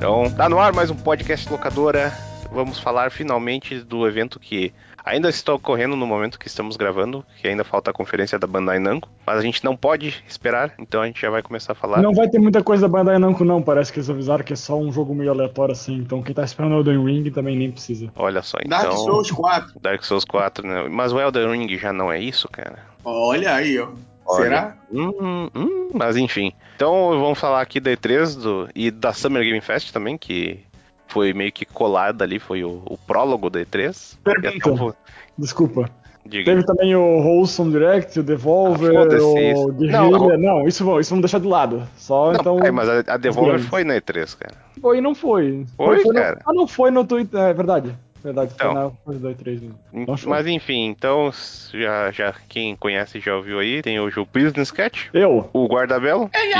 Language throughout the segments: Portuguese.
Então, tá no ar mais um podcast locadora. Vamos falar finalmente do evento que ainda está ocorrendo no momento que estamos gravando, que ainda falta a conferência da Bandai Namco, mas a gente não pode esperar, então a gente já vai começar a falar. Não vai ter muita coisa da Bandai Namco não, parece que eles avisaram que é só um jogo meio aleatório assim, então quem tá esperando o Elden Ring também nem precisa. Olha só, então... Dark Souls 4. Dark Souls 4, né? Mas o Elden Ring já não é isso, cara? Olha aí, ó. Olha. Será? Hum, hum, mas enfim. Então vamos falar aqui da E3 do, e da Summer Game Fest também, que foi meio que colada ali, foi o, o prólogo da E3. Pergunta. O- Desculpa. Diga. Teve também o Wholesome Direct, o Devolver, Ah, o. Guerrilla. Não, Não, isso, vamos- isso vamos deixar de lado. Só Não, então. é, mas a, a Devolver foi na E3, cara. Foi e não foi. Foi, no- cara. Ah, não foi no Twitter. É verdade. Verdade, Então. foi na coisa do E3 mesmo. Não foi. Mas enfim, então, já, já quem conhece já ouviu aí, tem hoje o Business Cat, Eu? o Guardabelo, que,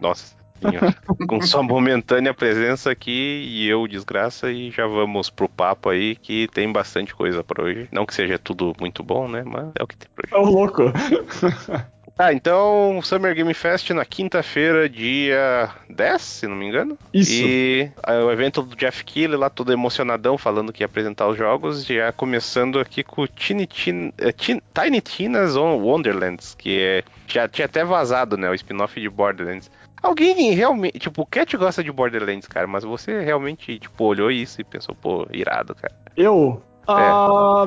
nossa, com sua momentânea presença aqui e eu, desgraça, e já vamos pro papo aí, que tem bastante coisa pra hoje. Não que seja tudo muito bom, né, mas é o que tem pra hoje. É o louco. Tá, então, Summer Game Fest na quinta-feira, dia 10, se não me engano. Isso. E ah, o evento do Jeff Keighley lá, todo emocionadão, falando que ia apresentar os jogos, já começando aqui com Tiny, Tin- eh, Tin- Tiny Tina's Wonderlands, que é, já tinha até vazado, né, o spin-off de Borderlands. Alguém realmente, tipo, o Cat gosta de Borderlands, cara, mas você realmente, tipo, olhou isso e pensou, pô, irado, cara. Eu? É. Ah.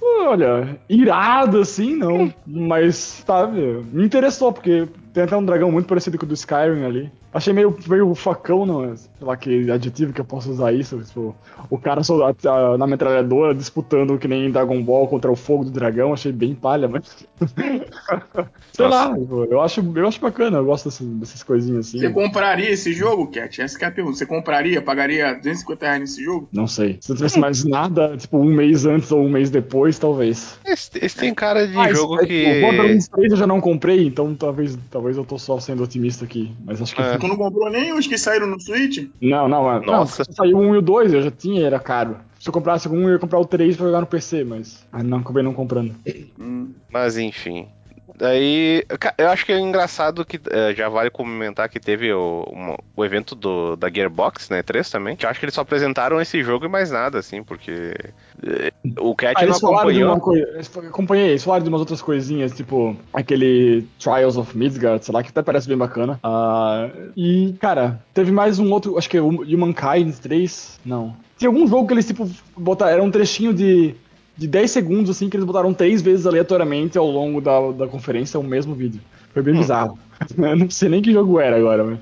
Olha, irado assim, não. Mas, sabe, me interessou, porque tem até um dragão muito parecido com o do Skyrim ali. Achei meio, meio facão, não, sei lá que adjetivo que eu posso usar isso. Tipo, o cara só, a- a- na metralhadora disputando que nem Dragon Ball contra o fogo do dragão. Achei bem palha, mas. sei lá, tipo, eu acho, eu acho bacana, eu gosto dessas, dessas coisinhas assim. Você compraria esse jogo, Cat? Essa que é a pergunta. Você compraria? Pagaria 250 reais nesse jogo? Não sei. Se eu tivesse mais nada, tipo, um mês antes ou um mês depois, talvez. Esse, esse tem cara de Ah, jogo esse- que. O Borderlands 3 eu já não comprei, então talvez, talvez eu tô só sendo otimista aqui. Mas acho que. É. Tu não comprou nem os que saíram no Switch? Não, não, não. Nossa. Não, saiu o 1 e o 2, eu já tinha, era caro. Se eu comprasse 1, eu ia comprar o 3 pra jogar no PC, mas. Ah, não, acabei não comprando. Hum. Mas enfim. Daí, eu acho que é engraçado que eh, já vale comentar que teve o, uma- o evento do, da Gearbox, né, 3 também. Que eu acho que eles só apresentaram esse jogo e mais nada, assim, porque o Cat Ah, não acompanhou. coisa. Acompanhei, eles falaram de umas outras coisinhas, tipo aquele Trials of Midgard, sei lá, que até parece bem bacana. Ah, e, cara, teve mais um outro, acho que é Humankind 3. Não. Tinha algum jogo que eles, tipo, botaram. Era um trechinho de. De 10 segundos, assim, que eles botaram três vezes aleatoriamente ao longo da, da conferência o mesmo vídeo. Foi bem bizarro. Eu não sei nem que jogo era agora, mas.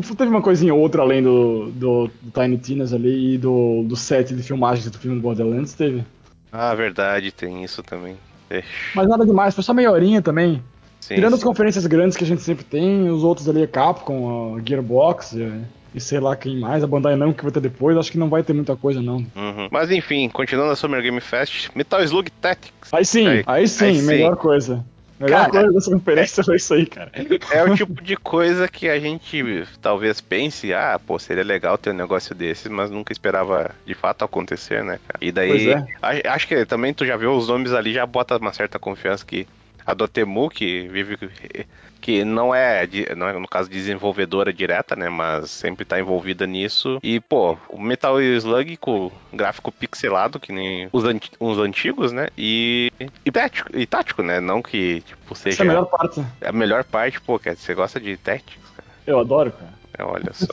Tipo, teve uma coisinha ou outra além do, do, do Tiny Tinas ali e do, do set de filmagens do filme do Borderlands, teve. Ah, verdade, tem isso também. Mas nada demais, foi só meia horinha também. sim, Tirando sim. as conferências grandes que a gente sempre tem, os outros ali é Capcom, a Gearbox e, e sei lá quem mais, a Bandai não que vai ter depois, acho que não vai ter muita coisa não. Uhum. Mas enfim, continuando a Summer Game Fest, Metal Slug Tactics. Aí sim, Aí- aí, sim, aí sim. melhor coisa. Melhor Cara, coisa dessa conferência foi isso aí, cara. É o tipo de coisa que a gente talvez pense, ah, pô, seria legal ter um negócio desses, mas nunca esperava de fato acontecer, né, cara? E daí, é. acho que também tu já viu os nomes ali, já bota uma certa confiança que a Dotemu, que vive, que não é, não é, no caso, desenvolvedora direta, né, mas sempre tá envolvida nisso. E, pô, o Metal Slug com gráfico pixelado, que nem os, anti- os antigos, né, e, e, tático, e tático, né, não que, tipo, seja... Essa é a melhor parte. A melhor parte, pô, cara, você gosta de cara? Eu adoro, cara. É, olha só.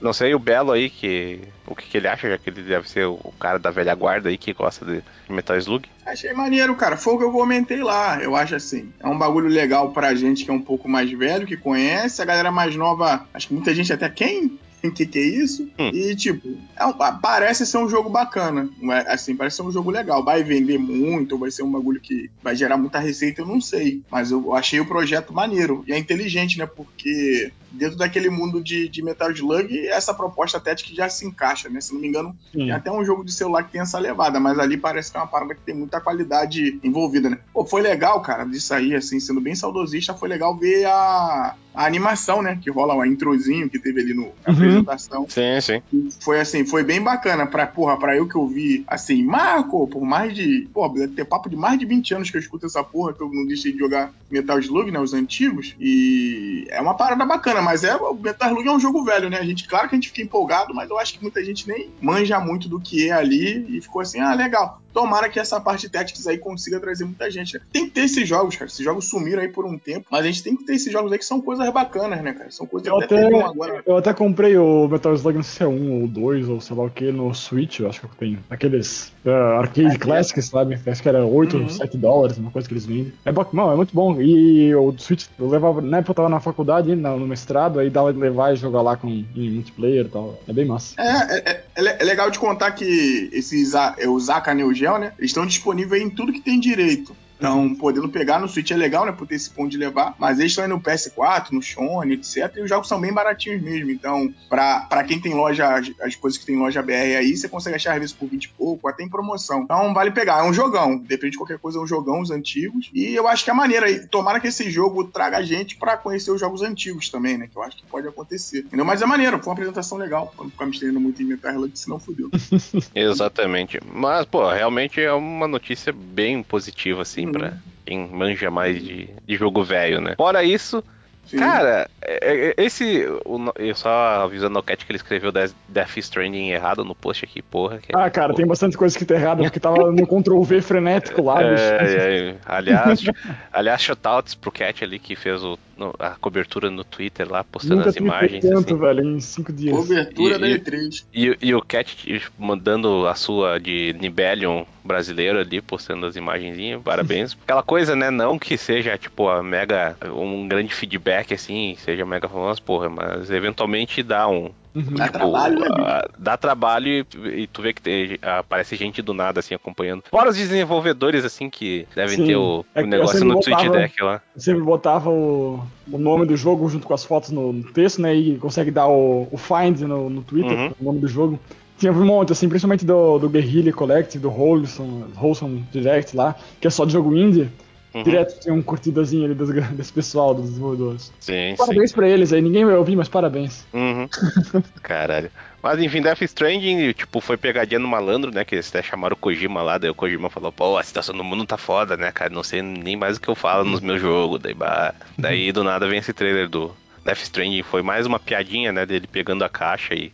Não sei o Belo aí, que o que, que ele acha, já que ele deve ser o cara da velha guarda aí que gosta de Metal Slug. Achei maneiro, cara. Foi o que eu comentei lá. Eu acho assim. É um bagulho legal pra gente que é um pouco mais velho, que conhece. A galera mais nova, acho que muita gente até quem? O que, que é isso? Hum. E, tipo, é um- parece ser um jogo bacana. é? Assim, parece ser um jogo legal. Vai vender muito, vai ser um bagulho que vai gerar muita receita, eu não sei. Mas eu achei o projeto maneiro. E é inteligente, né? Porque dentro daquele mundo de, de Metal Slug, essa proposta Tactics já se encaixa, né? Se não me engano, Sim. tem até um jogo de celular que tem essa levada, mas ali parece que é uma parada que tem muita qualidade envolvida, né? Pô, foi legal, cara, disso aí, assim, sendo bem saudosista, foi legal ver a, a animação, né? Que rola o introzinho que teve ali no, na Uhum. apresentação. Sim, sim. Foi assim, foi bem bacana pra, porra, pra eu que eu vi, assim, Marco, por mais de, pô, deve ter papo de mais de 20 anos que eu escuto essa porra, que eu não deixei de jogar Metal Slug, né, os antigos, e é uma parada bacana, mas é, o Metal Slug é um jogo velho, né? A gente, claro que a gente fica empolgado, mas eu acho que muita gente nem manja muito do que é ali e ficou assim, ah, legal. Tomara que essa parte Tactics aí consiga trazer muita gente. Né? Tem que ter esses jogos, cara. Esses jogos sumiram aí por um tempo, mas a gente tem que ter esses jogos aí que são coisas bacanas, né, cara? São coisas eu até, até agora. Eu até comprei o Metal Slug, não sei se é um ou dois, ou sei lá o que, no Switch, eu acho que eu tenho. Aqueles uh, arcade classics, sabe? Acho que era 8, uhum. 7 dólares, uma coisa que eles vendem. É, não, é muito bom. E o Switch, eu levava, na época eu tava na faculdade, no mestrado, aí dava de levar e jogar lá com em multiplayer e tal. É bem massa. É, é, é, é legal de contar que esses, o Zaka Neo Geo, né? Estão disponíveis em tudo que tem direito. Então, podendo pegar no Switch é legal, né? Por ter esse ponto de levar. Mas eles estão aí no PS4, no Sony, etc. E os jogos são bem baratinhos mesmo. Então, pra, pra quem tem loja, as coisas que tem loja BR aí, você consegue achar às vezes por 20 e pouco, até em promoção. Então, vale pegar. É um jogão. Depende de qualquer coisa, é um jogão, os antigos. E eu acho que é maneira. Tomara que esse jogo traga a gente pra conhecer os jogos antigos também, né? Que eu acho que pode acontecer. Entendeu? Mas é maneiro. Foi uma apresentação legal. Pra não ficar me estendendo muito em Metal Slug, senão fudeu. Exatamente. Mas, pô, realmente é uma notícia bem positiva, assim, hum. pra quem manja mais de, de jogo velho, né? Fora isso, Sim. Cara, é, é, esse. O, eu só avisando o Cat que ele escreveu Death Stranding errado no post aqui, porra. É, ah, cara, porra. tem bastante coisa que tá errada, porque tava no Ctrl V frenético lá, é, é, aliás, aliás, shoutouts pro Cat ali que fez o, no, a cobertura no Twitter lá, postando Nunca as imagens. Tanto, assim. velho, em cinco dias. Cobertura e, da E3. E, e, o Cat mandando a sua de Nibelion brasileiro ali, postando as imagenzinhas, parabéns. Aquela coisa, né? Não que seja, tipo, a mega. um grande feedback assim, seja mega famoso, porra, mas eventualmente dá um, Uhum. Dá tipo, trabalho, né? Uh, dá trabalho e, e, tu vê que tem, aparece gente do nada, assim, acompanhando. Fora os desenvolvedores, assim, que devem Sim. ter o, é o negócio no botava, Twitch Deck lá. Eu sempre botava o, o nome do jogo junto com as fotos no, texto, né? E consegue dar o, o find no, no Twitter, uhum. o nome do jogo. Tinha um monte, assim, principalmente do, do Guerrilla Collective, do Wholesome, Wholesome Direct lá, que é só de jogo indie. Uhum. Direto tinha um curtidazinho ali dos, desse pessoal, dos desenvolvedores. Sim, parabéns sim. pra eles aí, ninguém vai ouvir, mas parabéns. Uhum. Caralho. Mas enfim, Death Stranding, tipo, foi pegadinha no malandro, né? Que eles até chamaram o Kojima lá, daí o Kojima falou, pô, a situação do mundo tá foda, né, cara? Não sei nem mais o que eu falo nos meus jogos. Daí, bah... daí do nada vem esse trailer do Death Stranding. Foi mais uma piadinha, né? Dele pegando a caixa e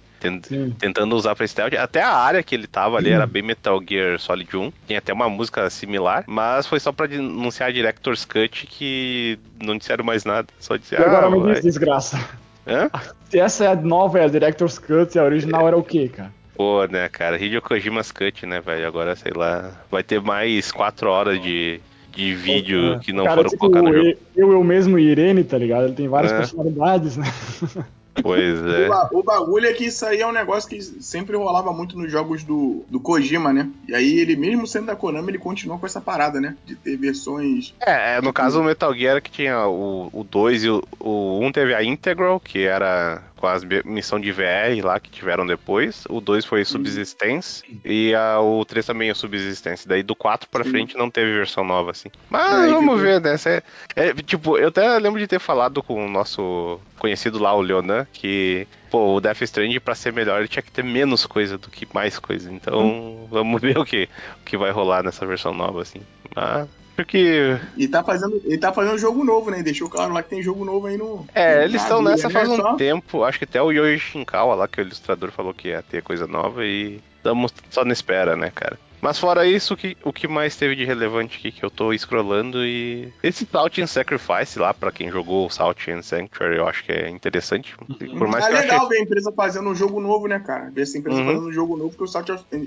tentando usar pra stealth. Até a área que ele tava ali era bem Metal Gear Solid 1. Tinha até uma música similar, mas foi só pra anunciar a Director's Cut que não disseram mais nada. Só disseram. E agora ah, me diz, desgraça. Hã? Se essa é a nova, é a Director's Cut, a original era o quê, cara? Pô, né, cara? Hideo Kojima's Cut, né, velho? Agora, sei lá, vai ter mais 4 horas de, de vídeo é. que não cara, foram tipo, colocados no jogo. Eu, eu mesmo e Irene, tá ligado? Ele tem várias é. personalidades, né? Pois é. O, bagulho é que isso aí é um negócio que sempre rolava muito nos jogos do, do Kojima, né? E aí ele, mesmo sendo da Konami, ele continua com essa parada, né? De ter versões. É, é no caso o Metal Gear que tinha o 2 e o 1 um teve a Integral, que era com as missão de VR lá que tiveram depois. O 2 foi Subsistence Sim. e a, o 3 também é Subsistence. Daí do 4 pra Sim. frente não teve versão nova, assim. Mas vamos ver, né? É, é, tipo, eu até lembro de ter falado com o nosso conhecido lá, o Leonan, que pô, o Death Stranding pra ser melhor ele tinha que ter menos coisa do que mais coisa. Então, hum. vamos ver o que, o que vai rolar nessa versão nova, assim. Mas porque. E tá fazendo, ele tá fazendo jogo novo, né? Deixou claro lá que tem jogo novo aí no. É, eles estão nessa né? faz um só... tempo. Acho que até o Yoshi Shinkawa lá, que é o ilustrador, falou que ia ter coisa nova e estamos só na espera, né, cara? Mas fora isso, o que, o que mais teve de relevante aqui que eu tô scrollando e. Esse Salt and Sacrifice lá, pra quem jogou o Salt and Sanctuary, eu acho que é interessante. Por mais é legal achei... ver a empresa fazendo um jogo novo, né, cara? Ver essa empresa uhum. fazendo um jogo novo, porque o Salt and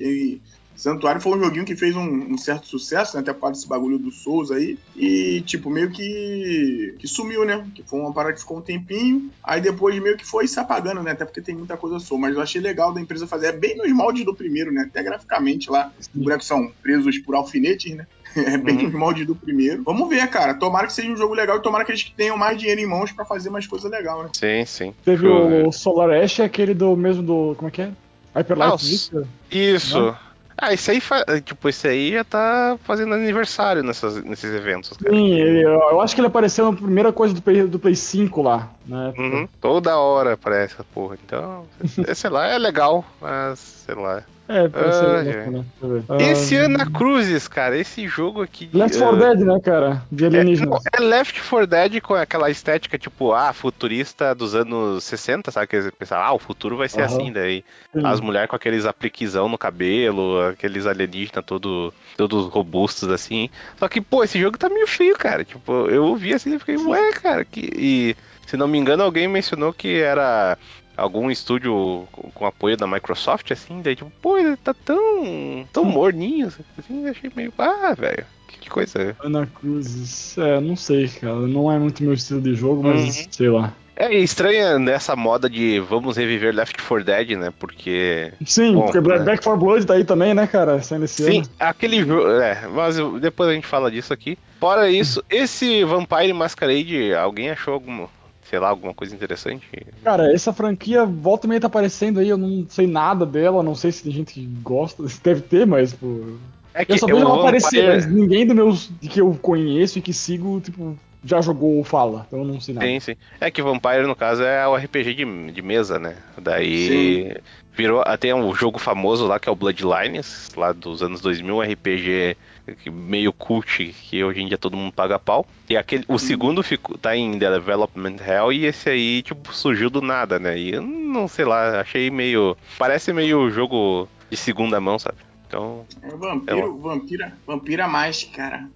Santuário foi um joguinho que fez um, um certo sucesso, né? Até por causa desse bagulho do Souls aí. E, tipo, meio que, que sumiu, né? Que foi uma parada que ficou um tempinho. Aí depois meio que foi se apagando, né? Até porque tem muita coisa Souls. Mas eu achei legal da empresa fazer. É bem nos moldes do primeiro, né? Até graficamente lá. Os bonecos são presos por alfinetes, né? É bem uhum. nos moldes do primeiro. Vamos ver, cara. Tomara que seja um jogo legal e tomara que eles tenham mais dinheiro em mãos para fazer mais coisa legal, né? Sim, sim. Teve o Solar Ash, aquele do mesmo do. Como é que é? Hyper Light ah, Isso. Não? Ah, isso aí, tipo, esse aí já tá fazendo aniversário nessas, nesses eventos. Cara. Sim, eu acho que ele apareceu na primeira coisa do Play, do Play 5 lá, né? Uhum, toda hora aparece essa porra. Então, sei lá, é legal, mas sei lá. É, parece Ah, ser é. ver. Esse Ah, Ana Cruzes, cara, esse jogo aqui. de- Left 4 ah, Dead, né, cara? De É, não, alienígenas. é Left 4 Dead com aquela estética, tipo, ah, futurista dos anos 60, sabe? Que eles pensaram, ah, o futuro vai ser Aham. assim, daí Sim. as mulheres com aqueles apliquezão no cabelo, aqueles alienígenas todo, todos robustos, assim. Só que, pô, esse jogo tá meio feio, cara. Tipo, eu vi assim e fiquei, ué, cara, que... E, se não me engano, alguém mencionou que era algum estúdio com, apoio da Microsoft, assim, daí tipo, pô, ele tá tão, tão morninho, assim, achei meio, ah, velho, que, coisa. Ana Cruzes. É, não sei, cara. Não é muito meu estilo de jogo, mas Uhum. sei lá. É estranha nessa moda de vamos reviver Left 4 Dead, né? Porque. Sim, Bom, porque né? Back 4 Blood tá aí também, né, cara? Saindo esse Sim, ano. aquele jogo. É, mas depois a gente fala disso aqui. Fora isso, esse Vampire Masquerade, alguém achou alguma. Sei lá, alguma coisa interessante? Cara, essa franquia volta e meia tá aparecendo aí, eu não sei nada dela, não sei se tem gente que gosta, deve ter, mas, pô. É Eu só vejo ela aparecer, mas ninguém do meus que eu conheço e que sigo, tipo, já jogou ou fala, então eu não sei nada. Sim, sim. É que Vampire, no caso, é o RPG de, de mesa, né? Daí virou. Até um jogo famoso lá que é o Bloodlines, lá dos anos 2000, um RPG que- meio cult que hoje em dia todo mundo paga pau. E aquele, o segundo ficou, tá em Development Hell e esse aí, tipo, surgiu do nada, né? E eu não sei lá, achei meio. Parece meio jogo de segunda mão, sabe? Então. É vampiro, vampira, vampira mais, cara.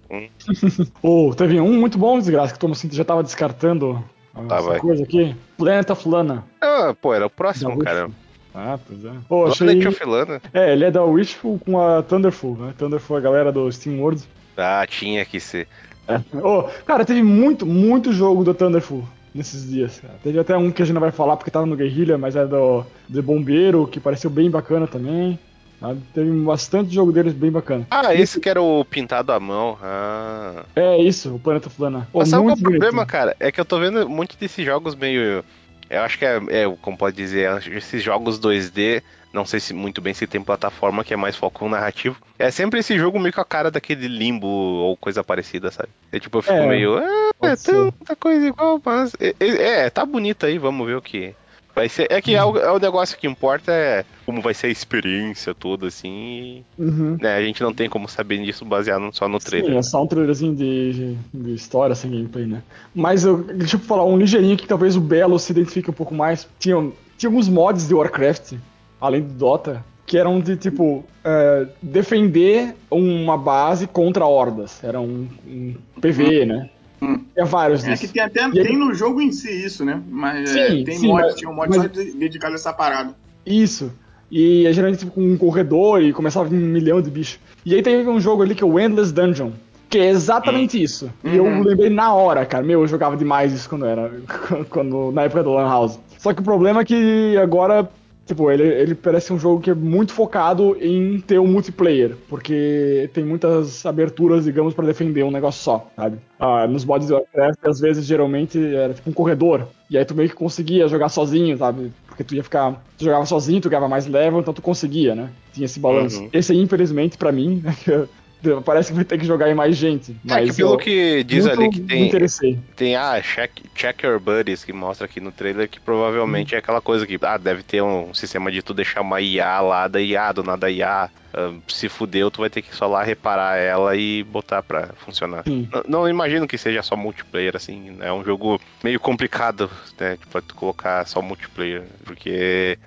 Ou teve um muito bom, desgraça, que o Thomas já tava descartando essa Tá, vai. coisa aqui. Planet of Lana. Ah, pô, era o próximo, cara. Ah, pois é. Pô, achei... Planet of Lana. É, ele é da Wishful com a Thunderful, né? Thunderful é a galera do Steam World. Ah, tinha que ser. É. Ô, cara, teve muito, muito jogo do Thunderful nesses dias. Cara. Teve até um que a gente não vai falar porque tava no Guerrilha, mas é do, do Bombeiro, que pareceu bem bacana também. sabe? Teve bastante jogo deles bem bacana. Ah, esse que era o pintado à mão. Ah. É isso, o Planeta Flana. Ô, Mas sabe qual é o problema, cara? É que eu tô vendo muitos desses jogos meio. Eu acho que é, é, como pode dizer, esses jogos 2D, não sei se muito bem se tem plataforma que é mais foco no narrativo. É sempre esse jogo meio com a cara daquele limbo ou coisa parecida, sabe? É tipo, eu fico É, meio. Ah, é tanta coisa igual, mas. É, é, é, tá bonito aí, vamos ver o que. Vai ser. É que é o, é o negócio que importa é como vai ser a experiência toda, assim. Uhum. né, a gente não tem como saber disso baseado só no trailer. Sim, é só um trailerzinho de, de história sem gameplay, né? Mas eu, deixa eu falar um ligeirinho que talvez o Belo se identifique um pouco mais. Tinha, tinha alguns mods de Warcraft, além do Dota, que eram de tipo é, defender uma base contra hordas. Era um, um PVE, né? Hum. Tinha vários É que tem até E tem no jogo em si isso, né? Mas é, Sim, tem sim, mod, mas- tinha um mod mas- só de- dedicado a essa parada. Isso. E é geralmente tipo, com um corredor e começava a vir um milhão de bichos. E aí teve um jogo ali que é o Endless Dungeon. Que é exatamente isso. E eu Uhum. lembrei na hora, cara. Meu, eu jogava demais isso quando era. Quando, na época do Lan House. Só que o problema é que agora. Tipo, ele, ele parece um jogo que é muito focado em ter um multiplayer, porque tem muitas aberturas, digamos, pra defender um negócio só, sabe? Ah, nos mods de Warcraft, às vezes, geralmente, era tipo um corredor, e aí tu meio que conseguia jogar sozinho, sabe? Porque tu ia ficar. Tu jogava sozinho, tu ganhava mais level, então tu conseguia, né? Tinha esse balanço. Uhum. Esse aí, infelizmente, pra mim, parece que vai ter que jogar em mais gente. É Mas que pelo eu que diz ali que tem, tem ah, check, check Your Buddies, que mostra aqui no trailer, que provavelmente é aquela coisa que, ah, deve ter um sistema de tu deixar uma IA lá da IA, do nada IA. Se fudeu, tu vai ter que só lá reparar ela e botar pra funcionar. Sim. N- Não imagino que seja só multiplayer, assim, é um jogo meio complicado, né, tipo, tu colocar só multiplayer, porque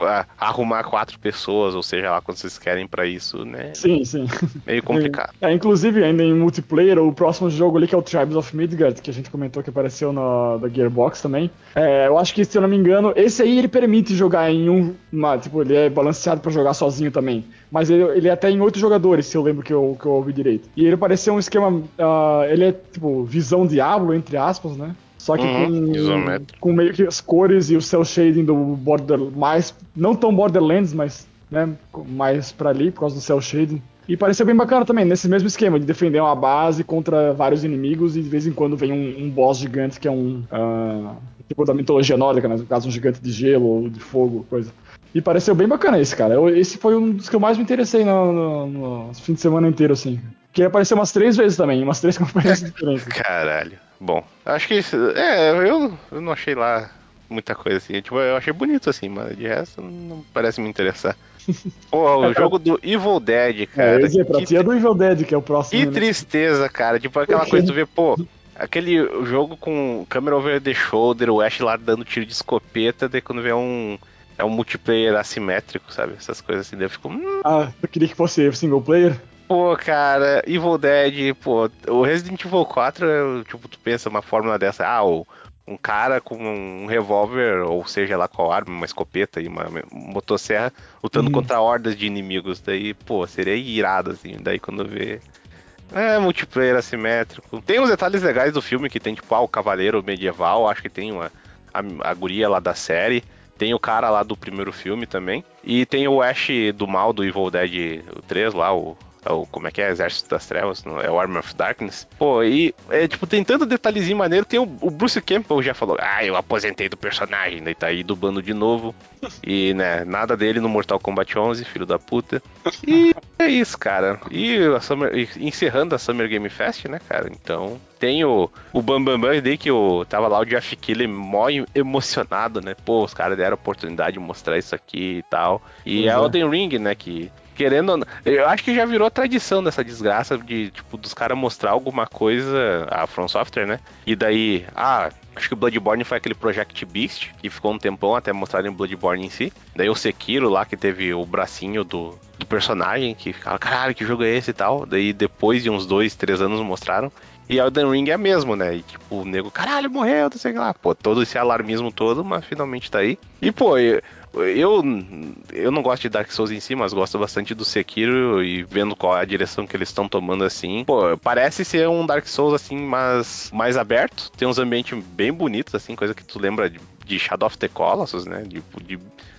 ah, arrumar quatro pessoas, ou seja lá, quando vocês querem pra isso, né, Sim, sim. meio complicado. É, inclusive, ainda em multiplayer, o próximo jogo ali, que é o Tribes of Midgard, que a gente comentou que apareceu no, da Gearbox também. É, eu acho que, se eu não me engano, esse aí ele permite jogar em um. uma- tipo, ele é balanceado pra jogar sozinho também. Mas ele, ele é até em oito jogadores, se eu lembro que eu, que eu ouvi direito. E ele pareceu um esquema. ah, ele é, tipo, visão Diablo, entre aspas, né? Só que Uhum, isométrico. com, com meio que as cores e o cel shading do border mais não tão Borderlands, mas né, mais pra ali por causa do cel shading. E pareceu bem bacana também, nesse mesmo esquema de defender uma base contra vários inimigos e de vez em quando vem um, um boss gigante que é um ah, tipo da mitologia nórdica, né, no caso um gigante de gelo ou de fogo, coisa. E pareceu bem bacana esse, cara. Eu- esse foi um dos que eu mais me interessei no, no, no fim de semana inteiro, assim. Que apareceu umas três vezes também, umas três campanhas diferentes. Caralho. Bom, acho que isso. É, eu, eu não achei lá muita coisa assim. Tipo, eu achei bonito assim, mas de resto não parece me interessar. Pô, o jogo do Evil Dead, É, cara. eu ia dizer, pra que, é do Evil Dead, que é o próximo. que né? tristeza, cara. Tipo aquela coisa, tu vê, pô, aquele jogo com câmera over the shoulder, o Ash lá dando tiro de escopeta, daí quando vê um. É um multiplayer assimétrico, sabe? Essas coisas assim, daí eu fico. Hum, Ah, eu queria que fosse single player. Pô, cara, Evil Dead, pô, o Resident Evil 4, é, tipo, tu pensa uma fórmula dessa, ah, o- um cara com um revólver, ou seja lá qual arma, uma escopeta e uma motosserra, lutando Uhum. contra hordas de inimigos, daí, pô, seria irado, assim, daí quando vê... É, multiplayer assimétrico. Tem uns detalhes legais do filme, que tem, tipo, ah, o cavaleiro medieval, acho que tem uma, a, a guria lá da série, tem o cara lá do primeiro filme também. E tem o Ash do mal do Evil Dead 3 lá, o. é o- como é que é? Exército das Trevas, não, é o Armor of Darkness. Pô, e é, tipo, tem tanto detalhezinho maneiro. Tem o, o Bruce Campbell já falou, ah, eu aposentei do personagem, daí tá aí dublando de novo. E, né, nada dele no Mortal Kombat 11, filho da puta. E é isso, cara. E, a Summer- e encerrando a Summer Game Fest, né, cara? Então, tem o, o Bam Bam Bam daí que o, tava lá o Jeff Keighley mó emocionado, né? Pô, os caras deram a oportunidade de mostrar isso aqui e tal. E Pois é é. Elden Ring, né, que... Querendo eu acho que já virou tradição dessa desgraça de, tipo, dos caras mostrar alguma coisa, a From Software, né? E daí, ah, acho que o Bloodborne foi aquele Project Beast, que ficou um tempão até mostrarem o Bloodborne em si. Daí o Sekiro lá, que teve o bracinho do, do personagem, que ficava, caralho, que jogo é esse e tal. Daí depois de uns dois, três anos mostraram. E Elden Ring é mesmo, né? E tipo, o nego, caralho, morreu, não sei lá. Pô, todo esse alarmismo todo, mas finalmente tá aí. E, pô, eu, eu, não gosto de Dark Souls em si, mas gosto bastante do Sekiro e vendo qual é a direção que eles estão tomando assim. Pô, parece ser um Dark Souls assim, mas mais aberto. Tem uns ambientes bem bonitos, assim, coisa que tu lembra de, de Shadow of the Colossus, né? De, de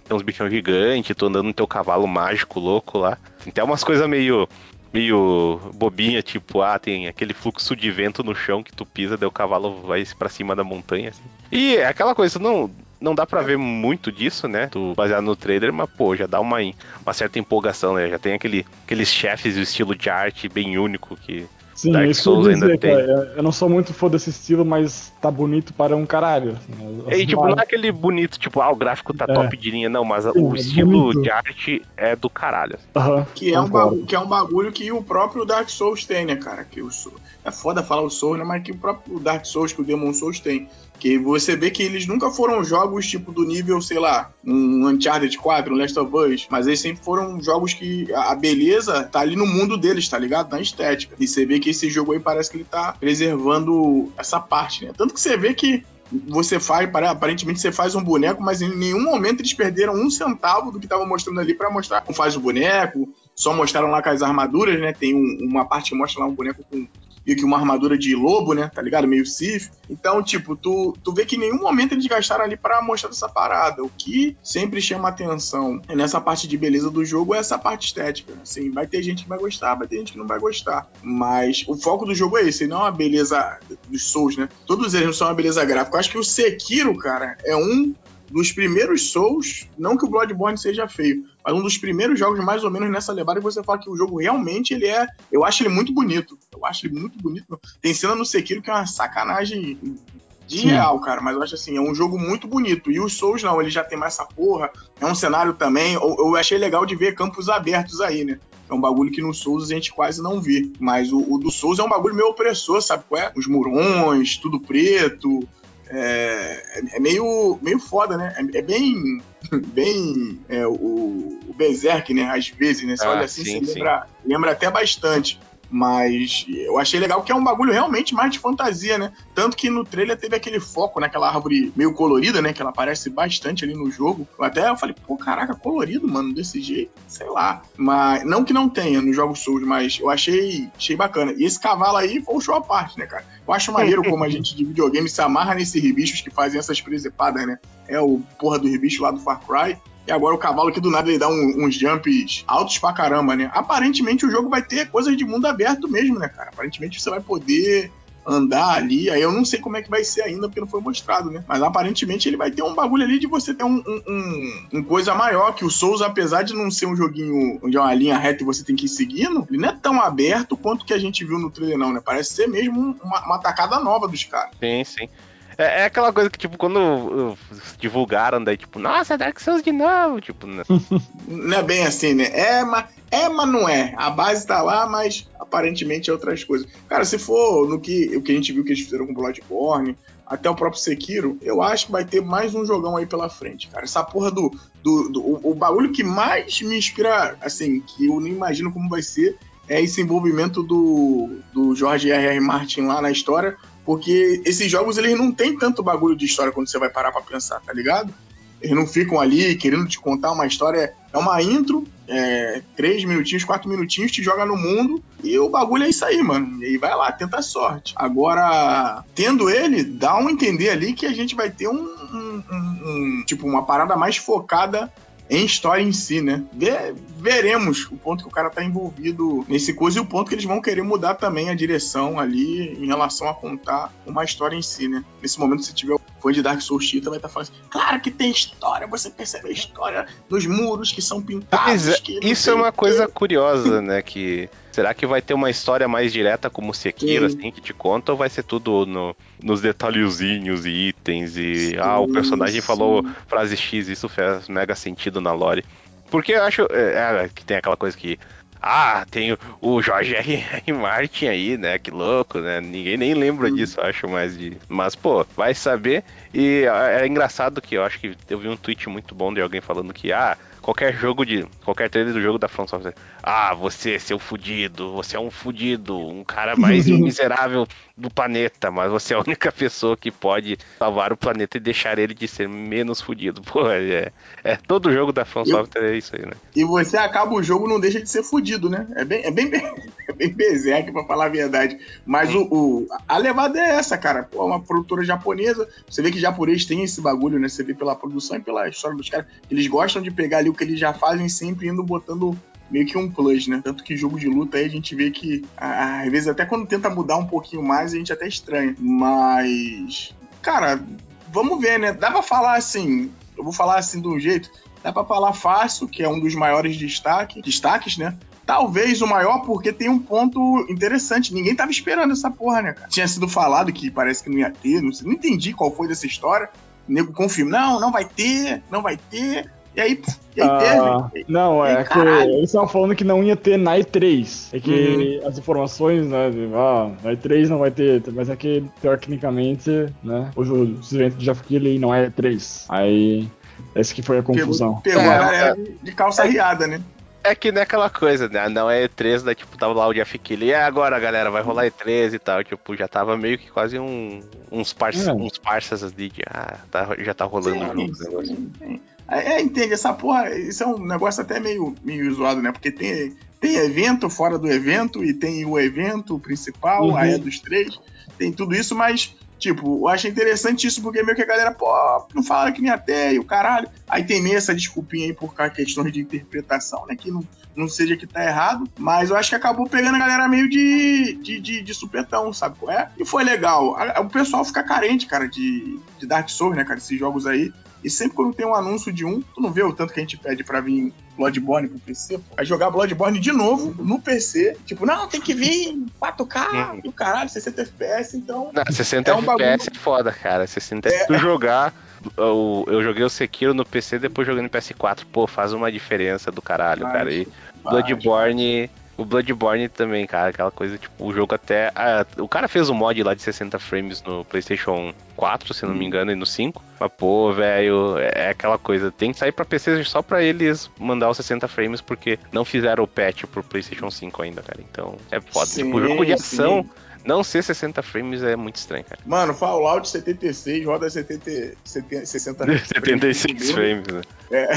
tem uns bichão gigantes, tu andando no teu cavalo mágico louco lá. Tem até umas coisas meio meio bobinha, tipo, ah, tem aquele fluxo de vento no chão que tu pisa, daí o cavalo vai pra cima da montanha, assim. E é aquela coisa, não, não dá pra ver muito disso, né? Tu baseado no trailer, mas pô, já dá uma, uma certa empolgação, né? Já tem aquele, aqueles chefes e o estilo de arte bem único que Sim, Dark isso Souls ainda dizer, tem. cara. Eu não sou muito fã desse estilo, mas tá bonito para um caralho. assim, as E, tipo, imagens- não é aquele bonito, tipo, ah, o gráfico tá É. top de linha, não, mas Sim, o é estilo bonito. de arte é do caralho. Aham, Que é, um bagulho, que é um bagulho que o próprio Dark Souls tem, né, cara? Que o Sou- é foda falar o Souls, né? Mas que o próprio Dark Souls, que o Demon Souls tem. Que você vê que eles nunca foram jogos tipo do nível, sei lá, um Uncharted 4, um Last of Us. Mas eles sempre foram jogos que a beleza tá ali no mundo deles, tá ligado? Na estética. E você vê que esse jogo aí parece que ele tá preservando essa parte, né? Tanto que você vê que você faz, pare- aparentemente você faz um boneco, mas em nenhum momento eles perderam um centavo do que tava mostrando ali pra mostrar como faz o boneco. Só mostraram lá com as armaduras, né? Tem um- uma parte que mostra lá um boneco com meio que uma armadura de lobo, né? Tá ligado? Meio Sif. Então, tipo, tu, tu vê que em nenhum momento eles gastaram ali pra mostrar essa parada. O que sempre chama atenção nessa parte de beleza do jogo é essa parte estética. Assim, vai ter gente que vai gostar, vai ter gente que não vai gostar. Mas o foco do jogo é esse, não a beleza dos Souls, né? Todos eles não são uma beleza gráfica. Eu acho que o Sekiro, cara, é um dos primeiros Souls, não que o Bloodborne seja feio, mas um dos primeiros jogos mais ou menos nessa levada que você fala que o jogo realmente ele é, eu acho ele muito bonito. Eu acho ele muito bonito. Tem cena no Sekiro que é uma sacanagem de Sim. real, cara, mas eu acho assim, é um jogo muito bonito. E os Souls não, ele já tem mais essa porra, é um cenário também, eu, eu achei legal de ver campos abertos aí, né? É um bagulho que no Souls a gente quase não vê. Mas o, o do Souls é um bagulho meio opressor, sabe qual é? Os murões, tudo preto. É, é- meio, meio foda, né? É, é bem. Bem. é, o, o Berserk, né? Às vezes, né? Você Ah, olha assim, sim, você sim. lembra, lembra até bastante. Mas eu achei legal que é um bagulho realmente mais de fantasia, né? Tanto que no trailer teve aquele foco naquela árvore meio colorida, né? Que ela aparece bastante ali no jogo. Eu até eu falei, pô, caraca, colorido, mano, desse jeito, sei lá. Mas não que não tenha nos jogos Souls, mas eu achei, achei bacana. E esse cavalo aí foi um show à parte, né, cara? Eu acho maneiro como a gente de videogame se amarra nesses ribichos que fazem essas presepadas, né? É o porra do ribicho lá do Far Cry. E agora o cavalo que do nada ele dá um- uns jumps altos pra caramba, né? Aparentemente o jogo vai ter coisas de mundo aberto mesmo, né, cara? Aparentemente você vai poder andar ali. Aí eu não sei como é que vai ser ainda, porque não foi mostrado, né? Mas aparentemente ele vai ter um bagulho ali de você ter um, um, um- um coisa maior, que o Souls, apesar de não ser um joguinho onde é uma linha reta e você tem que ir seguindo, ele não é tão aberto quanto que a gente viu no trailer, não, né? Parece ser mesmo um- uma, uma tacada nova dos caras. Sim, sim. É, é, aquela coisa que, tipo, quando uh, divulgaram, daí, tipo, nossa, Dark Souls de novo, tipo... Né? Não é bem assim, né? É, mas, é, mas não é. A base tá lá, mas aparentemente é outras coisas. Cara, se for no que, o que a gente viu que eles fizeram com Bloodborne, até o próprio Sekiro, eu acho que vai ter mais um jogão aí pela frente, cara. Essa porra do. do, do o, o bagulho que mais me inspira, assim, que eu nem imagino como vai ser, é esse envolvimento do, do George R.R. Martin lá na história, porque esses jogos eles não tem tanto bagulho de história quando você vai parar pra pensar, tá ligado? Eles não ficam ali querendo te contar uma história. É uma intro, é, três minutinhos, quatro minutinhos, te joga no mundo e o bagulho é isso aí, mano. E vai lá, tenta a sorte. Agora, tendo ele, dá um entender ali que a gente vai ter um, um, um, um tipo, uma parada mais focada em história em si, né? veremos o ponto que o cara tá envolvido nesse coisa e o ponto que eles vão querer mudar também a direção ali em relação a contar uma história em si, né? Nesse momento, se tiver fã de Dark Souls vai estar tá falando assim, claro que tem história, você percebe a história dos muros que são pintados. É, isso é uma coisa curiosa, né? Que será que vai ter uma história mais direta como Sekiro, Sim. assim, que te conta, ou vai ser tudo no, nos detalhezinhos e itens e Sim, ah, o personagem falou frase X, isso faz mega sentido na lore. Porque eu acho é, é, que tem aquela coisa que ah, tem o Jorge R. R. Martin aí, né? Que louco, né? Ninguém nem lembra disso, acho mais de. Mas, pô, vai saber. E é engraçado que eu acho que eu vi um tweet muito bom de alguém falando que, ah, qualquer jogo de. qualquer trailer do jogo da From Software. Ah, você, seu fudido, você é um fudido, um cara mais miserável do planeta, mas você é a única pessoa que pode salvar o planeta e deixar ele de ser menos fudido. Pô, é, é todo jogo da Software é isso aí, né? E você acaba o jogo não deixa de ser fudido, né? É bem, é bem, é bem berserk, pra falar a verdade. Mas o, o, a levada é essa, cara. Pô, uma produtora japonesa, você vê que japonês tem esse bagulho, né? Você vê pela produção e pela história dos caras. Eles gostam de pegar ali o que eles já fazem sempre indo botando meio que um plus, né? Tanto que jogo de luta aí a gente vê que, às vezes, até quando tenta mudar um pouquinho mais, a gente até estranha. Mas, cara, vamos ver, né? Dá pra falar assim, eu vou falar assim de um jeito, dá pra falar fácil, que é um dos maiores destaque, destaques, né? Talvez o maior, porque tem um ponto interessante. Ninguém tava esperando essa porra, né, cara? Tinha sido falado que parece que não ia ter, não, sei, não entendi qual foi dessa história. O nego confirma, não, não vai ter, não vai ter. E aí, e aí ah, teve. Não, é que eles estavam falando que não ia ter na E3. É que uhum. as informações, né, de, ah, na E3 não vai ter, mas é que, tecnicamente, né, os, os eventos de Jeff Keighley não é E3. Aí, essa que foi a confusão. Pegou, pegou é, a galera de calça é, riada, né? É que não é aquela coisa, né? Não é E3, né? Tipo, tava lá o Jeff Keighley, e agora, galera, vai rolar E3 e tal. Tipo, já tava meio que quase um, uns, parça, é. uns parças ali de, ah, tá, já tá rolando o jogo, negócio. É, é, entende, essa porra, isso é um negócio até meio, meio zoado, né? Porque tem, tem evento fora do evento e tem o evento principal, uhum. aí é dos três, tem tudo isso, mas Tipo, eu acho interessante isso porque meio que a galera, pô, não fala que nem até e o caralho. Aí tem meio essa desculpinha aí por questões de interpretação, né? Que não, não seja que tá errado. Mas eu acho que acabou pegando a galera meio de, de, de, de supetão, sabe qual é? E foi legal. O pessoal fica carente, cara, de, de Dark Souls, né, cara? Esses jogos aí. E sempre quando tem um anúncio de um, tu não vê o tanto que a gente pede pra vir Bloodborne pro PC, pô. Vai jogar Bloodborne de novo no PC. Tipo, não, tem que vir 4K e o caralho, 60 FPS, então. Não, 60 é um FPS é foda, cara. 60 é... Se tu jogar. Eu, eu joguei o Sekiro no PC depois joguei no PS4. Pô, faz uma diferença do caralho, cara. E Bloodborne o Bloodborne também, cara, aquela coisa, tipo, o jogo até. Ah, o cara fez um mod lá de 60 frames no PlayStation 4, se não me engano, e no 5. Mas, pô, velho, é aquela coisa. Tem que sair pra PC só pra eles mandar os 60 frames, porque não fizeram o patch pro PlayStation 5 ainda, cara. Então, é foda. Sim, tipo, o jogo de ação. Sim. Não ser 60 frames é muito estranho, cara. Mano, Fallout 76 roda 70, 70, 60 frames. 76 frames, né? É.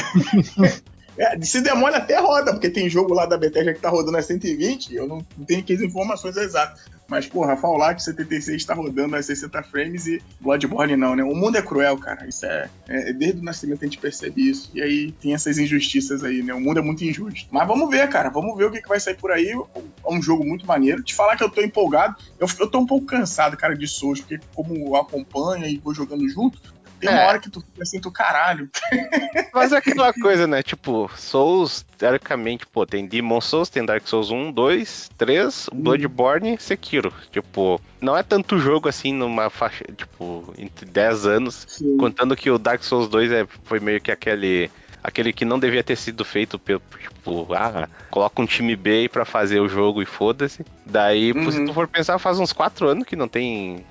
É, se demora até roda, porque tem jogo lá da Bethesda que tá rodando a 120, eu não, tenho aqui as informações exatas. Mas, porra, Fallout 76 tá rodando a 60 frames e Bloodborne não, né? O mundo é cruel, cara. Isso é, é, Desde o nascimento a gente percebe isso. E aí tem essas injustiças aí, né? O mundo é muito injusto. Mas vamos ver, cara. Vamos ver o que, que vai sair por aí. É um jogo muito maneiro. Te falar que eu tô empolgado. Eu, eu tô um pouco cansado, cara, de Souls, porque como eu acompanho e vou jogando junto, Tem uma É. hora que tu fica assim, tu caralho. Mas é aquela coisa, né? Tipo, Souls, teoricamente, pô, tem Demon Souls, tem Dark Souls 1, 2, 3, Bloodborne e Sekiro. Tipo, não é tanto jogo assim numa faixa, tipo, entre 10 anos. Sim. Contando que o Dark Souls 2 é, foi meio que aquele. Aquele que não devia ter sido feito pelo, tipo, ah, coloca um time B aí pra fazer o jogo e foda-se. Daí, pô, se Uhum. tu for pensar, faz uns 4 anos que não tem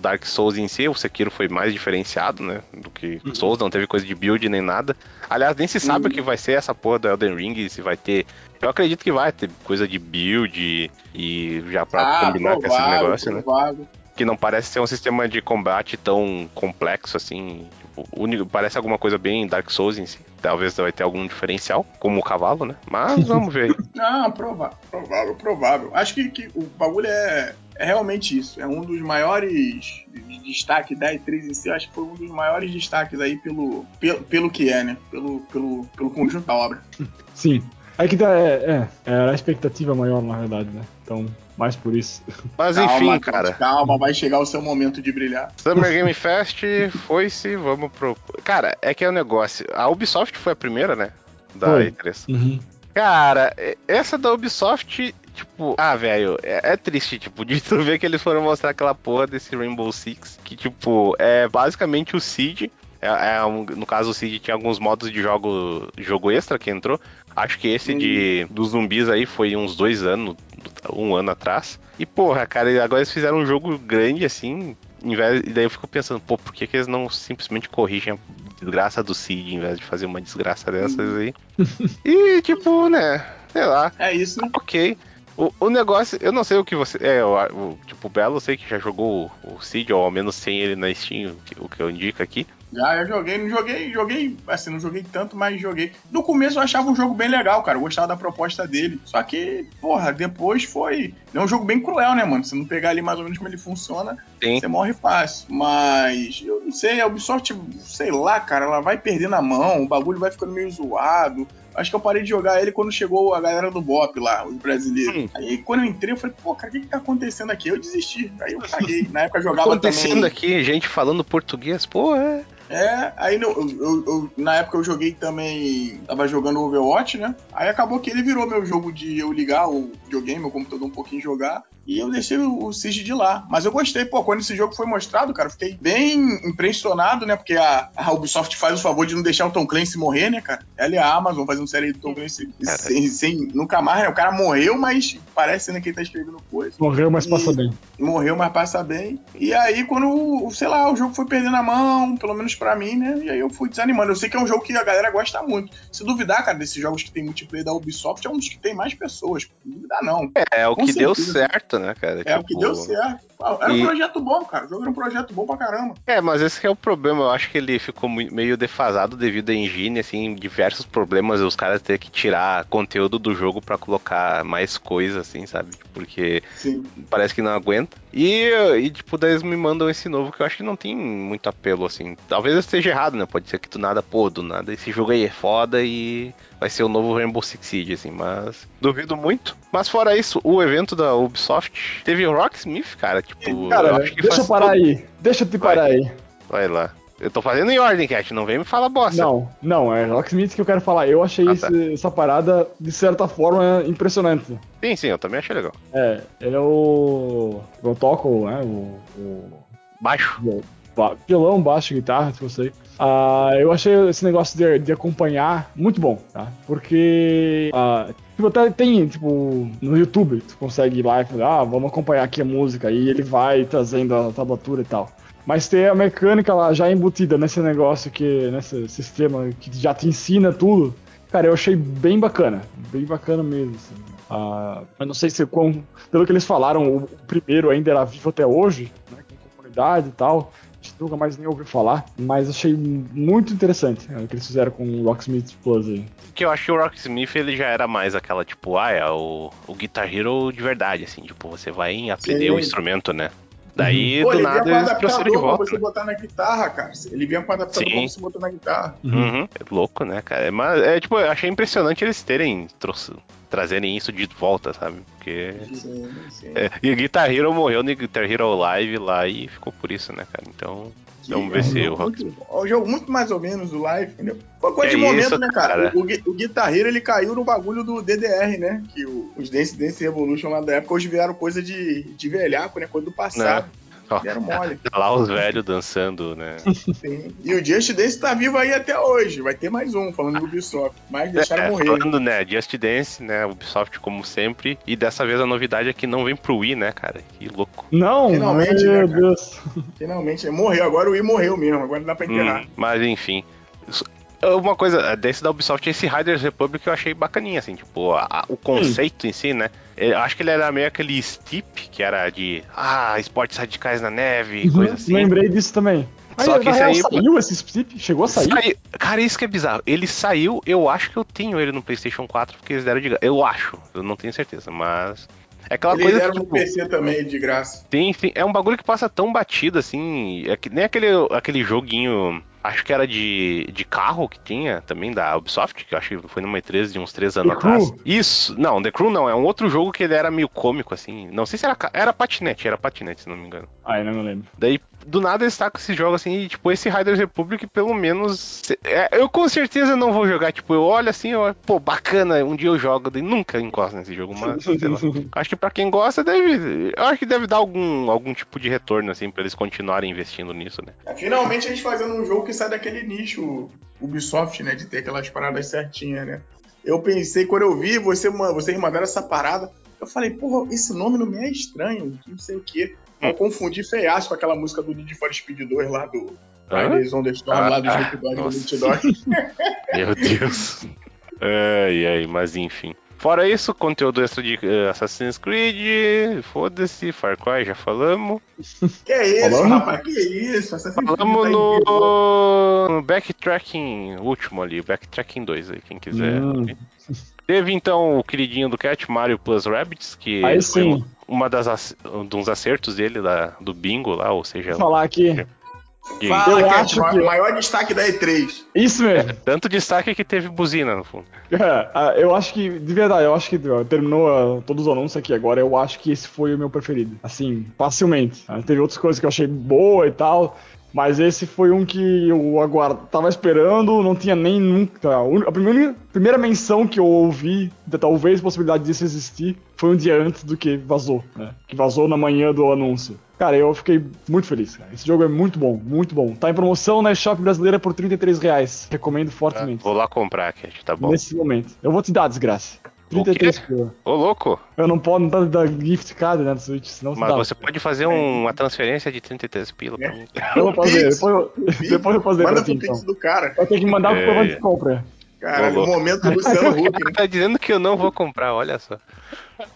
Dark Souls em si, o Sekiro foi mais diferenciado, né, do que Souls, não teve coisa de build nem nada. Aliás, nem se sabe o que vai ser essa porra do Elden Ring, se vai ter... Eu acredito que vai ter coisa de build e, já pra Ah, combinar com esse provável, negócio, né? provável. que não parece ser um sistema de combate tão complexo assim. Tipo, único, parece alguma coisa bem Dark Souls em si. Talvez vai ter algum diferencial, como o cavalo, né? Mas vamos ver. Não, provável, provável, provável. Acho que, que o bagulho é, é realmente isso. É um dos maiores de destaque da E3 em si. Acho que foi um dos maiores destaques aí pelo, pelo, pelo que é, né? Pelo, pelo, pelo conjunto da obra. Sim. É que tá, é, é, era a expectativa maior, na verdade, né? Então, mais por isso. Mas Calma, enfim, cara. Calma, vai chegar o seu momento de brilhar. Summer Game Fest foi-se, vamos pro. Cara, é que é o negócio. A Ubisoft foi a primeira, né? Da Foi. E3. Uhum. Cara, essa da Ubisoft, tipo, ah, velho, é, é triste, tipo, de tu ver que eles foram mostrar aquela porra desse Rainbow Six, que, tipo, é basicamente o Siege. É, é um- no caso, o Siege tinha alguns modos de jogo, jogo extra que entrou. Acho que esse de dos zumbis aí foi uns dois anos, um ano atrás. E, porra, cara, agora eles fizeram um jogo grande assim. Em vez, e daí eu fico pensando, pô, por que, que eles não simplesmente corrigem a desgraça do Siege em vez de fazer uma desgraça dessas aí? E, tipo, né, sei lá, É isso. ok. O, o negócio, eu não sei o que você. É, o, o- tipo, o Belo, eu sei que já jogou o, o Cid, ou ao menos sem ele na Steam, o que, eu indico aqui. Já, eu joguei, não joguei, joguei, assim, não joguei tanto, mas joguei. No começo eu achava um jogo bem legal, cara. Eu gostava da proposta dele. Só que, porra, depois foi. É um jogo bem cruel, né, mano? Se não pegar ali mais ou menos como ele funciona, Sim. você morre fácil. Mas eu não sei, a Ubisoft, sei lá, cara, ela vai perdendo a mão, o bagulho vai ficando meio zoado. Acho que eu parei de jogar ele quando chegou a galera do Bop lá, os brasileiros. Hum. Aí quando eu entrei, eu falei, pô, cara, o que que tá acontecendo aqui? Eu desisti. Aí eu caguei. Na época eu jogava Acontecendo também. aqui, gente falando português, pô, é. É, aí no- eu, eu- na época eu joguei também. Tava jogando Overwatch, né? Aí acabou que ele virou meu jogo de eu ligar o videogame, meu computador um pouquinho jogar. E eu deixei o, o Siege de lá. Mas eu gostei, pô, quando esse jogo foi mostrado, cara, eu fiquei bem impressionado, né? Porque a, a Ubisoft faz o favor de não deixar o Tom Clancy morrer, né, cara? Ela e a Amazon fazendo série do Tom Clancy Cara. sem, sem- nunca mais, né? O cara morreu, mas parece né, que ele tá escrevendo coisa Morreu, mas passa E- bem. morreu, mas passa bem. E aí, quando, sei lá, o jogo foi perdendo a mão, pelo menos pra mim, né? E aí eu fui desanimando. Eu sei que é um jogo que a galera gosta muito. Se duvidar, cara, desses jogos que tem multiplayer da Ubisoft, é um dos que tem mais pessoas. Não duvidar, não. É, o Com que deu certeza. certo, né, cara? É o que Tipo, deu certo. Era um e- projeto bom, cara. O jogo era um projeto bom pra caramba. É, mas esse que é o problema. Eu acho que ele ficou meio defasado devido à engine, assim, diversos problemas. Os caras ter que tirar conteúdo do jogo pra colocar mais coisa, assim, sabe? Porque Sim. parece que não aguenta. E, e, tipo, daí eles me mandam esse novo que eu acho que não tem muito apelo, assim. Talvez eu esteja errado, né? Pode ser que do nada, pô, do nada esse jogo aí é foda e vai ser o novo Rainbow Six Siege, assim, mas duvido muito. Mas fora isso, o evento da Ubisoft teve o Rocksmith, cara, tipo, eu Cara, acho que deixa eu parar aí. Deixa eu te Vai. parar aí. Vai lá. Eu tô fazendo em ordem, Cat, não vem me falar bosta. Não, não, é Rocksmith que eu quero falar. Eu achei Ah, tá. esse- essa parada, de certa forma, impressionante. Sim, sim, eu também achei legal. É, ele é o. Eu toco, né? O. o Baixo. Violão, baixo, guitarra, se você. Ah, eu achei esse negócio de, de acompanhar muito bom, tá? Porque. ah, tipo, até tem, tipo, no YouTube, tu consegue ir lá e falar, ah, vamos acompanhar aqui a música, e ele vai trazendo a tablatura e tal. Mas ter a mecânica lá já embutida nesse negócio que. nesse sistema que já te ensina tudo. Cara, eu achei bem bacana. Bem bacana mesmo. Assim. Ah, eu não sei se quão. Pelo que eles falaram, o, o primeiro ainda era vivo até hoje, né? Com comunidade e tal. A gente nunca mais nem ouviu falar. Mas achei muito interessante né, o que eles fizeram com o Rocksmith Plus aí. Que eu acho que o Rocksmith ele já era mais aquela, tipo, ah, é o, o Guitar Hero de verdade, assim, tipo, você vai aprender Sim. o instrumento, né? Daí, Pô, do ele nada, eles trouxeram de adaptador pra volta. você botar na guitarra, cara. Ele vinha com adaptador Sim. pra você botar na guitarra. Uhum. É louco, né, cara? É, mas, é, tipo, eu achei impressionante eles terem, trouxe- trazerem isso de volta, sabe? Porque... Sim, sim. É, e o Guitar Hero morreu no Guitar Hero Live lá e ficou por isso, né, cara? Então, Vamos ver se eu muito, É um jogo muito mais ou menos o Life, entendeu? Foi coisa É de momento, isso, né, cara? cara. O, o Guitar Hero, ele caiu no bagulho do DDR, né? Que o- os Dance Dance Revolution lá da época hoje vieram coisa de, de velhaco, né? Coisa do passado. Ó, Deram mole. tá lá os velhos dançando, né? Sim. E o Just Dance tá vivo aí até hoje. Vai ter mais um, falando do Ubisoft. Mas deixaram É, morrer. falando, né, Just Dance, né, Ubisoft como sempre, e dessa vez a novidade é que não vem pro Wii, né, cara? Que louco. Não, Finalmente, meu né? Deus. Finalmente, morreu. Agora o Wii morreu mesmo. Agora não dá pra enterrar. Hum, mas enfim. Isso- Uma coisa, desse da Ubisoft, esse Riders Republic eu achei bacaninha, assim, tipo, a- a- o conceito em si, né? Eu acho que ele era meio aquele Steep, que era de, ah, esportes radicais na neve, coisa assim. Lembrei disso também. Aí, Só que na esse real, aí- saiu esse Split? Chegou a sair? Sai- Cara, isso que é bizarro. Ele saiu, eu acho que eu tenho ele no PlayStation 4 porque eles deram de graça. Eu acho, eu não tenho certeza, mas. É aquela Eles coisa deram que, no tipo, PC também, de graça. tem, tem- é um bagulho que passa tão batido assim. É que nem aquele, aquele joguinho. Acho que era de, de carro que tinha também da Ubisoft, que eu acho que foi numa E3 de uns três anos The atrás. Crew? Isso, não, The Crew não, é um outro jogo que ele era meio cômico, assim. Não sei se era. Era patinete, era patinete, se não me engano. Ai, não me lembro. Daí, do nada, eles tá com esse jogo assim, e, tipo, esse Riders Republic, pelo menos. é, eu com certeza não vou jogar, tipo, eu olho assim, eu, pô, bacana, um dia eu jogo, daí nunca encosto nesse jogo, mas sei lá. Acho que pra quem gosta, deve. Eu acho que deve dar algum, algum tipo de retorno, assim, pra eles continuarem investindo nisso, né? É, Finalmente a gente fazendo um jogo que sai daquele nicho Ubisoft, né? De ter aquelas paradas certinhas, né? Eu pensei, quando eu vi você, vocês mandaram essa parada, eu falei, porra, esse nome não me é estranho, não sei o quê. Eu confundi feiaço com aquela música do Need for Speed 2 lá do? Fridays on the Storm, lá do Ah, Snoop Dogg do. Snoop Dogg. Meu Deus. ai, ai, mas enfim. Fora isso, conteúdo extra de eh, Assassin's Creed, foda-se, Far Cry, já falamos. Que é isso, Falamos? rapaz? Que isso? Essa Falamos tá em vida. no, no backtracking último ali, o backtracking 2 aí, quem quiser. Hum. Teve então o queridinho do Cat, Mario Plus Rabbids, que Aí foi sim. Uma das ac- um dos acertos dele da, do bingo lá, ou seja, Vou falar aqui. Fala, Eu Cat, acho ma- que- maior destaque da E3. Isso mesmo. tanto destaque que teve buzina no fundo. É, eu acho que, de verdade, eu acho que ó, terminou todos os anúncios aqui agora. Eu acho que esse foi o meu preferido. Assim, facilmente. Teve outras coisas que eu achei boa e tal. Mas esse foi um que eu aguardo, tava esperando, não tinha nem nunca. A, primeira, primeira menção que eu ouvi, da talvez possibilidade disso existir, foi um dia antes do que vazou, né? Que vazou na manhã do anúncio. Cara, eu fiquei muito feliz, cara. Esse jogo é muito bom, muito bom. Tá em promoção na eShop brasileira por 33 reais. Recomendo fortemente. Vou lá comprar, Cat, tá bom. Nesse momento. Eu vou te dar, desgraça. O quê? 33 pila. Ô, louco! Eu não posso dar, dar gift card né, do Switch, senão Mas dá. você pode fazer um- uma transferência de 33 pila pra mim. Eu vou fazer, depois eu, depois eu fazer Manda pra ti, então. do cara. Vai ter que mandar É, pro é, é. de compra. Cara, louco. momento Luciano Huck, né? Tá dizendo que eu não vou comprar, olha só.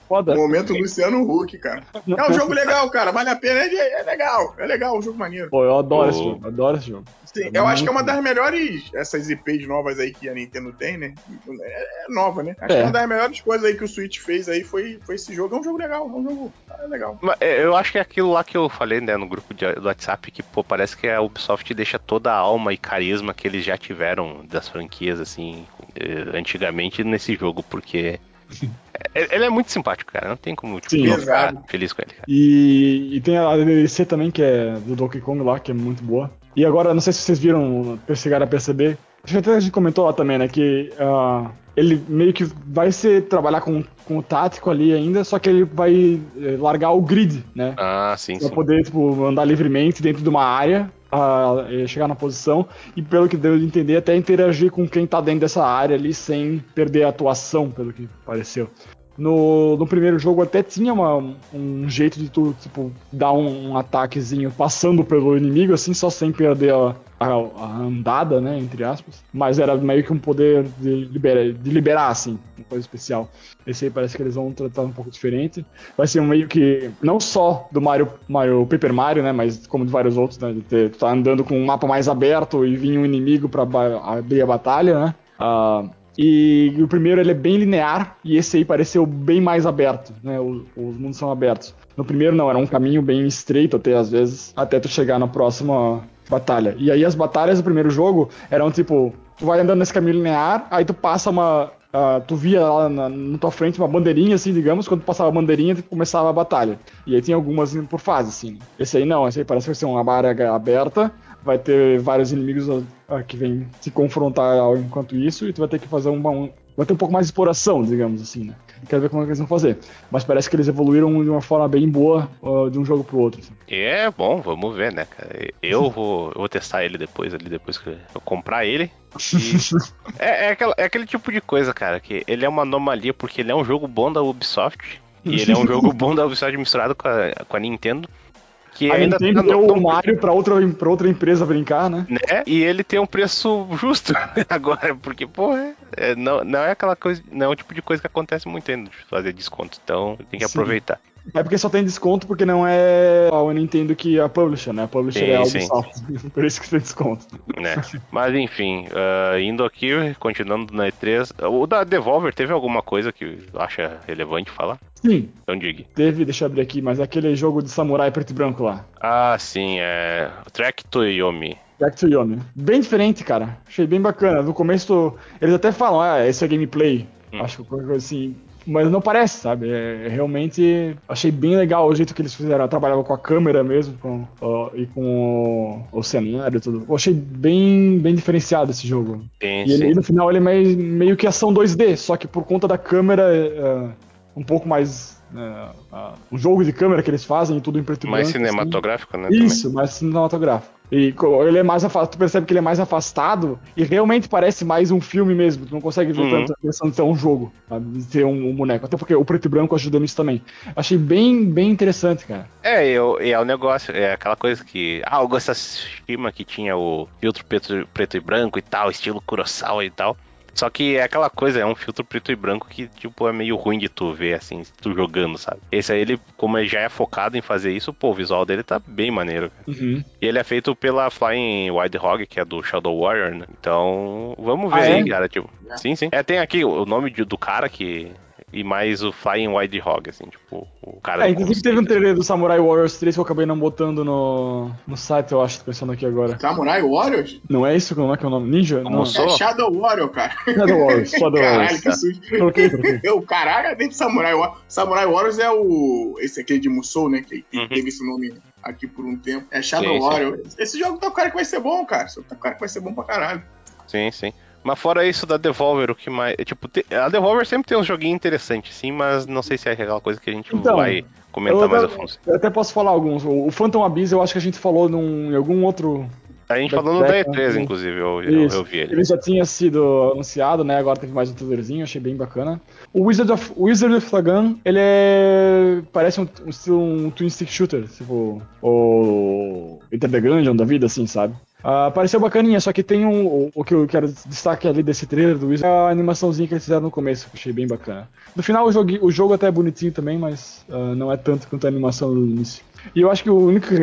Foda. Momento Luciano Huck, cara. É um jogo legal, cara. Vale a pena. É, é legal. É legal, um jogo maneiro. Pô, eu adoro Ô. esse jogo, adoro esse jogo. Sim, eu acho que é uma das melhores, essas IPs novas aí que a Nintendo tem, né? É, é nova, né? Acho É. que uma das melhores coisas aí que o Switch fez aí foi, foi esse jogo. É um jogo legal, é um jogo é legal. Mas, é, Eu acho que é aquilo lá que eu falei, né, no grupo de- do WhatsApp, que, pô, parece que a Ubisoft deixa toda a alma e carisma que eles já tiveram das franquias, assim, eh, antigamente nesse jogo, porque é- ele é muito simpático, cara, não tem como, tipo, Sim. ficar feliz com ele, cara. E, e tem a DLC também, que é do Donkey Kong lá, que é muito boa. E agora, não sei se vocês viram, chegaram a perceber, acho que até a gente comentou lá também, né, que ah, ele meio que vai ser trabalhar com, com o tático ali ainda, só que ele vai eh, largar o grid, né? Ah, sim, Pra sim. poder, tipo, andar livremente dentro de uma área, ah, e chegar na posição, e pelo que deu de entender, até interagir com quem tá dentro dessa área ali sem perder a atuação, pelo que pareceu. No, no primeiro jogo até tinha uma- um jeito de tu, tipo, dar um, um ataquezinho passando pelo inimigo, assim, só sem perder a, a- a andada, né, entre aspas. Mas era meio que um poder de, libera, de liberar, assim, uma coisa especial. Esse aí parece que eles vão tratar um pouco diferente. Vai ser um meio que, não só do Mario, Mario Paper Mario, né, mas como de vários outros, né, de ter, tá andando com um mapa mais aberto e vir um inimigo pra ba- abrir a batalha, né. Ah, e o primeiro ele é bem linear e esse aí pareceu bem mais aberto, né? Os, os mundos são abertos. No primeiro não, era um caminho bem estreito até às vezes, até tu chegar na próxima batalha. E aí as batalhas do primeiro jogo eram tipo, tu vai andando nesse caminho linear, aí tu passa uma ah, tu via lá na, na tua frente uma bandeirinha, assim, digamos, quando passava a bandeirinha, começava a batalha. E aí tinha algumas por fase, assim. Esse aí não, esse aí parece que vai ser uma área aberta, vai ter vários inimigos que vêm se confrontar enquanto isso, e tu vai ter que fazer uma, um, vai ter um pouco mais de exploração, digamos assim, né? Quero ver como é que eles vão fazer. Mas parece que eles evoluíram de uma forma bem boa uh, de um jogo pro outro. Assim. É bom, vamos ver, né, cara? Eu vou, eu vou testar ele depois ali, depois que eu comprar ele. é, é, aquela, é aquele tipo de coisa, cara, que ele é uma anomalia porque ele é um jogo bom da Ubisoft. E ele é um jogo bom da Ubisoft misturado com a, com a Nintendo que ainda Nintendo tá deu o Mario pra outra, pra outra empresa brincar, né? né? E ele tem um preço justo agora, porque, pô, é, não, não é aquela coisa, não é o tipo de coisa que acontece muito ainda de fazer desconto, então tem que Sim. aproveitar. É porque só tem desconto porque não é a Nintendo que é a publisher, né? A publisher sim, é a Ubisoft. Por isso que tem desconto. Né? Mas enfim, uh, indo aqui, continuando na E3, o da Devolver teve alguma coisa que acha relevante falar? Sim. Então diga. Teve, deixa eu abrir aqui, mas é aquele jogo de samurai preto e branco lá. Ah, sim, é. Track to Yomi. Track to Yomi. Bem diferente, cara. Achei bem bacana. No começo, eles até falam, ah, esse é gameplay. Hum. Acho que coisa assim mas não parece, sabe? É, realmente achei bem legal o jeito que eles fizeram. Trabalhava com a câmera mesmo com, ó, e com o, o cenário e tudo. Eu achei bem, bem diferenciado esse jogo. E, ele, no final ele é meio, meio que ação 2D, só que por conta da câmera é, um pouco mais. É, um jogo de câmera que eles fazem, tudo em preto e branco. Mais assim. cinematográfico, assim. né? Isso, também. mais cinematográfico. E ele é mais afastado, tu percebe que ele é mais afastado e realmente parece mais um filme mesmo. Tu não consegue ver uhum. tanto a questão de ser um jogo, sabe? de ser um, um, boneco. Até porque o preto e branco ajuda nisso também. Achei bem, bem interessante, cara. É, eu, é o negócio, é aquela coisa que. Ah, o Ghost Tsushima que tinha o filtro preto, preto e branco e tal, estilo Kurosawa e tal. Só que é aquela coisa, é um filtro preto e branco que, tipo, é meio ruim de tu ver, assim, tu jogando, sabe? Esse aí, ele, como ele já é focado em fazer isso, pô, o visual dele tá bem maneiro. Uhum. E ele é feito pela Flying Wild Hog, que é do Shadow Warrior, né? Então, vamos ver ah, aí, é? cara, tipo... É. Sim, sim. É, tem aqui o nome de, do cara que e mais o Flying Wide Hog, assim, tipo, o cara. É, inclusive teve um trailer do Samurai Warriors 3 que eu acabei não botando no, no site, eu acho, tô pensando aqui agora. Samurai Warriors? Não é isso? Como é que é o nome? Ninja? Não. É Shadow Warrior, cara. Shadow Warriors, Shadow Warriors. Caralho, que susto. Troquei, troquei. Eu, caralho, é dentro do Samurai Warriors. Samurai Warriors é o. Esse aqui de Musou, né? Que uhum. teve esse nome aqui por um tempo. É Shadow sim, Warrior. Sim. Esse jogo tá o cara que vai ser bom, cara. Esse tá o cara que vai ser bom pra caralho. Sim, sim. Mas fora isso da Devolver, o que mais. Tipo, a Devolver sempre tem uns joguinhos interessantes, sim, mas não sei se é aquela coisa que a gente então, vai comentar mais a fundo. Eu até posso falar alguns. O Phantom Abyss eu acho que a gente falou num, em algum outro. A gente falou no D3, né? inclusive, eu, eu, eu, vi ele. Ele já tinha sido anunciado, né? Agora teve mais um trailerzinho, achei bem bacana. O Wizard of, Wizard of Lagan, ele é. parece um, um, um twin stick shooter, tipo. O. Enter the Gungeon da vida, assim, sabe? Uh, pareceu bacaninha, só que tem um. O, o, que eu quero destaque ali desse trailer do Wizard é a animaçãozinha que eles fizeram no começo, que achei bem bacana. No final o jogo, o jogo até é bonitinho também, mas uh, não é tanto quanto a animação do início. E eu acho que o único,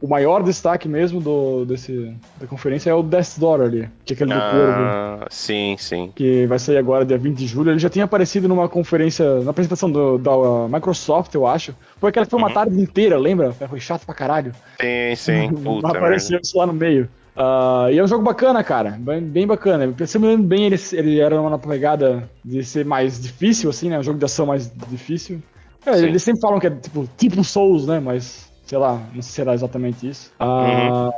o, maior destaque mesmo do, desse, da conferência é o Death Door ali, que é aquele ah, do corvo. Sim, sim. Que vai sair agora, dia 20 de julho. Ele já tinha aparecido numa conferência, na apresentação do, da Microsoft, eu acho. Foi aquela que foi uma uhum. tarde inteira, lembra? Foi chato pra caralho. Sim, sim. Puta apareceu isso lá no meio. Uh, e é um jogo bacana, cara. Bem, bem bacana. Se me lembro bem, ele, ele era uma pegada de ser mais difícil, assim, né? Um jogo de ação mais difícil. É, eles sempre falam que é tipo, tipo Souls, né? Mas, sei lá, não sei se será exatamente isso. Uh, uhum.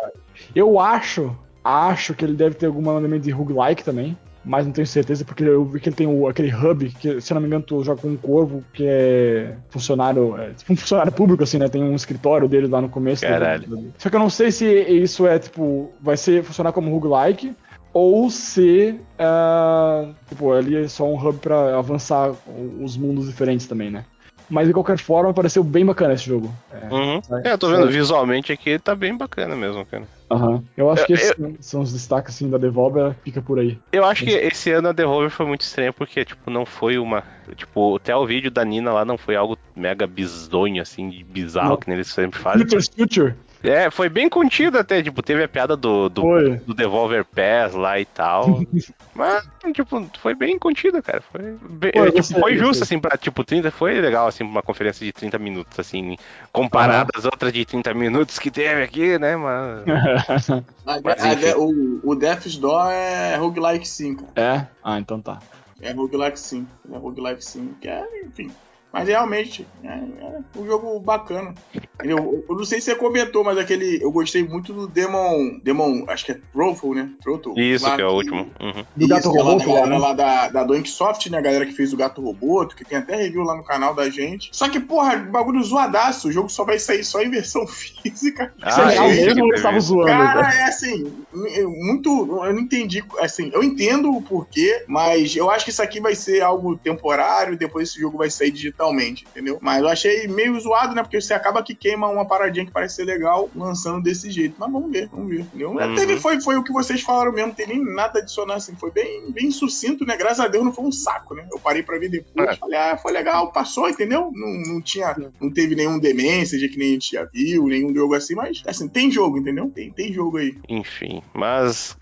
Eu acho, acho que ele deve ter algum elemento de roguelike também mas não tenho certeza, porque eu vi que ele tem o, aquele hub, que se eu não me engano, tu joga com um corvo, que é funcionário, é, tipo um funcionário público, assim, né? Tem um escritório dele lá no começo. Caralho. Do, Só que eu não sei se isso é, tipo, vai ser funcionar como roguelike, ou se, uh, tipo, ali é só um hub para avançar os mundos diferentes também, né? Mas de qualquer forma, pareceu bem bacana esse jogo. É, uhum. é eu tô vendo visualmente aqui, tá bem bacana mesmo, cara. Uhum. Eu acho que esses eu... são os destaques assim, da Devolver, fica por aí. Eu acho que esse ano a Devolver foi muito estranha porque, tipo, não foi uma. Tipo, até o vídeo da Nina lá não foi algo mega bizonho, assim, bizarro, não. que eles sempre fazem. Future Future. É, foi bem contido até, tipo, teve a piada do, do, do Devolver Pass lá e tal. mas, tipo, foi bem contida, cara. Foi, bem, Pô, tipo, sei, foi justo, assim, pra, tipo, 30, foi legal, assim, uma conferência de 30 minutos, assim, comparada às outras de 30 minutos que teve aqui, né, mas... mas o, o Death's Door é roguelike sim, cara. É? Ah, então tá. É roguelike sim. É roguelike sim, que é, enfim... Mas realmente, é, é um jogo bacana. Eu, eu, não sei se você comentou, mas aquele. Eu gostei muito do Demon. Demon, acho que é Truffle, né? Truffle. Isso, que é o último. Uhum. Do Gato Roboto, lá, né? lá da, da Donksoft, né? A galera que fez o Gato Roboto, que tem até review lá no canal da gente. Só que, porra, bagulho zoadaço. O jogo só vai sair só em versão física. Ah, é, mesmo eu estava zoando. Cara, é assim, muito. Eu não entendi. Assim, eu entendo o porquê, mas eu acho que isso aqui vai ser algo temporário. Depois esse jogo vai sair digitalmente, entendeu? Mas eu achei meio zoado, né? Porque você acaba que queima uma paradinha que parece ser legal lançando desse jeito. Mas vamos ver, vamos ver, entendeu? Uhum. Teve, foi, foi o que vocês falaram mesmo, não tem nem nada adicionar assim. Foi bem, bem sucinto, né? Graças a Deus não foi um saco, né? Eu parei pra ver depois, é. falei, ah, foi legal, passou, entendeu? Não, não tinha, não teve nenhum demência de que nem a gente já viu, nenhum jogo assim, mas assim, tem jogo, entendeu? Tem, tem jogo aí. Enfim, mas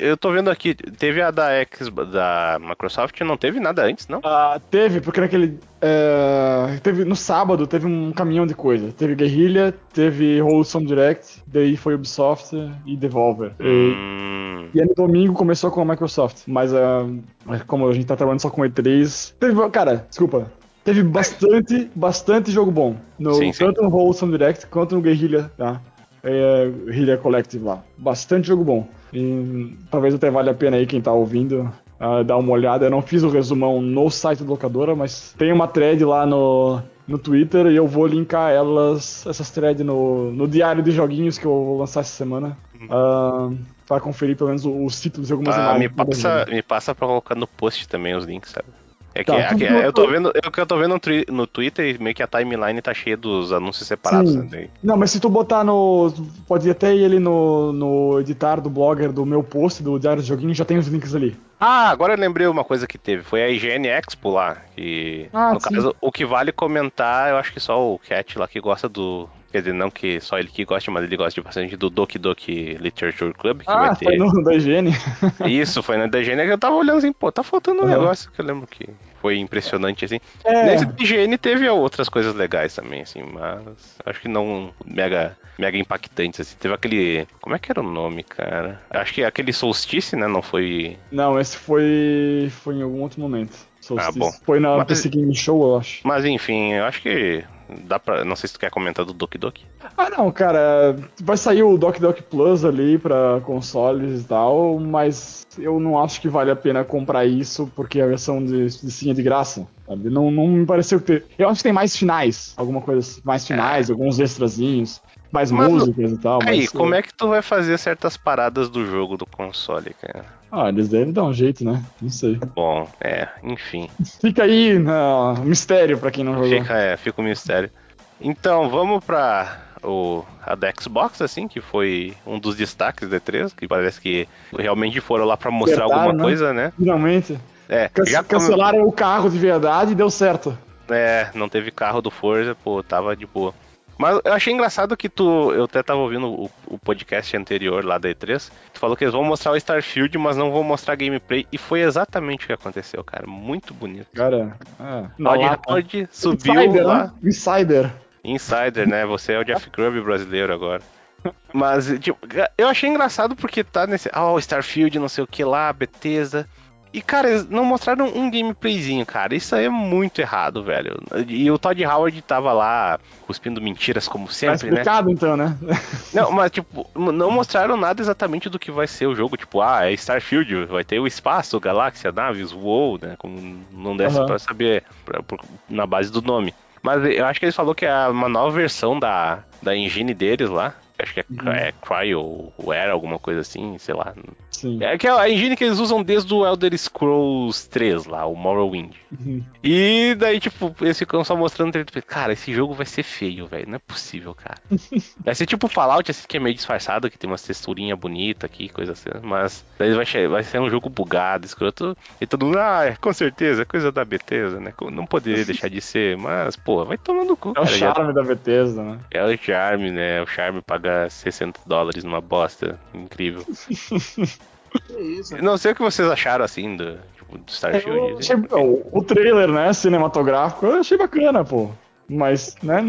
eu tô vendo aqui, teve a da X da Microsoft, não teve nada antes, não? Ah, teve, porque naquele. É, teve no sábado teve um caminhão de coisa. Teve Guerrilla, teve Wholesome Direct, daí foi Ubisoft e Devolver. Hum. E, e aí no domingo começou com a Microsoft. Mas uh, como a gente tá trabalhando só com E3. Teve, cara, desculpa. Teve bastante, bastante jogo bom. No, sim, sim. Tanto no Wholesome Direct quanto no Guerrilla, tá? É, Guerrilla Collective lá. Bastante jogo bom. E talvez até valha a pena aí quem tá ouvindo uh, dar uma olhada. Eu não fiz o resumão no site da locadora, mas tem uma thread lá no, no Twitter e eu vou linkar elas, essas threads no, no diário de joguinhos que eu vou lançar essa semana. Uh, pra conferir pelo menos os títulos e algumas ah, imagens. Me passa, me passa pra colocar no post também os links, sabe? É que, tá, é, que eu tô vendo, é que eu tô vendo no, no Twitter e meio que a timeline tá cheia dos anúncios separados. Né? Não, mas se tu botar no. Pode ir até ele no, no editar do blogger do meu post do Diário do Joguinho, já tem os links ali. Ah, agora eu lembrei uma coisa que teve. Foi a IGN Expo lá. Que, ah, no sim. caso, o que vale comentar, eu acho que só o Cat lá que gosta do, Quer dizer, não que só ele que goste, mas ele gosta bastante do Doki Doki Literature Club. Que ah, vai ter... foi no da higiene. Isso, foi no da higiene que eu tava olhando assim, pô, tá faltando um uhum. negócio que eu lembro que foi impressionante, assim. É. Nesse da higiene teve outras coisas legais também, assim, mas acho que não mega, mega impactantes, assim. Teve aquele... Como é que era o nome, cara? Acho que aquele Solstice, né, não foi... Não, esse foi... foi em algum outro momento. Solstice. Ah, bom. Foi na mas... Game Show, eu acho. Mas enfim, eu acho que Dá pra. Não sei se tu quer comentar do Doki Doki. Ah, não, cara. Vai sair o Doki Doki Plus ali pra consoles e tal, mas eu não acho que vale a pena comprar isso porque a versão de, de sim é de graça. Sabe? Não, não me pareceu ter. Eu acho que tem mais finais. Alguma coisa mais finais, é. alguns extrazinhos mais mas, músicas e tal. Aí, mas, como é que tu vai fazer certas paradas do jogo do console, cara? Ah, eles devem dar um jeito, né? Não sei. Bom, é, enfim. Fica aí no mistério pra quem não jogou. Fica, é, fica o um mistério. Então, vamos pra o, a da Xbox, assim, que foi um dos destaques da E3, que parece que realmente foram lá pra mostrar alguma né? coisa, né? Finalmente. É, já cancelaram o carro de verdade e deu certo. É, não teve carro do Forza, pô, tava de boa. Mas eu achei engraçado que tu. Eu até tava ouvindo o, o, podcast anterior lá da E3. Tu falou que eles vão mostrar o Starfield, mas não vão mostrar gameplay. E foi exatamente o que aconteceu, cara. Muito bonito. Cara, é. Todd Howard subiu Insider, lá. Né? Insider. Insider, né? Você é o Jeff Grubb brasileiro agora. Mas, tipo, eu achei engraçado porque tá nesse. Ah, oh, Starfield, não sei o que lá, Bethesda. E, cara, não mostraram um gameplayzinho, cara. Isso aí é muito errado, velho. E o Todd Howard tava lá cuspindo mentiras, como sempre, tá explicado, né? então, né? não, mas, tipo, não mostraram nada exatamente do que vai ser o jogo. Tipo, ah, é Starfield, vai ter o espaço, galáxia, naves, WoW, né? Como não desse uhum. pra saber pra, pra, na base do nome. Mas eu acho que eles falou que é uma nova versão da, da engine deles lá. Acho que é, uhum. é Cryo, ou era alguma coisa assim, sei lá. Sim. É que é a engine que eles usam desde o Elder Scrolls 3 lá, o Morrowind. Uhum. E daí, tipo, eles ficam só mostrando. Cara, esse jogo vai ser feio, velho. Não é possível, cara. vai ser tipo Fallout, assim, que é meio disfarçado, que tem uma texturinha bonita aqui, coisa assim. Mas daí vai, vai ser um jogo bugado, escroto. E todo mundo, ah, é, com certeza, é coisa da Bethesda, né? Não poderia deixar de ser, mas, pô, vai tomando cu. É o charme já... da Bethesda, né? É o charme, né? O charme paga 60 dólares numa bosta. Incrível. Não sei o que vocês acharam assim do, tipo, do Starfield. Achei, o, o trailer, né, cinematográfico, eu achei bacana, pô. Mas, né,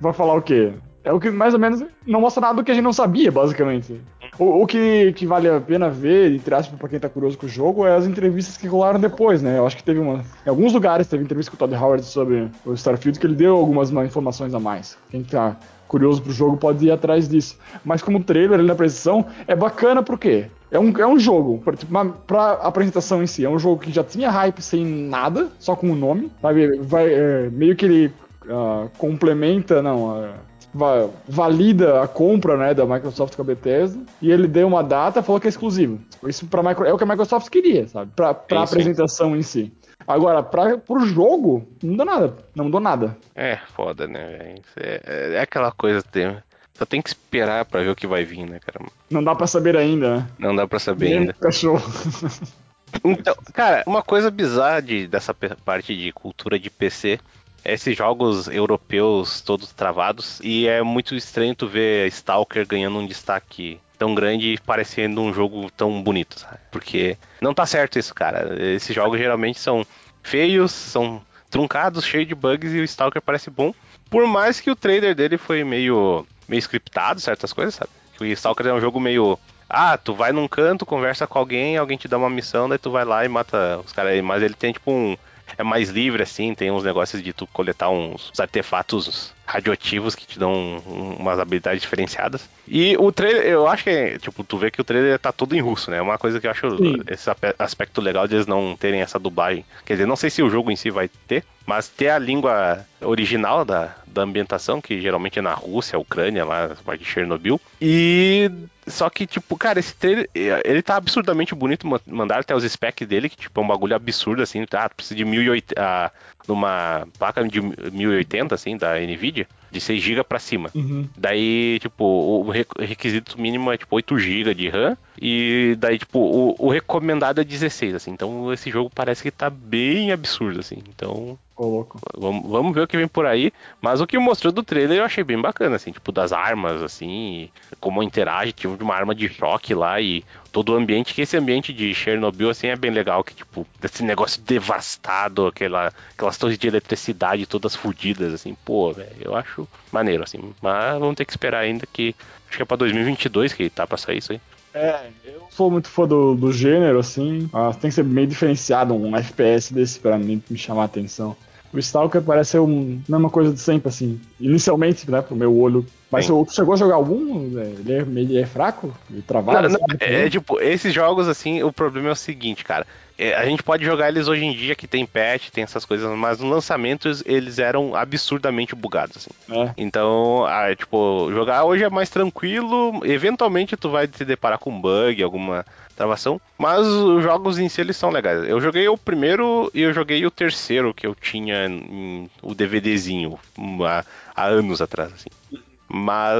vai falar o quê? É o que mais ou menos não mostra nada do que a gente não sabia, basicamente. O, o que, que vale a pena ver, entre aspas, pra quem tá curioso com o jogo, é as entrevistas que rolaram depois, né? Eu acho que teve uma. Em alguns lugares teve entrevista com o Todd Howard sobre o Starfield, que ele deu algumas informações a mais. Quem tá curioso pro jogo pode ir atrás disso. Mas como trailer ali na apresentação, é bacana porque é um, é um jogo, pra, tipo, pra apresentação em si, é um jogo que já tinha hype sem nada, só com o nome, sabe? Vai, é, meio que ele uh, complementa, não, uh, valida a compra né, da Microsoft com a Bethesda e ele deu uma data falou que é exclusivo. Isso micro, é o que a Microsoft queria, sabe? Pra, pra sim, apresentação em si. Agora, pra, pro jogo, não mudou nada. Não mudou nada. É, foda, né, é, é, é, aquela coisa. Tem, só tem que esperar pra ver o que vai vir, né, cara? Não dá pra saber ainda, né? Não dá pra saber ainda. Cachorro. Então, cara, uma coisa bizarra de, dessa parte de cultura de PC esses jogos europeus todos travados e é muito estranho tu ver Stalker ganhando um destaque tão grande e parecendo um jogo tão bonito, sabe? Porque não tá certo isso, cara. Esses jogos geralmente são feios, são truncados, cheios de bugs e o Stalker parece bom. Por mais que o trailer dele foi meio meio scriptado, certas coisas, sabe? O Stalker é um jogo meio ah, tu vai num canto, conversa com alguém, alguém te dá uma missão, daí tu vai lá e mata os caras aí. Mas ele tem tipo um, é mais livre, assim, tem uns negócios de tu coletar uns, uns artefatos radioativos que te dão um, umas habilidades diferenciadas. E o trailer, eu acho que, tipo, tu vê que o trailer tá todo em russo, né? É uma coisa que eu acho Sim. esse aspecto legal de eles não terem essa dublagem. Quer dizer, não sei se o jogo em si vai ter, mas ter a língua original da, da ambientação, que geralmente é na Rússia, Ucrânia, lá, parte de Chernobyl. E só que, tipo, cara, esse trailer, ele tá absurdamente bonito. Mandaram até os specs dele, que, tipo, é um bagulho absurdo, assim. Tá, precisa de 1080, ah, numa placa de 1080, assim, da NVIDIA, de 6 GB pra cima. Uhum. Daí, tipo, o requisito mínimo é, tipo, 8 GB de RAM. E daí, tipo, o, o recomendado é 16, assim. Então, esse jogo parece que tá bem absurdo, assim. Então, Louco. Vamos, vamos ver o que vem por aí. Mas o que mostrou do trailer eu achei bem bacana, assim, tipo, das armas, assim, como interage, tipo, de uma arma de choque lá e todo o ambiente, que esse ambiente de Chernobyl, assim, é bem legal, que, tipo, desse negócio devastado, aquela, aquelas torres de eletricidade todas fodidas, assim, pô, velho, eu acho maneiro, assim. Mas vamos ter que esperar ainda que, acho que é pra 2022 que tá pra sair isso aí. É, eu sou muito fã do, do gênero, assim. Ah, tem que ser meio diferenciado um FPS desse pra mim me chamar a atenção. O Stalker parece ser um, a mesma coisa de sempre, assim. Inicialmente, né, pro meu olho. Mas você chegou a jogar algum? Ele é, ele é fraco? Ele travado? Não, não, é, é, tipo, esses jogos, assim, o problema é o seguinte, cara. É, a gente pode jogar eles hoje em dia, que tem patch, tem essas coisas, mas no lançamento eles eram absurdamente bugados, assim. É. Então, ah, tipo, jogar hoje é mais tranquilo, eventualmente tu vai te deparar com bug, alguma travação, mas os jogos em si eles são legais. Eu joguei o primeiro e eu joguei o terceiro que eu tinha em, o DVDzinho há, há anos atrás, assim. Mas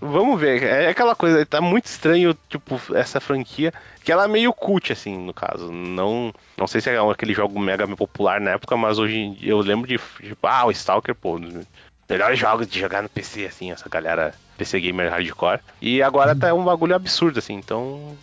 vamos ver. É aquela coisa, tá muito estranho, tipo, essa franquia, que ela é meio cult, assim, no caso. Não, não sei se é aquele jogo mega popular na época, mas hoje eu lembro de, tipo, ah, o Stalker, pô, melhores jogos de jogar no PC, assim, essa galera PC gamer hardcore. E agora tá um bagulho absurdo, assim, então.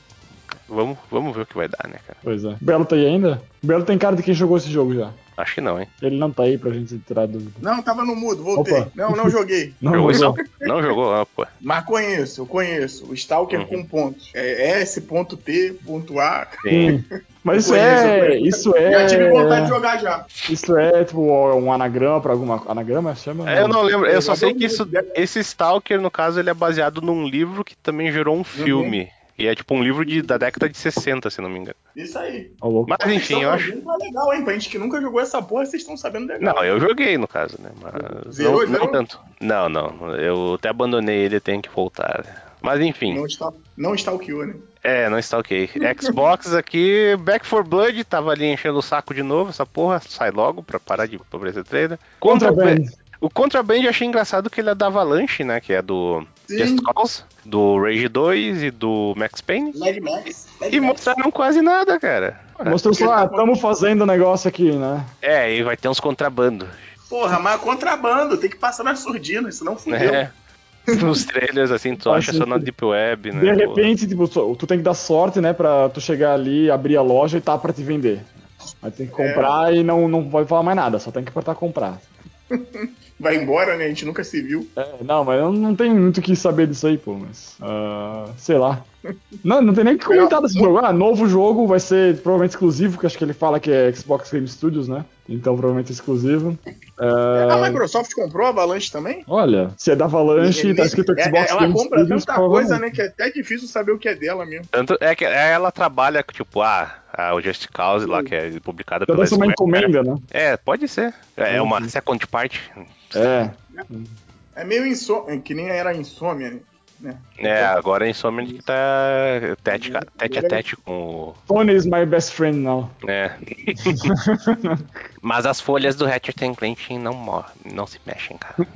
Vamos, vamos ver o que vai dar, né, cara? Pois é. Belo tá aí ainda? Belo tem cara de quem jogou esse jogo já. Acho que não, hein? Ele não tá aí pra gente tirar dúvida. Não, tava no mudo, voltei. Opa. Não, não joguei. não jogou Stalker? Não jogou, ah, pô. Mas conheço, eu conheço. O Stalker uhum. com pontos. É S, ponto T, ponto A. Sim. Mas isso é. Isso é. Já tive vontade de jogar já. Isso é, tipo, um anagrama pra alguma. Anagrama chama? É, eu não lembro. Eu só sei que isso, esse Stalker, no caso, ele é baseado num livro que também gerou um uhum. filme. E é tipo um livro de, da década de 60, se não me engano. Isso aí. Mas enfim, eu acho. Tá legal, hein? Pra gente que nunca jogou essa porra, vocês estão sabendo legal. Não, eu joguei no caso, né? Mas. Zerou, não, não tanto. Não, não. Eu até abandonei ele, tenho que voltar. Mas enfim. Não está, não está o que né? É, não está ok. Xbox aqui, Back for Blood, tava ali enchendo o saco de novo, essa porra, sai logo pra parar de cobrir esse trailer. Contraband. O Contraband eu achei engraçado que ele é da Avalanche, né? Que é do Sim. Just Cause, do Rage 2 e do Max Payne. Mad Max. Mad e mostraram quase nada, cara. Mostrou só, ah, tamo fazendo o negócio aqui, né? É, e vai ter uns contrabando. Porra, mas contrabando, tem que passar na surdina, senão fudeu. É. Nos trailers, assim, tu acha só na Deep Web, né? De repente, tipo, tu tem que dar sorte, né, pra tu chegar ali, abrir a loja e tá pra te vender. Aí tem que comprar é. e não, não vai falar mais nada, só tem que apertar comprar. Vai embora, né? A gente nunca se viu. É, não, mas eu não tenho muito o que saber disso aí, pô, mas. Uh, sei lá. Não, não tem nem o que comentar desse jogo. Ah, novo jogo, vai ser provavelmente exclusivo, que acho que ele fala que é Xbox Game Studios, né? Então provavelmente é exclusivo. Uh... A Microsoft comprou a Avalanche também? Olha, se é da Avalanche e tá escrito é, Xbox ela Game compra Studios. tanta coisa, né? Que é até difícil saber o que é dela mesmo. Tanto é que ela trabalha, tipo, ah, a, o Just Cause lá, que é publicada pela Square. uma encomenda, né? É, pode ser. É uma second party. É. É meio insônia, que nem era insônia, né? É, agora a Insomnia que tá tete, tete a tete com o. Tony is my best friend now. É. Mas as folhas do Ratchet Clank não, não se mexem, cara.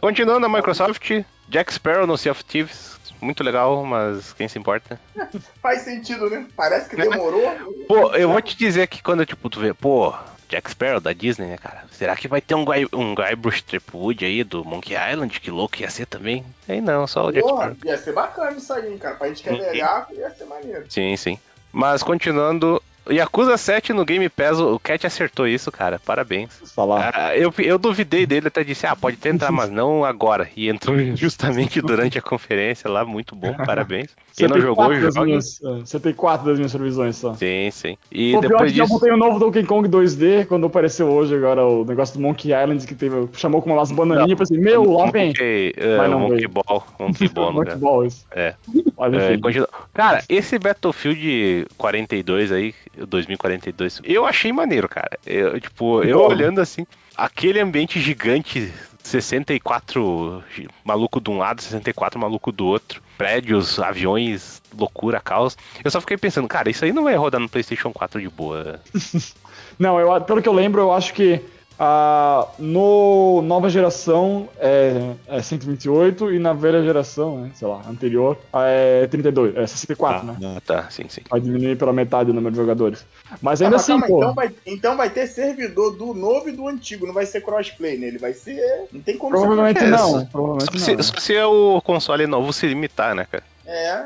Continuando a Microsoft, Jack Sparrow no Sea of Thieves. Muito legal, mas quem se importa? Faz sentido, né? Parece que demorou. Pô, eu vou te dizer que quando tipo, tu vê, pô, Jack Sparrow da Disney, né, cara? Será que vai ter um Guy, um Guybrush Threepwood aí do Monkey Island? Que louco ia ser também? Aí não, só o Jack Sparrow. Ia ser bacana isso aí, cara. Pra gente que é velhaco, ia ser maneiro. Sim, sim. Mas continuando, Yakuza 7 no Game Pass, o Cat acertou isso, cara. Parabéns. Falar. Ah, eu, eu duvidei dele, até disse, ah, pode tentar, mas não agora. E entrou justamente durante a conferência lá, muito bom, parabéns. Quem não jogou, joga. Minhas, é, você tem quatro das minhas previsões só. Sim, sim. E Pô, depois disso... eu botei o novo Donkey Kong 2D, quando apareceu hoje agora o negócio do Monkey Island, que teve, chamou com umas bananinhas, eu pensei, meu, lá vem. Monkey, uh, não Monkey Ball. Monkey Ball, Monkey Ball, isso. É. É, continua- Cara, esse Battlefield 42 aí, 2042, eu achei maneiro, cara. Eu, tipo, eu Bom. olhando assim, aquele ambiente gigante, 64 maluco de um lado, 64 maluco do outro, prédios, aviões, loucura, caos. Eu só fiquei pensando, cara, isso aí não vai rodar no PlayStation 4 de boa. Não, eu, pelo que eu lembro, eu acho que ah, no nova geração é, é 128 e na velha geração, né, sei lá, anterior, é 32, é 64, né? Ah, tá, sim, sim. Vai diminuir pela metade o número de jogadores. Mas Ah, ainda mas assim, calma, pô. então, vai, então vai ter servidor do novo e do antigo, não vai ser crossplay nele, vai ser. Não tem como ser Provavelmente É, não. Provavelmente Só se, não. só se o console novo se limitar, né, cara? É,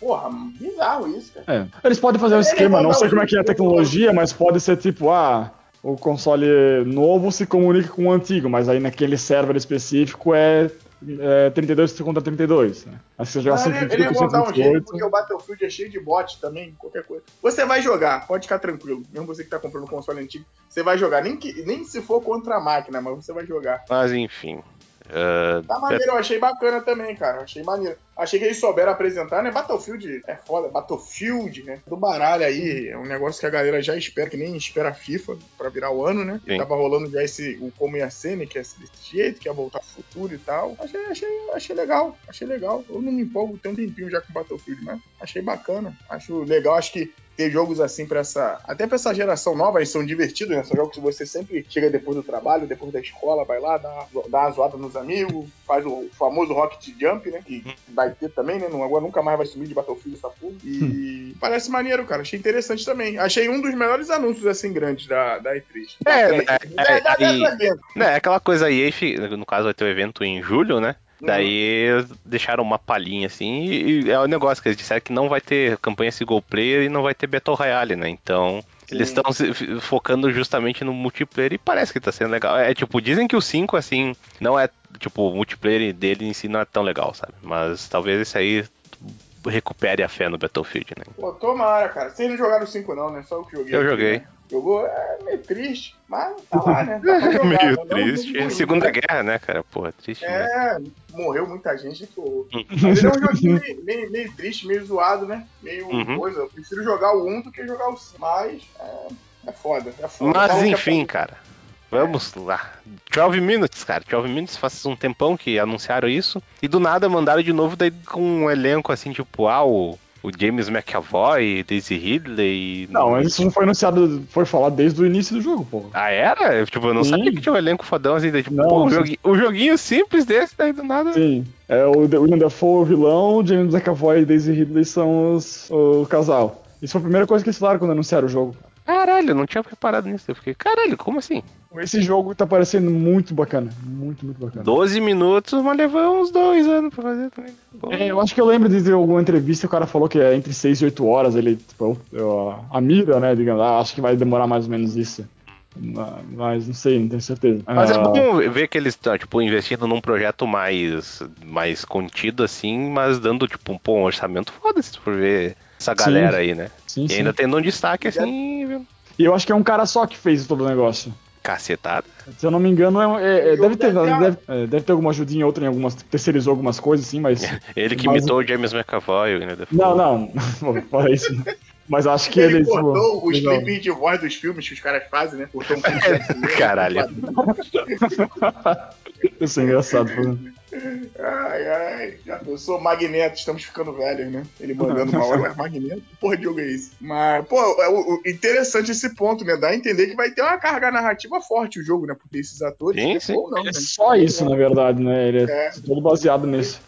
porra, bizarro isso, cara. É. Eles podem fazer um É, esquema, é, não não, sei como é que é a tecnologia, mas pode ser tipo, ah, o console novo se comunica com o antigo, mas aí naquele server específico é, é 32 contra 32. Né? Aí você jogar Não, ele, 128 ele ia botar um jeito 128. porque o Battlefield é cheio de bot também, qualquer coisa. Você vai jogar, pode ficar tranquilo. Mesmo você que tá comprando um console antigo, você vai jogar. Nem, que, nem se for contra a máquina, mas você vai jogar. Mas enfim. Ah, Tá maneiro, eu achei bacana também, cara. Achei maneiro. Achei que eles souberam apresentar, né? Battlefield é foda. Battlefield, né? Do baralho aí, é um negócio que a galera já espera, que nem espera a FIFA pra virar o ano, né? Sim. Tava rolando já esse, o como ia ser, né? Que ser desse jeito, que ia voltar pro futuro e tal. Achei, achei, achei legal, achei legal. Eu não me empolgo, tem um tempinho já com Battlefield, mas achei bacana. Acho legal, acho que ter jogos assim pra essa. Até pra essa geração nova, eles são divertidos, né? São jogos que você sempre chega depois do trabalho, depois da escola, vai lá, dá, dá uma zoada nos amigos, faz o famoso Rocket Jump, né? Que vai ter também, né? Não, agora nunca mais vai sumir de Battlefield essa porra. E parece maneiro, cara. Achei interessante também. Achei um dos melhores anúncios assim grandes da, da E3. É, Da- é, da- é, da- aí- da- da- Né, aquela coisa aí, no caso vai ter o evento em julho, né? Daí deixaram uma palhinha assim, e, é o negócio que eles disseram que não vai ter campanha single player e não vai ter Battle Royale, né? Então, eles Sim. estão se- f- focando justamente no multiplayer e parece que tá sendo legal. É tipo, dizem que o 5, assim, não é, tipo, o multiplayer dele em si não é tão legal, sabe? Mas talvez esse aí recupere a fé no Battlefield, né? Pô, tomara, cara. Vocês não jogaram 5 não, né? Só eu que joguei. Eu joguei. né? Jogou, é meio triste, mas tá lá, né? Pra jogar, Meio não- triste. não- Segunda né? guerra, né, cara? Porra, triste. né? É, morreu muita gente, pô. Mas ele é um joguinho meio, meio- meio triste, meio zoado, né? Meio Uhum. coisa. Eu prefiro jogar o 1 do que jogar o 5. Mas é, é foda, é foda. Mas Falam que é enfim, foda. cara. Vamos lá. 12 Minutes, cara. 12 Minutes faz um tempão que anunciaram isso. E do nada mandaram de novo daí com um elenco assim, tipo, ah, o, o James McAvoy, Daisy Ridley. Não, mas isso não foi anunciado, foi falado desde o início do jogo, pô. Ah, era? Tipo, eu não Sim. sabia que tinha um elenco fodão assim. Daí, tipo, Não, pô, sim. joguinho, um joguinho simples desse, daí do nada. Sim. É, o William Dafoe, o vilão, o James McAvoy e Daisy Ridley são os, o casal. Isso foi a primeira coisa que eles falaram quando anunciaram o jogo. Caralho, não tinha reparado nisso. Eu fiquei, caralho, como assim? Esse jogo tá parecendo muito bacana. Muito, muito bacana. 12 minutos, mas levou uns dois anos pra fazer também. É, eu acho que eu lembro de alguma entrevista o cara falou que é entre 6 e 8 horas. Ele, tipo, a mira, né? Digamos, ah, acho que vai demorar mais ou menos isso. Mas não sei, não tenho certeza. Mas é Ah, bom ver que eles estão, tipo, investindo num projeto mais, mais contido, assim, mas dando, tipo, um, pô, um orçamento foda se tu for ver essa Sim. galera aí, né? sim, E sim. ainda tendo um destaque, assim, viu? E eu acho que é um cara só que fez todo o negócio. cacetada. Se eu não me engano, é, é- é- deve, ter, deve é, deve ter alguma ajudinha outra em algumas. Terceirizou algumas coisas, sim, mas. Ele que Mas- imitou o James McAvoy, né? Não, não. Não fala isso. Mas acho que ele, ele. cortou os legal. clipes de voz dos filmes que os caras fazem, né? Cortou um clipe. Caralho. Isso é engraçado. pô. Ai, ai, já pensou Magneto, estamos ficando velhos, né? Ele mandando uma hora, Magneto? Que porra de jogo é esse? Mas, pô, é o- o- interessante esse ponto, né? Dá a entender que vai ter uma carga narrativa forte o jogo, né? Porque esses atores, Sim, né, sim. ou não, né? É só isso, na verdade, né? Ele é, É. todo baseado nisso.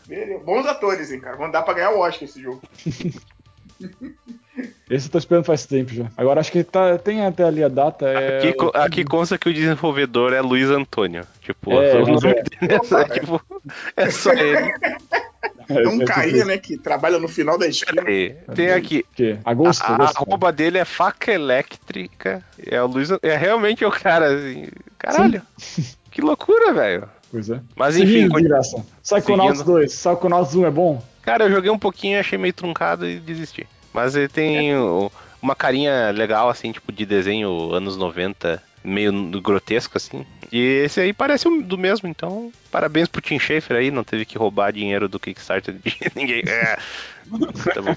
Bons atores, hein, cara? Vão dar pra ganhar o Oscar esse jogo. Esse eu tô esperando faz tempo já. Agora acho que tá, tem até ali a data. É, Aqui, aqui consta que o desenvolvedor é Luiz Antônio. Tipo, É, o nome é. dele é, só, tipo, é só ele. É um é, carinha, né? Que trabalha no final da esquina. Tem aqui. Que? Agosto? A, a agosto arroba dele é faca elétrica. É o Luiz. É realmente o cara, assim. Caralho. Que loucura, velho. Pois é. Mas Seguindo, enfim, graça. Psychonauts seguindo. 2. Psychonauts 1 é bom? cara, eu joguei um pouquinho, achei meio truncado e desisti. Mas ele tem o- uma carinha legal, assim, tipo, de desenho anos 90, meio grotesco, assim. E esse aí parece o do mesmo, então parabéns pro Tim Schafer aí, não teve que roubar dinheiro do Kickstarter de ninguém. É. Tá bom.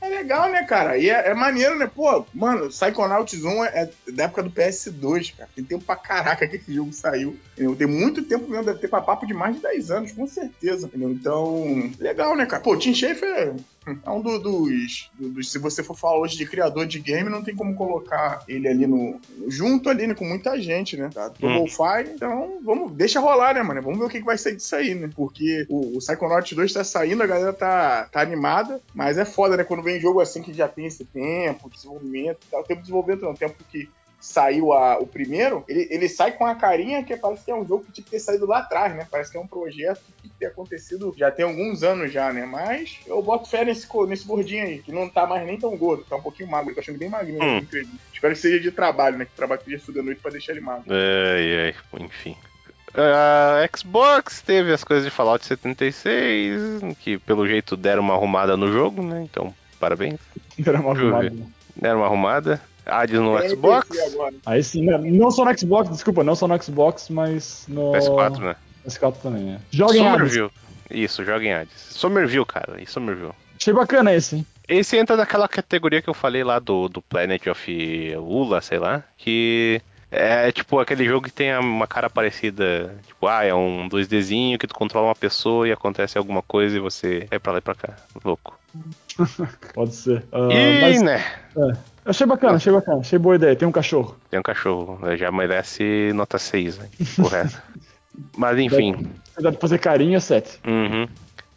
É legal, né, cara? E é, é maneiro, né? Pô, mano, Psychonauts 1 é, é da época do PS2, cara. Tem tempo pra caraca que esse jogo saiu. Entendeu? Tem muito tempo mesmo, deve ter papo de mais de 10 anos, com certeza. Entendeu? Então, legal, né, cara? Pô, o Tim Schafer é um do- dos, do- dos. Se você for falar hoje de criador de game, não tem como colocar ele ali no. junto ali, né? Com muita gente, né? Tá? Double Hum. Então, vamos. Deixa rolar, né, mano? Vamos ver o que, que vai sair disso aí, né? Porque o, o Psychonauts 2 tá saindo, a galera tá, tá animada, mas é foda, né? Quando vem jogo assim que já tem esse tempo, desenvolvimento tal. O tempo de desenvolvimento não, o tempo que saiu a- o primeiro, ele, ele sai com a carinha que parece que é um jogo que tinha que ter saído lá atrás, né? Parece que é um projeto que ter acontecido já tem alguns anos já, né? Mas eu boto fé nesse, nesse gordinho aí, que não tá mais nem tão gordo, tá um pouquinho magro, tô achando bem magrinho, né? Hum. Incrível. Espero que seja de trabalho, né? Que trabalho que esteja estudando noite pra deixar ele magro. Ai, ai, enfim. A Xbox teve as coisas de Fallout 76, que pelo jeito deram uma arrumada no jogo, né? Então, parabéns. Era uma arrumada. Deram uma arrumada. Hades no Tem Xbox. Aí sim, né? não só no Xbox, desculpa, não só no Xbox, mas no PS4, né? PS4 também, é. Joguem Hades. Somerville. Isso, joguem Hades. Somerville, cara. E Somerville. Achei bacana esse, hein? Esse entra naquela categoria que eu falei lá do, do Planet of Ula, sei lá, que é tipo aquele jogo que tem uma cara parecida, tipo, ah, é um 2Dzinho que tu controla uma pessoa e acontece alguma coisa e você vai pra lá e pra cá. Louco. Pode ser. Ah, e, mas né, é, achei bacana, achei bacana, achei boa ideia. Tem um cachorro. tem um cachorro, já merece nota 6, né? Correto. Mas enfim. Apesar de fazer carinho, é 7. Uhum.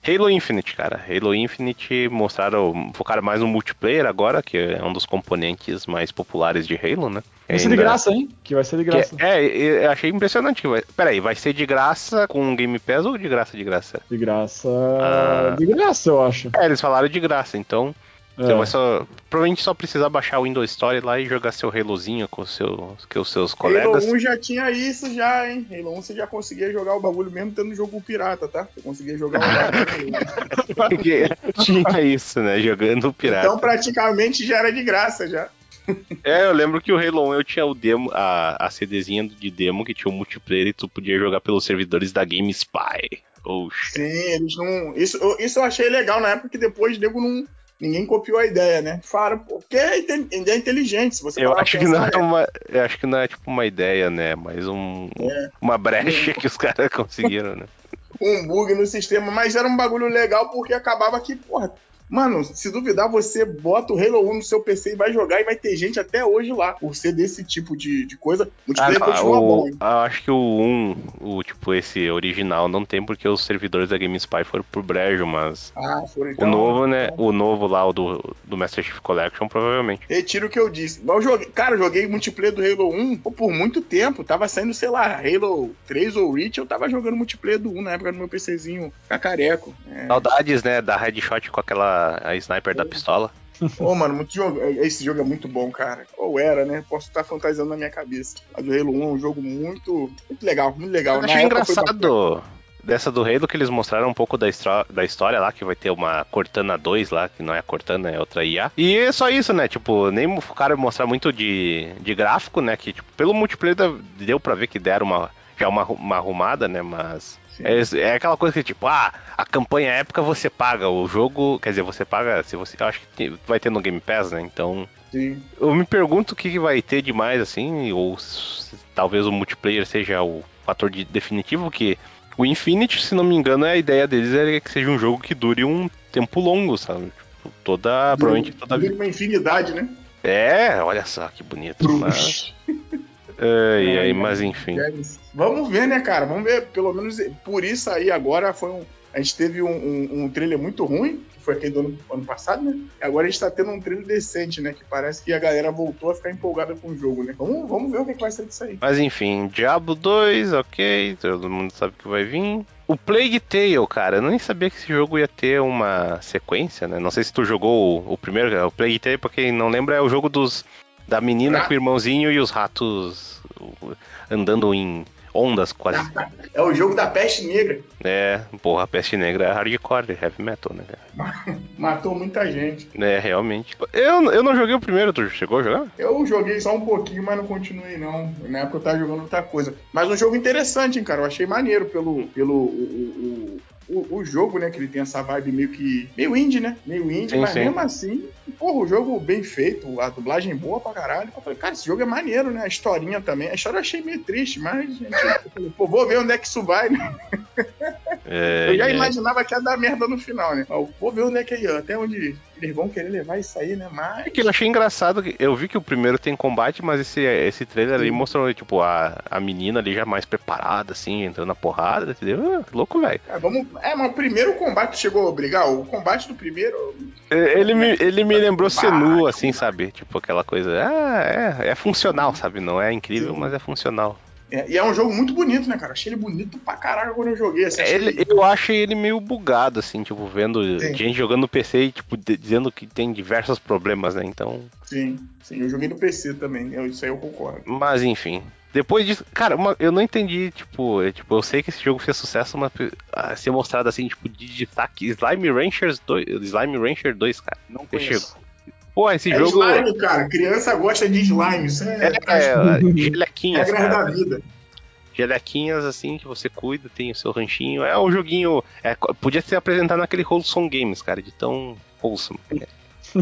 Halo Infinite, cara. Halo Infinite mostraram, focaram mais no multiplayer agora, que é um dos componentes mais populares de Halo, né? Vai ser de Ainda- graça, hein? Que vai ser de Que graça. é, é, eu achei impressionante. que Vai... Peraí, vai ser de graça com o Game Pass ou de graça de graça? De graça. Ah. De graça, eu acho. É, eles falaram de graça, então você É. vai só. Provavelmente só precisar baixar o Windows Store lá e jogar seu Halozinho com, o seu, com os seus colegas. Halo 1 já tinha isso já, hein? Halo 1 você já conseguia jogar o bagulho mesmo tendo jogo pirata, tá? Você conseguia jogar o tinha isso, né? Jogando pirata. Então praticamente já era de graça já. É, eu lembro que o Halo 1 eu tinha o demo, a, a CDzinha de demo que tinha o multiplayer e tu podia jogar pelos servidores da GameSpy. Oxi. Sim, eles não. Isso, eu- isso eu achei legal na época que depois nego não. Ninguém copiou a ideia, né? Falaram, porque é, ideia inteligente. Se você Eu acho que não pensar, é uma. Eu acho que não é tipo uma ideia, né? Mas um, uma brecha que os caras conseguiram, né? um bug no sistema, mas era um bagulho legal porque acabava que, porra, mano, se duvidar, você bota o Halo 1 no seu PC e vai jogar e vai ter gente até hoje lá, por ser desse tipo de, de coisa. Ah, multiplayer não, continua bom, o, hein? eu acho que o 1, o tipo esse original, não tem porque os servidores da GameSpy foram pro brejo, mas Ah, foram então. o novo, né? então, O novo lá, o do, do Master Chief Collection, provavelmente. Retiro o que eu disse. Mas eu joguei, cara, eu joguei multiplayer do Halo 1 pô, por muito tempo. Tava saindo, sei lá, Halo 3 ou Reach, eu tava jogando multiplayer do 1 na época do meu PCzinho cacareco. É, Saudades, né? Da headshot com aquela a sniper da pistola. Ô, oh, mano, muito jogo. Esse jogo é muito bom, cara. Ou era, né? Posso estar fantasiando na minha cabeça. A do Halo 1 é um jogo muito, muito legal, muito legal. Eu achei engraçado dessa do Halo que eles mostraram um pouco da, da história lá, que vai ter uma Cortana 2 lá, que não é a Cortana, é outra IA. E é só isso, né? Tipo, nem focaram mostrar muito de, de gráfico, né? Que, tipo, pelo multiplayer deu pra ver que deram uma, já uma, uma arrumada, né? Mas é, é, aquela coisa que, tipo, ah, a campanha época você paga, o jogo, quer dizer, você paga, se você, eu acho que vai ter no Game Pass, né? Então, Sim. eu me pergunto o que, vai ter de mais, assim, ou se, talvez o multiplayer seja o fator de, definitivo, que o Infinity, se não me engano, a ideia deles é que seja um jogo que dure um tempo longo, sabe? Tipo, toda, dure, provavelmente toda Dure uma infinidade, né? É, olha só que bonito. Mas... Ai, ai, mas enfim. Vamos ver, né, cara? Vamos ver. Pelo menos por isso aí agora foi um. A gente teve um, um, um trailer muito ruim, que foi aquele do ano, ano passado, né? Agora a gente tá tendo um trailer decente, né? Que parece que a galera voltou a ficar empolgada com o jogo, né? Vamos, vamos ver o que, que vai ser disso aí. Mas enfim, Diablo 2, ok, todo mundo sabe que vai vir. O Plague Tale, cara, eu nem sabia que esse jogo ia ter uma sequência, né? Não sei se tu jogou o, o primeiro, o Plague Tale, pra quem não lembra, é o jogo dos da menina com o irmãozinho e os ratos andando em ondas quase. É o jogo da peste negra. É, porra, a peste negra é hardcore, heavy metal, né, cara? Matou muita gente. É, realmente. Eu, eu não joguei o primeiro, tu chegou a jogar? Eu joguei só um pouquinho, mas não continuei, não. Na época eu tava jogando outra coisa. Mas um jogo interessante, hein, cara. Eu achei maneiro pelo, pelo o, o, o, o, jogo, né? Que ele tem essa vibe meio que. meio indie, né? Meio indie, sim, mas sim. mesmo assim, porra, o jogo bem feito, a dublagem boa pra caralho. Eu falei, cara, esse jogo é maneiro, né? A historinha também. A história eu achei meio triste, mas, gente, eu falei, pô, vou ver onde é que isso vai, né? É, eu já é. imaginava que ia dar merda no final, né? vou ver onde é que é, até onde eles vão querer levar isso aí, né? Mas. É que eu achei engraçado. Eu vi que o primeiro tem combate, mas esse, esse trailer ali mostrou, tipo, a, a menina ali já mais preparada, assim, entrando na porrada, entendeu? Ah, louco, velho. É, vamos... é, mas o primeiro combate chegou a brigar. O combate do primeiro. É, ele me, ele me lembrou Senu, assim, sabe? Tipo, aquela coisa. Ah, é, é funcional, sabe? Não é incrível, Sim. mas é funcional. É, e é um jogo muito bonito, né, cara? Achei ele bonito pra caralho quando eu joguei. Assim, ele, Eu achei ele meio bugado, assim, tipo, vendo sim. gente jogando no PC e, tipo, dizendo que tem diversos problemas, né? Então. Sim, sim, eu joguei no PC também, eu, isso aí eu concordo. Mas enfim. Depois disso, cara, uma, eu não entendi, tipo, é, tipo, eu sei que esse jogo fez sucesso, mas uh, ser mostrado assim, tipo, de destaque Slime Ranchers 2, Slime Rancher 2, cara. Não conheço. Pô, esse é jogo. Slime, cara. Criança gosta de slime. Isso é. É, é gelequinhas. É a da vida. Gelequinhas, assim, que você cuida, tem o seu ranchinho. É um joguinho. É, podia ser apresentado naquele Wholesome Games, cara, de tão wholesome.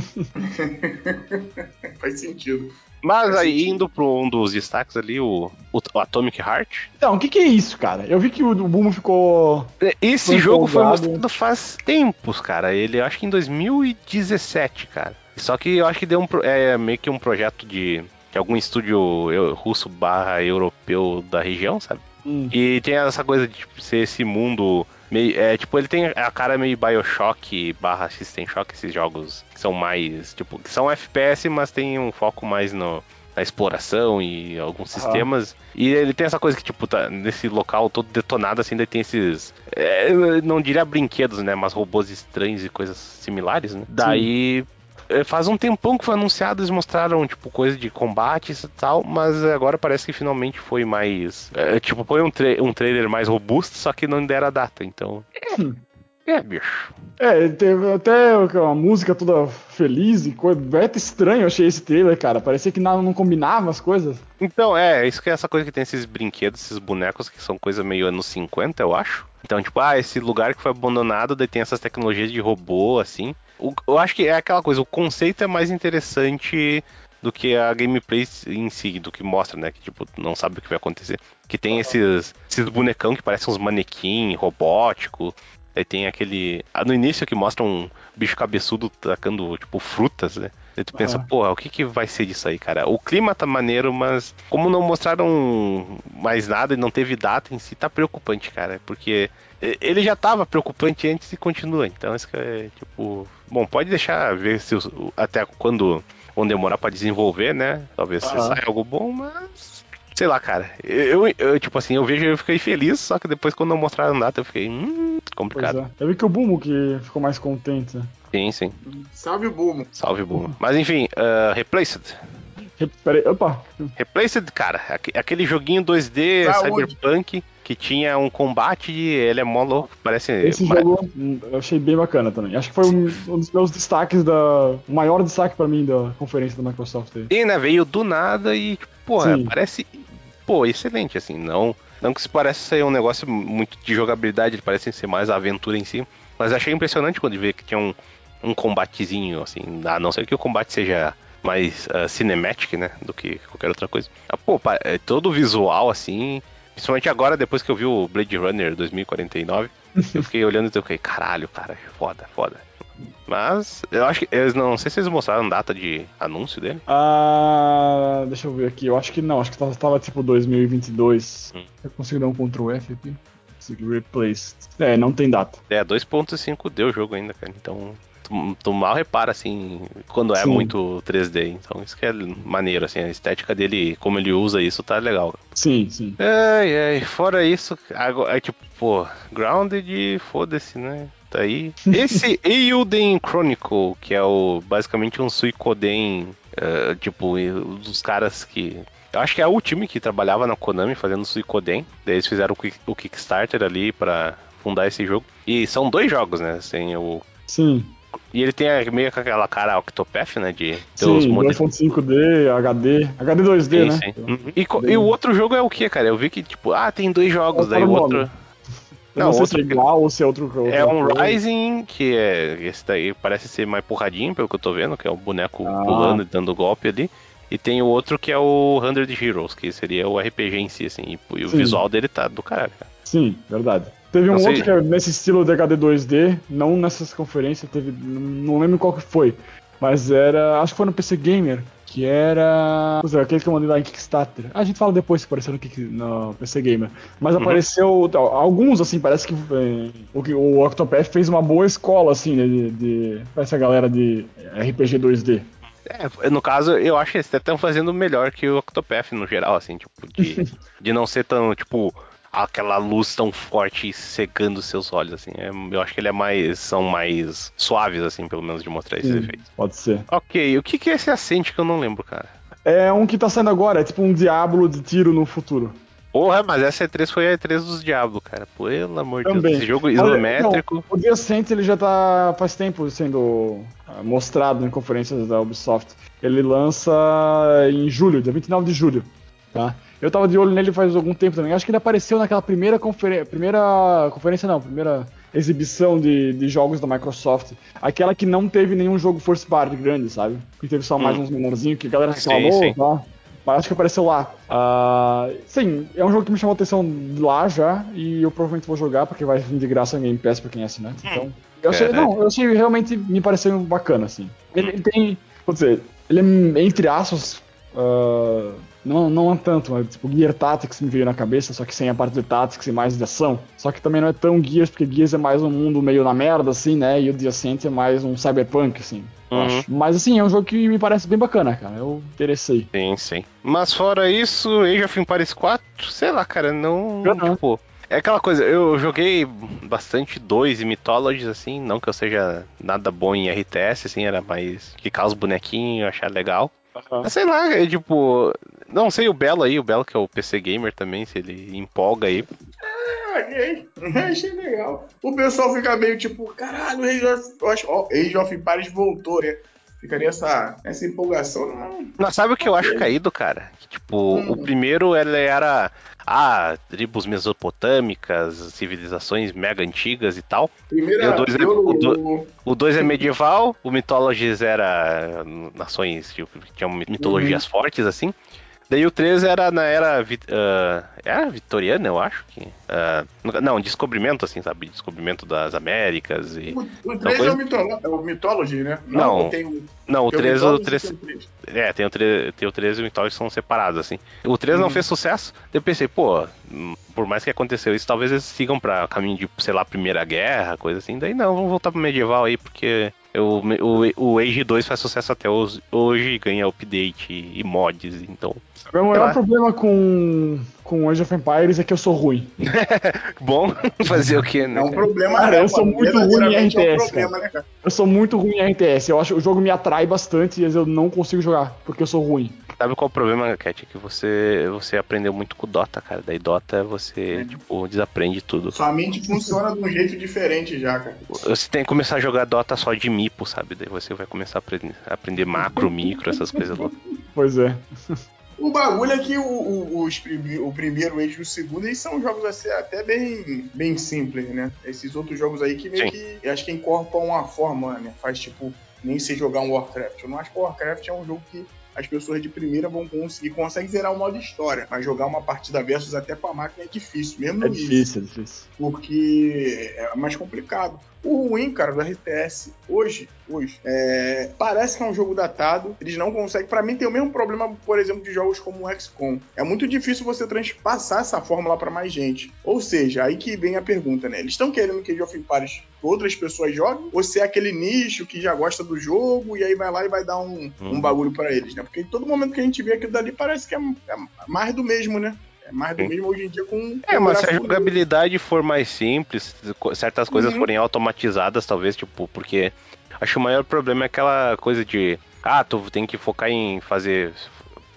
Faz sentido. Mas Faz aí, sentido. indo para um dos destaques ali, o, o, o Atomic Heart. Então, o que, que, é isso, cara? Eu vi que o, o Boom ficou. Esse foi jogo foi mostrado faz tempos, cara. Ele, acho que em 2017, cara. Só que eu acho que deu um, é, meio que um projeto de, de algum estúdio russo barra europeu da região, sabe? Hum. E tem essa coisa de tipo, ser esse mundo meio. É, tipo, ele tem a cara meio Bioshock barra System Shock, esses jogos que são mais. Tipo, que são FPS, mas tem um foco mais no, na exploração e alguns sistemas. E ele tem essa coisa que, tipo, tá nesse local todo detonado, assim, daí tem esses. É, não diria brinquedos, né? Mas robôs estranhos e coisas similares, né? Sim. Daí faz um tempão que foi anunciado, eles mostraram, tipo, coisa de combates e tal, mas agora parece que finalmente foi mais. É, tipo, foi um, tra um trailer mais robusto, só que não deram a data, então. É, é bicho. É, teve até uma música toda feliz e coisa. Beta estranho, eu achei esse trailer, cara. Parecia que não, não combinava as coisas. Então, é, isso que é essa coisa que tem esses brinquedos, esses bonecos que são coisa meio anos 50, eu acho. Então, tipo, ah, esse lugar que foi abandonado, daí tem essas tecnologias de robô, assim. O, eu acho que é aquela coisa, o conceito é mais interessante do que a gameplay em si, do que mostra, né? Que tipo, não sabe o que vai acontecer. Que tem esses, esses bonecão que parecem uns manequim robótico. Aí tem aquele. Ah, no início que mostra um bicho cabeçudo tacando, tipo, frutas, né? Aí tu pensa, ah. pô, o que, que vai ser disso aí, cara? O clima tá maneiro, mas como não mostraram mais nada e não teve data em si, tá preocupante, cara. Porque ele já tava preocupante antes e continua. Então, isso que é, tipo. Bom, pode deixar ver se até quando vão demorar para desenvolver, né? Talvez ah. saia algo bom, mas. Sei lá, cara. Eu, eu, tipo assim, eu vejo eu fiquei feliz, só que depois quando não mostraram data eu fiquei. Hum, complicado. É. Eu vi que o Bumo que ficou mais contente. Sim, sim. Salve o Bumo. Salve, Buma. Mas enfim, uh, Replaced. Re- Peraí, opa. Replaced, cara, aque- aquele joguinho 2D Saúde. cyberpunk que tinha um combate, ele é mó louco, parece... Esse jogo eu achei bem bacana também. Acho que foi um, um dos meus destaques da. O maior destaque pra mim da conferência da Microsoft aí. E, né, veio do nada e, porra, Sim. parece, pô, excelente, assim, não... Não que isso parece ser um negócio muito de jogabilidade, parece ser mais a aventura em si, mas achei impressionante quando vi que tinha um, um combatezinho, assim, a não ser que o combate seja mais ah, cinematic, né, do que qualquer outra coisa. Ah, pô, é todo o visual, assim, principalmente agora, depois que eu vi o Blade Runner 2049, eu fiquei olhando e fiquei, caralho, cara, foda, foda. Mas, eu acho que, eu não sei se eles mostraram data de anúncio dele. Ah. Deixa eu ver aqui. Eu acho que não. Acho que tava, tava tipo 2022. Hum. Eu consigo dar um Ctrl F aqui? Consigo replace. É, não tem data. É, 2.5D o jogo ainda, cara. Então, tu, mal repara, assim, quando é Sim. muito 3D. Então, isso que é maneiro, assim. A estética dele, como ele usa isso, tá legal. Sim, sim. Ai, ai, fora isso, agora, é tipo, pô, Grounded, foda-se, né? Tá aí. Esse Eiyuden Chronicle, que é o basicamente um Suicoden, eh, tipo, dos caras que. Eu acho que é o time que trabalhava na Konami fazendo Suicoden. Daí eles fizeram o, Kick- o Kickstarter ali pra fundar esse jogo. E são dois jogos, né? Tem o. Sim. E ele tem meio com aquela cara Octopath, né? De Sim, modelos. 2.5D, HD. HD 2D, Sim, né? sim. Uhum. E, e o outro jogo é o que, cara? Eu vi que, tipo, ah, tem dois jogos, daí era o outro. nome? Eu Não, não sei outro se é igual ou se é outro. É um. Rising, que é. Esse daí parece ser mais porradinho, pelo que eu tô vendo, que é o boneco Ah. pulando e dando golpe ali. E tem o outro que é o 100 Heroes, que seria o RPG em si, assim. E, e o Sim. visual dele tá do caralho, cara. Sim, verdade. Teve um sei. outro que é nesse estilo de HD 2D, não nessas conferências, teve. Não lembro qual que foi. Mas era. Acho que foi no PC Gamer. Que era. Pois é, aquele que eu mandei lá em Kickstarter. A gente fala depois se apareceu no, Kick- no PC Gamer. Mas Uhum. apareceu. Alguns, assim, parece que. é, o, o Octopath fez uma boa escola, assim, né, de, de. Pra essa galera de RPG 2D. É, no caso, eu acho que eles estão fazendo melhor que o Octopath no geral, assim, tipo, de, de não ser tão, tipo, aquela luz tão forte cegando seus olhos, assim. É, eu acho que ele é mais. são mais suaves, assim, pelo menos, de mostrar esses Sim, efeitos. Pode ser. Ok, o que, que é esse acente que eu não lembro, cara? É um que tá saindo agora, é tipo um Diablo de tiro no futuro. Porra, mas essa E3 foi a E3 dos Diablos, cara. Pelo amor de Deus. Esse jogo isométrico. não, o Descent ele já tá faz tempo sendo ah, mostrado em conferências da Ubisoft. Ele lança em julho, dia 29 de julho, tá? Eu tava de olho nele faz algum tempo também. Acho que ele apareceu naquela primeira conferência, primeira conferência não, primeira exibição de, de jogos da Microsoft. Aquela que não teve nenhum jogo first party grande, sabe? Que teve só mais Hum. uns menorzinhos que a galera reclamou, sim. tá? Mas acho que apareceu lá. Ah, sim, é um jogo que me chamou a atenção lá já, e eu provavelmente vou jogar, porque vai vir de graça no Game Pass pra quem é assinante. Então, eu achei, não, eu achei realmente, me pareceu bacana, assim. Ele, ele tem, vou dizer, ele é, entre aspas, ah, não, não é tanto, mas tipo, Gear Tactics me veio na cabeça, só que sem a parte de Tactics e mais de ação. Só que também não é tão Gears, porque Gears é mais um mundo meio na merda, assim, né, e o Descent é mais um cyberpunk, assim. Uhum. acho. Mas assim, é um jogo que me parece bem bacana, cara. Eu interessei. Sim, sim. Mas fora isso, Age of Empires 4, sei lá, cara, não. Eu não. Tipo. É aquela coisa, eu joguei bastante 2 e Mythologies, assim, não que eu seja nada bom em RTS, assim, era mais ficar os bonequinhos, achar legal. Mas sei lá, é tipo. Não sei o Belo aí, o Belo que é o PC Gamer também, se ele empolga aí. Ah, ok. Achei legal. O pessoal fica meio tipo, caralho, Age of, ó, Age of Empires voltou, né? Ficaria essa, essa empolgação. Não, Mas sabe o que eu acho caído, cara? Que, tipo, Hum. o primeiro ele era. Ah, tribos mesopotâmicas, civilizações mega antigas e tal. primeira, E o dois é- eu- o O 2 é medieval, o Mythologies era nações tipo, que tinham mitologias fortes, assim. Daí o 3 era na era. ah, era vitoriana, eu acho que. ah, não, descobrimento, assim, sabe? Descobrimento das Américas e. O, o 3 coisa- é, o mitolo, é o Mythology, né? Não. tem o, Não, o tem 3, o Mythology 3 e tem o 3. É, tem o 3, tem o 3 e o Mythology são separados, assim. O 3 não Uhum. fez sucesso, daí eu pensei, pô, por mais que aconteceu isso, talvez eles sigam pra caminho de, sei lá, Primeira Guerra, coisa assim. Daí não, vamos voltar pro medieval aí, porque O, o, o Age 2 faz sucesso até hoje, hoje ganha update e mods, então. Meu maior problema com, com Age of Empires é que eu sou ruim. Bom, fazer o que, né? É um problema, cara. Eu sou muito ruim em RTS. É um problema, né, cara? Eu sou muito ruim em RTS. Eu acho o jogo me atrai bastante e eu não consigo jogar, porque eu sou ruim. Sabe qual é o problema, Cat? É que você, você aprendeu muito com Dota, cara. Daí Dota você, é. tipo, desaprende tudo. Sua mente funciona de um jeito diferente já, cara. Você tem que começar a jogar Dota só de mipo, sabe? Daí você vai começar a aprender, a aprender macro, micro, essas coisas loucas. Pois é. O bagulho é que o, o, os, o primeiro e o segundo, eles são jogos assim, até bem, bem simples, né? Esses outros jogos aí que meio Sim. que eu acho que incorporam uma forma, né? Faz tipo, nem se jogar um Warcraft. Eu não acho que o Warcraft é um jogo que as pessoas de primeira vão conseguir, conseguem zerar o modo história, mas jogar uma partida versus até com a máquina é difícil, mesmo é difícil, é difícil. Porque é mais complicado. O ruim, cara, do RTS, hoje, hoje, é, parece que é um jogo datado. Eles não conseguem. Para mim, tem o mesmo problema, por exemplo, de jogos como o XCOM. É muito difícil você transpassar essa fórmula para mais gente. Ou seja, aí que vem a pergunta, né? Eles estão querendo que Age of Empires outras pessoas joguem? Ou se é aquele nicho que já gosta do jogo e aí vai lá e vai dar um, um hum. bagulho para eles, né? Porque todo momento que a gente vê aquilo dali parece que é, é mais do mesmo, né? É mais do mesmo hoje em dia com. É, mas se a jogabilidade for mais simples, certas coisas uhum. forem automatizadas, talvez, tipo, porque acho que o maior problema é aquela coisa de. Ah, tu tem que focar em fazer.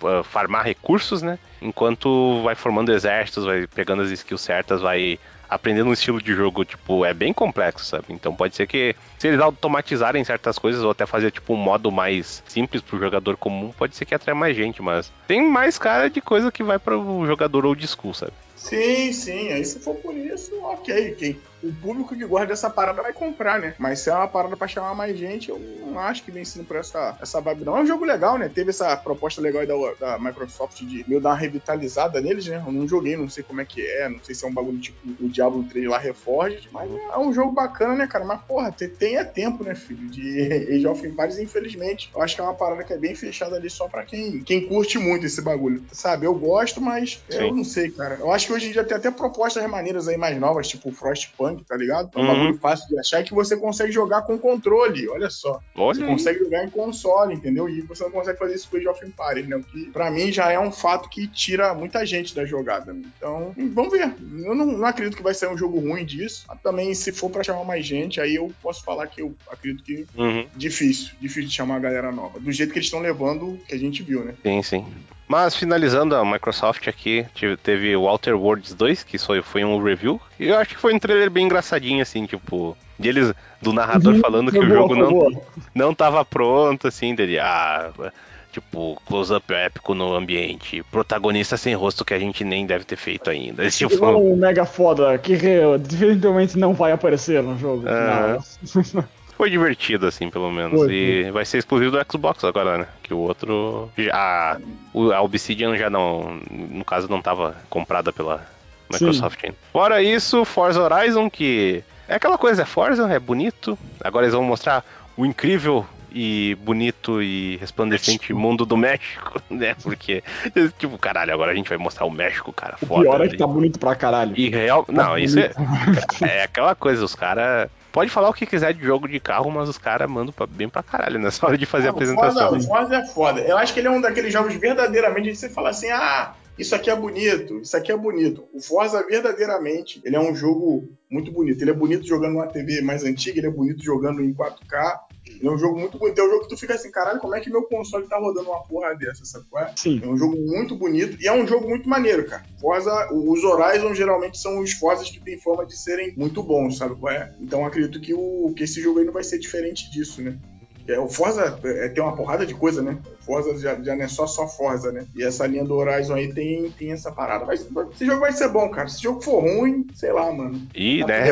Uh, farmar recursos, né? Enquanto vai formando exércitos, vai pegando as skills certas, vai aprendendo um estilo de jogo, tipo, é bem complexo, sabe? Então pode ser que se eles automatizarem certas coisas ou até fazer, tipo, um modo mais simples pro jogador comum, pode ser que atraia mais gente, mas tem mais cara de coisa que vai para o jogador old school, sabe? Sim, sim. Aí se for por isso, ok. Quem, o público que gosta dessa parada vai comprar, né? Mas se é uma parada pra chamar mais gente, eu não acho que vem sendo por essa, essa vibe, não. É um jogo legal, né? Teve essa proposta legal aí da, da Microsoft de meio dar uma revitalizada neles, né? Eu não joguei, não sei como é que é, não sei se é um bagulho tipo o Diablo 3 lá Reforged, mas é um jogo bacana, né, cara? Mas, porra, tem é tempo, né, filho? De Age of Empires, infelizmente. Eu acho que é uma parada que é bem fechada ali só pra quem, quem curte muito esse bagulho. Sabe? Eu gosto, mas Sim. eu não sei, cara. Eu acho que hoje em dia tem até propostas maneiras aí mais novas, tipo o Frostpunk, tá ligado? É um uhum. bagulho fácil de achar que você consegue jogar com controle, olha só. Olha você aí. consegue jogar em console, entendeu? E você não consegue fazer isso com Age of Empires, né? O que pra mim já é um fato que tira muita gente da jogada. Né? Então, vamos ver. Eu não, não, acredito que vai ser um jogo ruim disso. Mas também, se for pra chamar mais gente, aí eu posso falar que eu acredito que uhum. difícil, difícil de chamar a galera nova. Do jeito que eles estão levando, que a gente viu, né? Sim, sim. Mas finalizando a Microsoft aqui, teve o Outer Worlds 2, que foi, foi um review. E eu acho que foi um trailer bem engraçadinho, assim, tipo. Deles, do narrador uhum, falando que o jogo não, não tava pronto, assim, dele. Ah, tipo, close-up épico no ambiente, protagonista sem rosto que a gente nem deve ter feito ainda. Esse tipo... um mega foda que definitivamente não vai aparecer no jogo. Uh... foi divertido, assim, pelo menos. Foi, e foi. vai ser exclusivo do Xbox agora, né? Que o outro. Já, a Obsidian já não. No caso, não estava comprada pela Microsoft ainda. Fora isso, Forza Horizon, que. É aquela coisa, é Forza, é bonito. Agora eles vão mostrar o incrível e bonito e resplandecente México. mundo do México, né? Porque, tipo, caralho, agora a gente vai mostrar o México, cara. O foda, pior é que tá bonito pra caralho. E real. Tá não, bonito. isso é. É aquela coisa, os caras pode falar o que quiser de jogo de carro, mas os caras mandam bem pra caralho nessa hora de fazer não, a apresentação. Forza, Forza é foda. Eu acho que ele é um daqueles jogos verdadeiramente que você fala assim, ah, isso aqui é bonito, isso aqui é bonito. O Forza verdadeiramente, ele é um jogo muito bonito. Ele é bonito jogando numa TV mais antiga, ele é bonito jogando em 4K. Ele é um jogo muito bonito. É um jogo que tu fica assim, caralho, como é que meu console tá rodando uma porra dessa, sabe qual é? Sim. É um jogo muito bonito e é um jogo muito maneiro, cara. Forza, os Horizon geralmente são os Forzas que têm forma de serem muito bons, sabe qual é? Então acredito que, o, que esse jogo aí não vai ser diferente disso, né? É, o Forza é, tem uma porrada de coisa, né? O Forza já, já não é só só Forza, né? E essa linha do Horizon aí tem, tem essa parada. Mas esse jogo vai ser bom, cara. Se o jogo for ruim, sei lá, mano. E, tá né?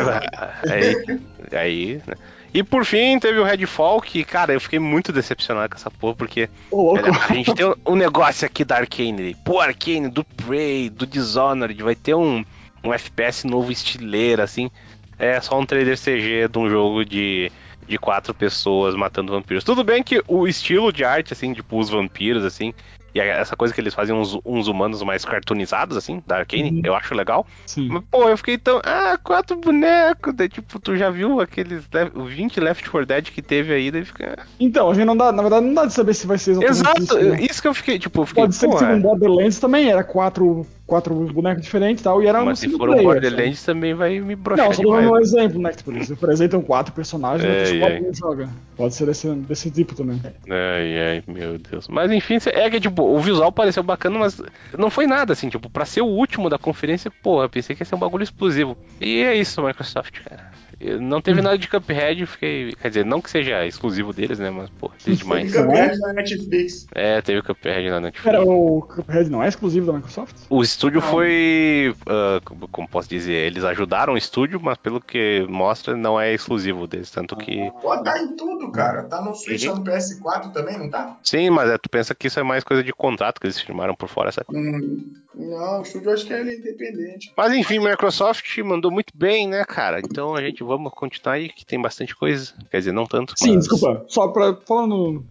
Aí, aí né? E por fim, teve o Redfall, que, cara, eu fiquei muito decepcionado com essa porra, porque oh, a gente tem um negócio aqui da Arkane. Pô, Arkane, do Prey, do Dishonored, vai ter um, um FPS novo estileiro, assim. É só um trailer CG de um jogo de, de quatro pessoas matando vampiros. Tudo bem que o estilo de arte, assim, tipo, os vampiros, assim, E essa coisa que eles fazem uns, uns humanos mais cartoonizados, assim, da Arkane, Uhum. eu acho legal. Sim. Mas, pô, eu fiquei tão. Ah, quatro bonecos. Daí, tipo, tu já viu aqueles le- 20 Left 4 Dead que teve aí, daí fica. Então, a gente não dá, na verdade, não dá de saber se vai ser exatamente Exato, isso. né? isso que eu fiquei, tipo, eu fiquei. Pode ser que é. um Borderlands também, era quatro, quatro bonecos diferentes e tal, e era um Mas se single for um player, Borderlands também vai me broxar Não, só dando um exemplo, né? Tipo, eles apresentam quatro personagens outros ei. quatro não joga. Pode ser desse, desse tipo também. Ai, ai, meu Deus. Mas enfim, é que, tipo, o visual pareceu bacana, mas não foi nada, assim, tipo, pra ser o último da conferência, porra, pensei que ia ser um bagulho explosivo. E é isso, Microsoft, cara. Não teve Hum. nada de Cuphead, eu fiquei. Quer dizer, não que seja exclusivo deles, né? Mas, pô, triste demais. Fica perto da Netflix. É, teve Cuphead na Netflix. Pera, o Cuphead não é exclusivo da Microsoft? O estúdio Não. foi. ah, como- posso dizer? Eles ajudaram o estúdio, mas pelo que mostra, não é exclusivo deles. Tanto que. Pô, tá em tudo, cara. Tá no Switch, Uhum. no PS4 também, não tá? Sim, mas é, tu pensa que isso é mais coisa de contrato que eles firmaram por fora, sabe? Hum, não, o estúdio eu acho que ele é independente. Mas enfim, Microsoft mandou muito bem, né, cara? Então a gente vamos continuar aí, que tem bastante coisa. Quer dizer, não tanto. Sim, mas- desculpa. Só pra. Falando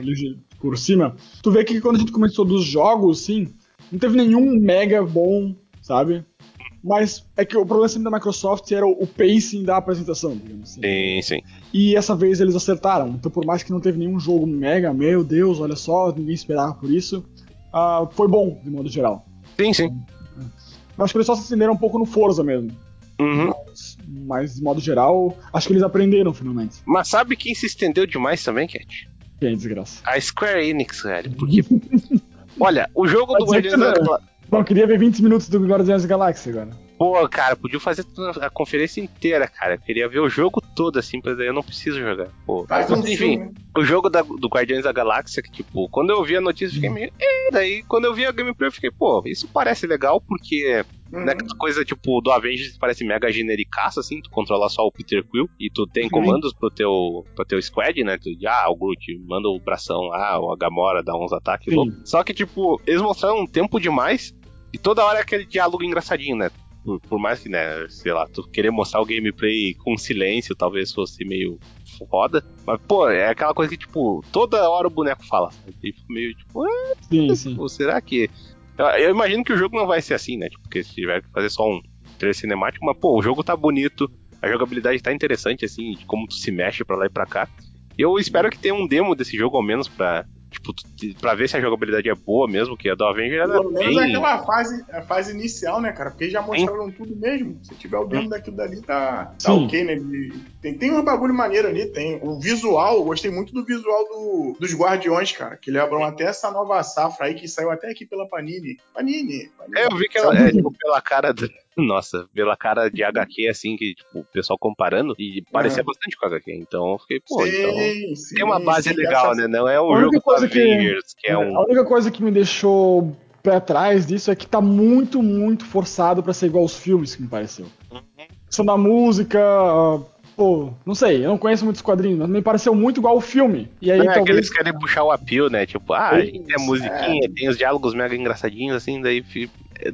lige- por cima, tu vê que quando a gente começou dos jogos, sim, não teve nenhum mega bom, sabe? Mas é que o problema sempre da Microsoft era o, pacing da apresentação, digamos assim. Sim, sim. E essa vez eles acertaram. Então, por mais que não teve nenhum jogo mega, meu Deus, olha só, ninguém esperava por isso, ah, foi bom, de modo geral. Sim, sim. Eu acho que eles só se estenderam um pouco no Forza mesmo. Uhum. Mas, mas, de modo geral, acho que eles aprenderam finalmente. Mas sabe quem se estendeu demais também, Cat? Quem é desgraça. A Square Enix, velho. Porque. Olha, o jogo do Pode dizer Guardiões da não. Queria ver 20 minutos do Guardiões da Galáxia agora. Pô, cara, podia fazer a conferência inteira, cara. Eu queria ver o jogo todo, assim, daí eu não preciso jogar. Pô, mas, um enfim, filme. o jogo da- do Guardiões da Galáxia, que, tipo, quando eu vi a notícia, eu fiquei meio. "Eh", daí, quando eu vi a gameplay, eu fiquei, pô, isso parece legal, porque Uhum. Não é aquela coisa tipo do Avengers que parece mega genericaço, assim, tu controla só o Peter Quill e tu tem Sim. comandos pro teu, pro teu squad, né? Tu, ah, o Groot manda o bração, ah, o Gamora dá uns ataques loucos. Só que, tipo, eles mostraram um tempo demais e toda hora é aquele diálogo engraçadinho, né? Por, por mais que, né, sei lá, tu querer mostrar o gameplay com silêncio talvez fosse meio foda. Mas, pô, é aquela coisa que, tipo, toda hora o boneco fala. E fica meio tipo, ah, Sim, sim. Pô, será que. Eu, eu imagino que o jogo não vai ser assim, né? Tipo, porque se tiver que fazer só um trailer cinemático, mas, pô, o jogo tá bonito, a jogabilidade tá interessante, assim, de como tu se mexe pra lá e pra cá. Eu espero que tenha um demo desse jogo, ao menos, pra. Tipo, pra ver se a jogabilidade é boa mesmo, que a do Avenger era Pelo menos é bem. aquela fase, a fase inicial, né, cara? Porque já mostraram tudo mesmo. Se tiver o demo daquilo dali, tá, tá ok, né? Tem, tem um bagulho maneiro ali, tem. O visual, eu gostei muito do visual do- dos Guardiões, cara. Que lembram até essa nova safra aí que saiu até aqui pela Panini. Panini. Panini. É, eu vi que ela é, tipo, pela cara do... Nossa, pela cara de HQ, assim, que, tipo, o pessoal comparando, e parecia Uhum. bastante com HQ. Então eu fiquei, pô, Sim, então. sim, Tem uma base sim, legal, essa- né? Não é o única jogo coisa que- Avengers, que é um. A única coisa que me deixou pé atrás disso é que tá muito, muito forçado pra ser igual aos filmes, que me pareceu. Questão da música, ah, pô, não sei, eu não conheço muitos quadrinhos, mas me pareceu muito igual ao filme. E aí Não é que talvez. eles querem puxar o apio, né? Tipo, ah, a gente tem a Isso, musiquinha, tem os diálogos mega engraçadinhos, assim, daí.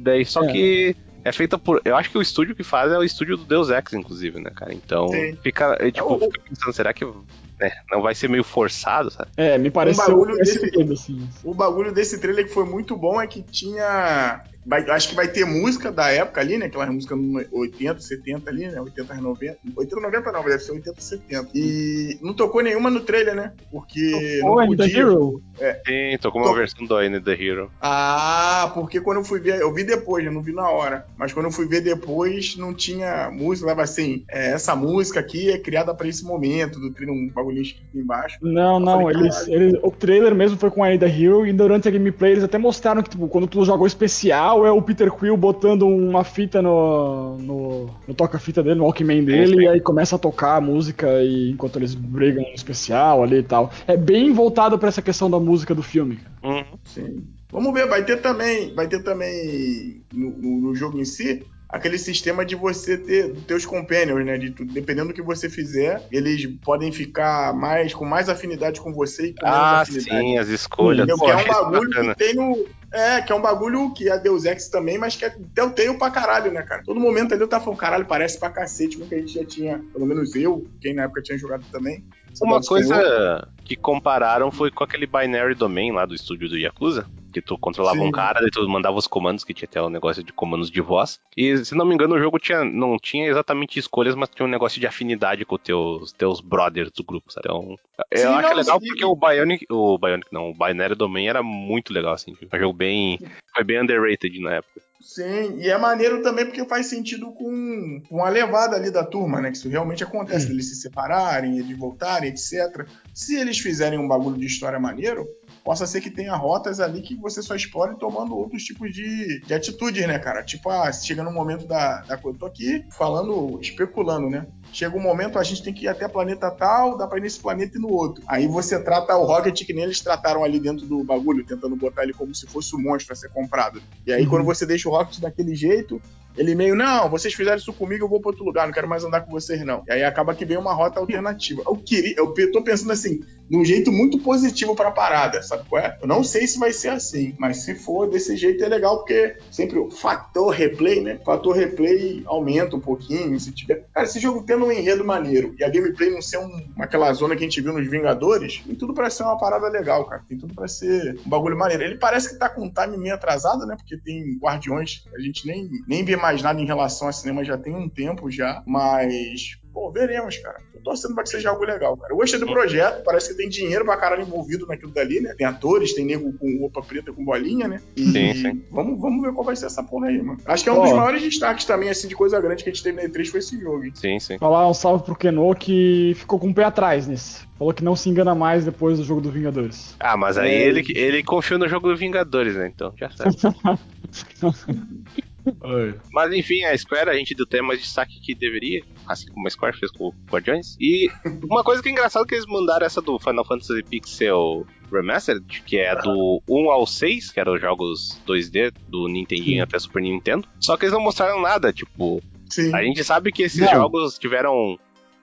Daí só É. que. É feita por. Eu acho que o estúdio que faz é o estúdio do Deus Ex, inclusive, né, cara? Então Sim. fica. eu, Tipo, fica pensando, será que né, não vai ser meio forçado, sabe? É, me pareceu bagulho esse desse- medo, assim. O bagulho desse trailer que foi muito bom é que tinha. Vai- acho que vai ter música da época ali, né? Aquelas músicas no 80, 70 ali, né? 80, 90. 80, 90 não, deve ser 80, 70. E não tocou nenhuma no trailer, né? Porque Ou não podia. Hero. Sim, tô com uma versão do Ine The Hero. Ah, porque quando eu fui ver, eu vi depois, né? Não vi na hora. Mas quando eu fui ver depois, não tinha música. Leva assim, é, essa música aqui é criada pra esse momento, do trailer, um bagulhinho escrito embaixo. Não, não, falei, eles, eles- o trailer mesmo foi com a Ada Hero e durante a gameplay eles até mostraram que, tipo, quando tu jogou especial é o Peter Quill botando uma fita no, no, no toca-fita dele, no Walkman dele, sim. e aí começa a tocar a música e, enquanto eles brigam no especial ali e tal. É bem voltado pra essa questão da música do filme. Uhum. Sim. Vamos ver, vai ter também, vai ter também no, no- no jogo em si aquele sistema de você ter teus companions, né? De dependendo do que você fizer, eles podem ficar mais com mais afinidade com você e com menos Ah, afinidade. sim, as escolhas. Pô, que é um bagulho bacana. que tem no. É, que é um bagulho que é Deus Ex também, mas que é Telltale pra caralho, né, cara? Todo momento ali eu tava falando, caralho, parece pra cacete o que a gente já tinha, pelo menos eu, quem na época tinha jogado também. Uma coisa que compararam foi com aquele Binary Domain lá do estúdio do Yakuza. Que tu controlava Sim. um cara, daí tu mandava os comandos, que tinha até o negócio de comandos de voz. E se não me engano, o jogo tinha, não tinha exatamente escolhas, mas tinha um negócio de afinidade com os teus, teus brothers do grupo, sabe? Então, eu Sim, acho não, legal porque o Bionic, o Bionic não, o Binary Domain era muito legal, assim. Foi um jogo bem, foi bem underrated na época. Sim, e é maneiro também porque faz sentido com, com a levada ali da turma, né? Que isso realmente acontece, deles se separarem, eles voltarem, etc. Se eles fizerem um bagulho de história maneiro, possa ser que tenha rotas ali que você só explore tomando outros tipos de, de atitudes, né, cara? Tipo, ah, chega no momento da, da coisa. Eu tô aqui falando, especulando, né? Chega um momento, a gente tem que ir até planeta tal, dá pra ir nesse planeta e no outro. Aí você trata o Rocket que nem eles trataram ali dentro do bagulho, tentando botar ele como se fosse um monstro a ser comprado. E aí, Uhum. quando você deixa o Rocket daquele jeito, ele meio, não, vocês fizeram isso comigo, eu vou pra outro lugar, não quero mais andar com vocês, não. E aí acaba que vem uma rota alternativa. Eu queria, eu tô pensando assim, de um jeito muito positivo pra parada, sabe qual é? Eu não sei se vai ser assim, mas se for desse jeito é legal, porque sempre o fator replay, né? Fator replay aumenta um pouquinho, se tiver. Cara, esse jogo tendo um enredo maneiro e a gameplay não ser um, aquela zona que a gente viu nos Vingadores, tem tudo pra ser uma parada legal, cara. Tem tudo pra ser um bagulho maneiro. Ele parece que tá com um time meio atrasado, né? Porque tem Guardiões, a gente nem, nem vê mais nada em relação a cinema já tem um tempo já, mas. Pô, veremos, cara. Tô torcendo pra que seja algo legal, cara. Eu gostei do projeto, parece que tem dinheiro pra caralho envolvido naquilo dali, né? Tem atores, tem nego com roupa preta com bolinha, né? E Sim, sim. Vamos, vamos ver qual vai ser essa porra aí, mano. Acho que é um dos maiores destaques também, assim, de coisa grande que a gente teve na E3 foi esse jogo, hein? Sim, sim. Falar um salve pro Keno que ficou com o pé atrás nesse. Falou que não se engana mais depois do jogo dos Vingadores. Ah, mas aí É. ele, ele confiou no jogo do Vingadores, né? Então, já sabe. Oi. Mas enfim, a Square, a gente deu até mais destaque que deveria, assim como a Square fez com o Guardiões. E uma coisa que é engraçado é que eles mandaram essa do Final Fantasy Pixel Remastered, que é do 1 ao 6, que eram os jogos 2D do Nintendinho Sim. até Super Nintendo. Só que eles não mostraram nada, tipo, Sim. a gente sabe que esses Não. jogos tiveram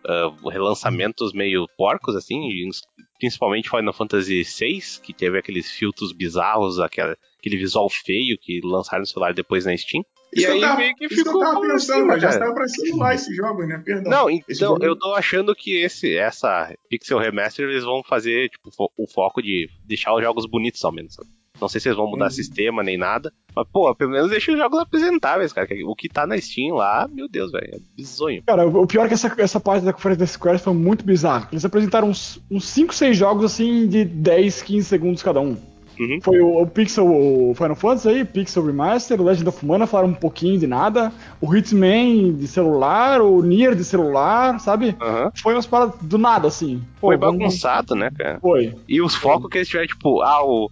ah, relançamentos meio porcos, assim, principalmente Final Fantasy VI, que teve aqueles filtros bizarros, aquela- aquele visual feio que lançaram no celular depois na Steam. E Isso que aí eu tava, meio que isso que eu ficou tava pensando, cima, mas já estava pra celular esse jogo, né? Perdão. Não, então jogo- eu tô achando que esse, essa Pixel Remaster eles vão fazer tipo, fo- o foco de deixar os jogos bonitos ao menos. sabe? Não sei se eles vão mudar Uhum. sistema nem nada, mas pô, pelo menos deixa os jogos apresentáveis, cara. que O que tá na Steam lá, meu Deus, velho, é bizonho. Cara, o pior é que essa, essa parte da conferência da Square foi muito bizarra. Eles apresentaram uns, uns 5, 6 jogos assim de 10, 15 segundos cada um. Uhum. Foi o, o Pixel, o Final Fantasy aí, Pixel Remaster, o Legend of Mana falaram um pouquinho de nada, o Hitman de celular, o Nier de celular, sabe? Aham. Foi umas paradas do nada, assim. Pô, Foi vamos- bagunçado, né, cara? Foi. E os focos que eles tiveram, tipo, ah, o,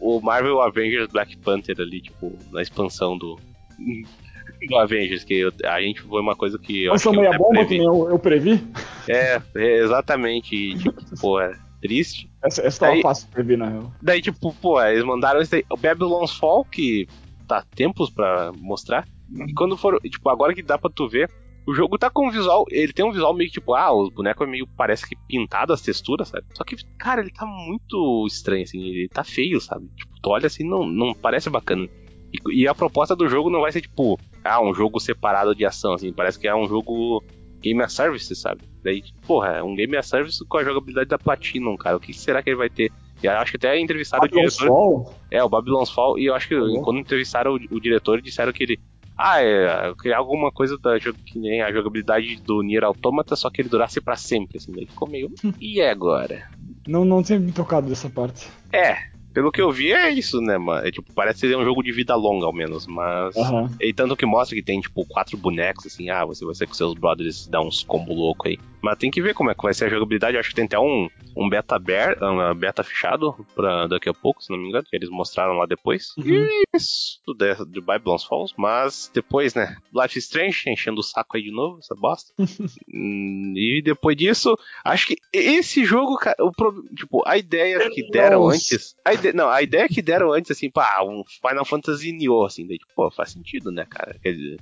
o, Marvel Avengers Black Panther ali, tipo, na expansão do. Do Avengers, que eu- a gente foi uma coisa que eu eu meia bomba, que previ. eu, eu previ. É, é, exatamente. E, tipo, pô, é triste. Essa, essa tava Aí- fácil de prever, na real. Daí, tipo, pô, eles mandaram esse daí, o Babylon's Fall, que tá tempos pra mostrar. E quando for, tipo, agora que dá pra tu ver, o jogo tá com um visual, ele tem um visual meio que tipo, ah, os bonecos é meio, parece que pintado as texturas, sabe? Só que, cara, ele tá muito estranho, assim, ele tá feio, sabe? Tipo, tu olha assim, não, não parece bacana. E, e a proposta do jogo não vai ser, tipo, ah, um jogo separado de ação, assim, parece que é um jogo Game as Service, sabe? Daí, porra, é um Game as Service com a jogabilidade da Platinum, cara. O que será que ele vai ter? E eu acho que até entrevistaram o Babylon's diretor. Fall? É, o Babylon's Fall, e eu acho que Uhum. quando entrevistaram o, o diretor, disseram que ele. Ah, é, criar alguma coisa da que nem a jogabilidade do Nier Automata, só que ele durasse pra sempre, assim, daí ficou meio. E agora? Não, não tinha me tocado dessa parte. É, pelo que eu vi é isso, né, mano? É, tipo, parece ser um jogo de vida longa, ao menos, mas. Aham. E tanto que mostra que tem, tipo, quatro bonecos, assim, ah, você vai ser com seus brothers dar uns combo louco aí. Mas tem que ver como é que vai ser a jogabilidade. Eu acho que tem até um, um beta aberto, um beta fechado pra daqui a pouco, se não me engano, que eles mostraram lá depois. Uhum. E isso de, de Babylon's Falls. Mas depois, né, Life is Strange, enchendo o saco aí de novo, essa bosta. Hum, e depois disso, acho que esse jogo, cara, o tipo, a ideia que deram Nossa. antes. A ide- não, a ideia que deram antes, assim, pá, um Final Fantasy Nioh, assim, daí, tipo, pô, faz sentido, né, cara? Quer dizer.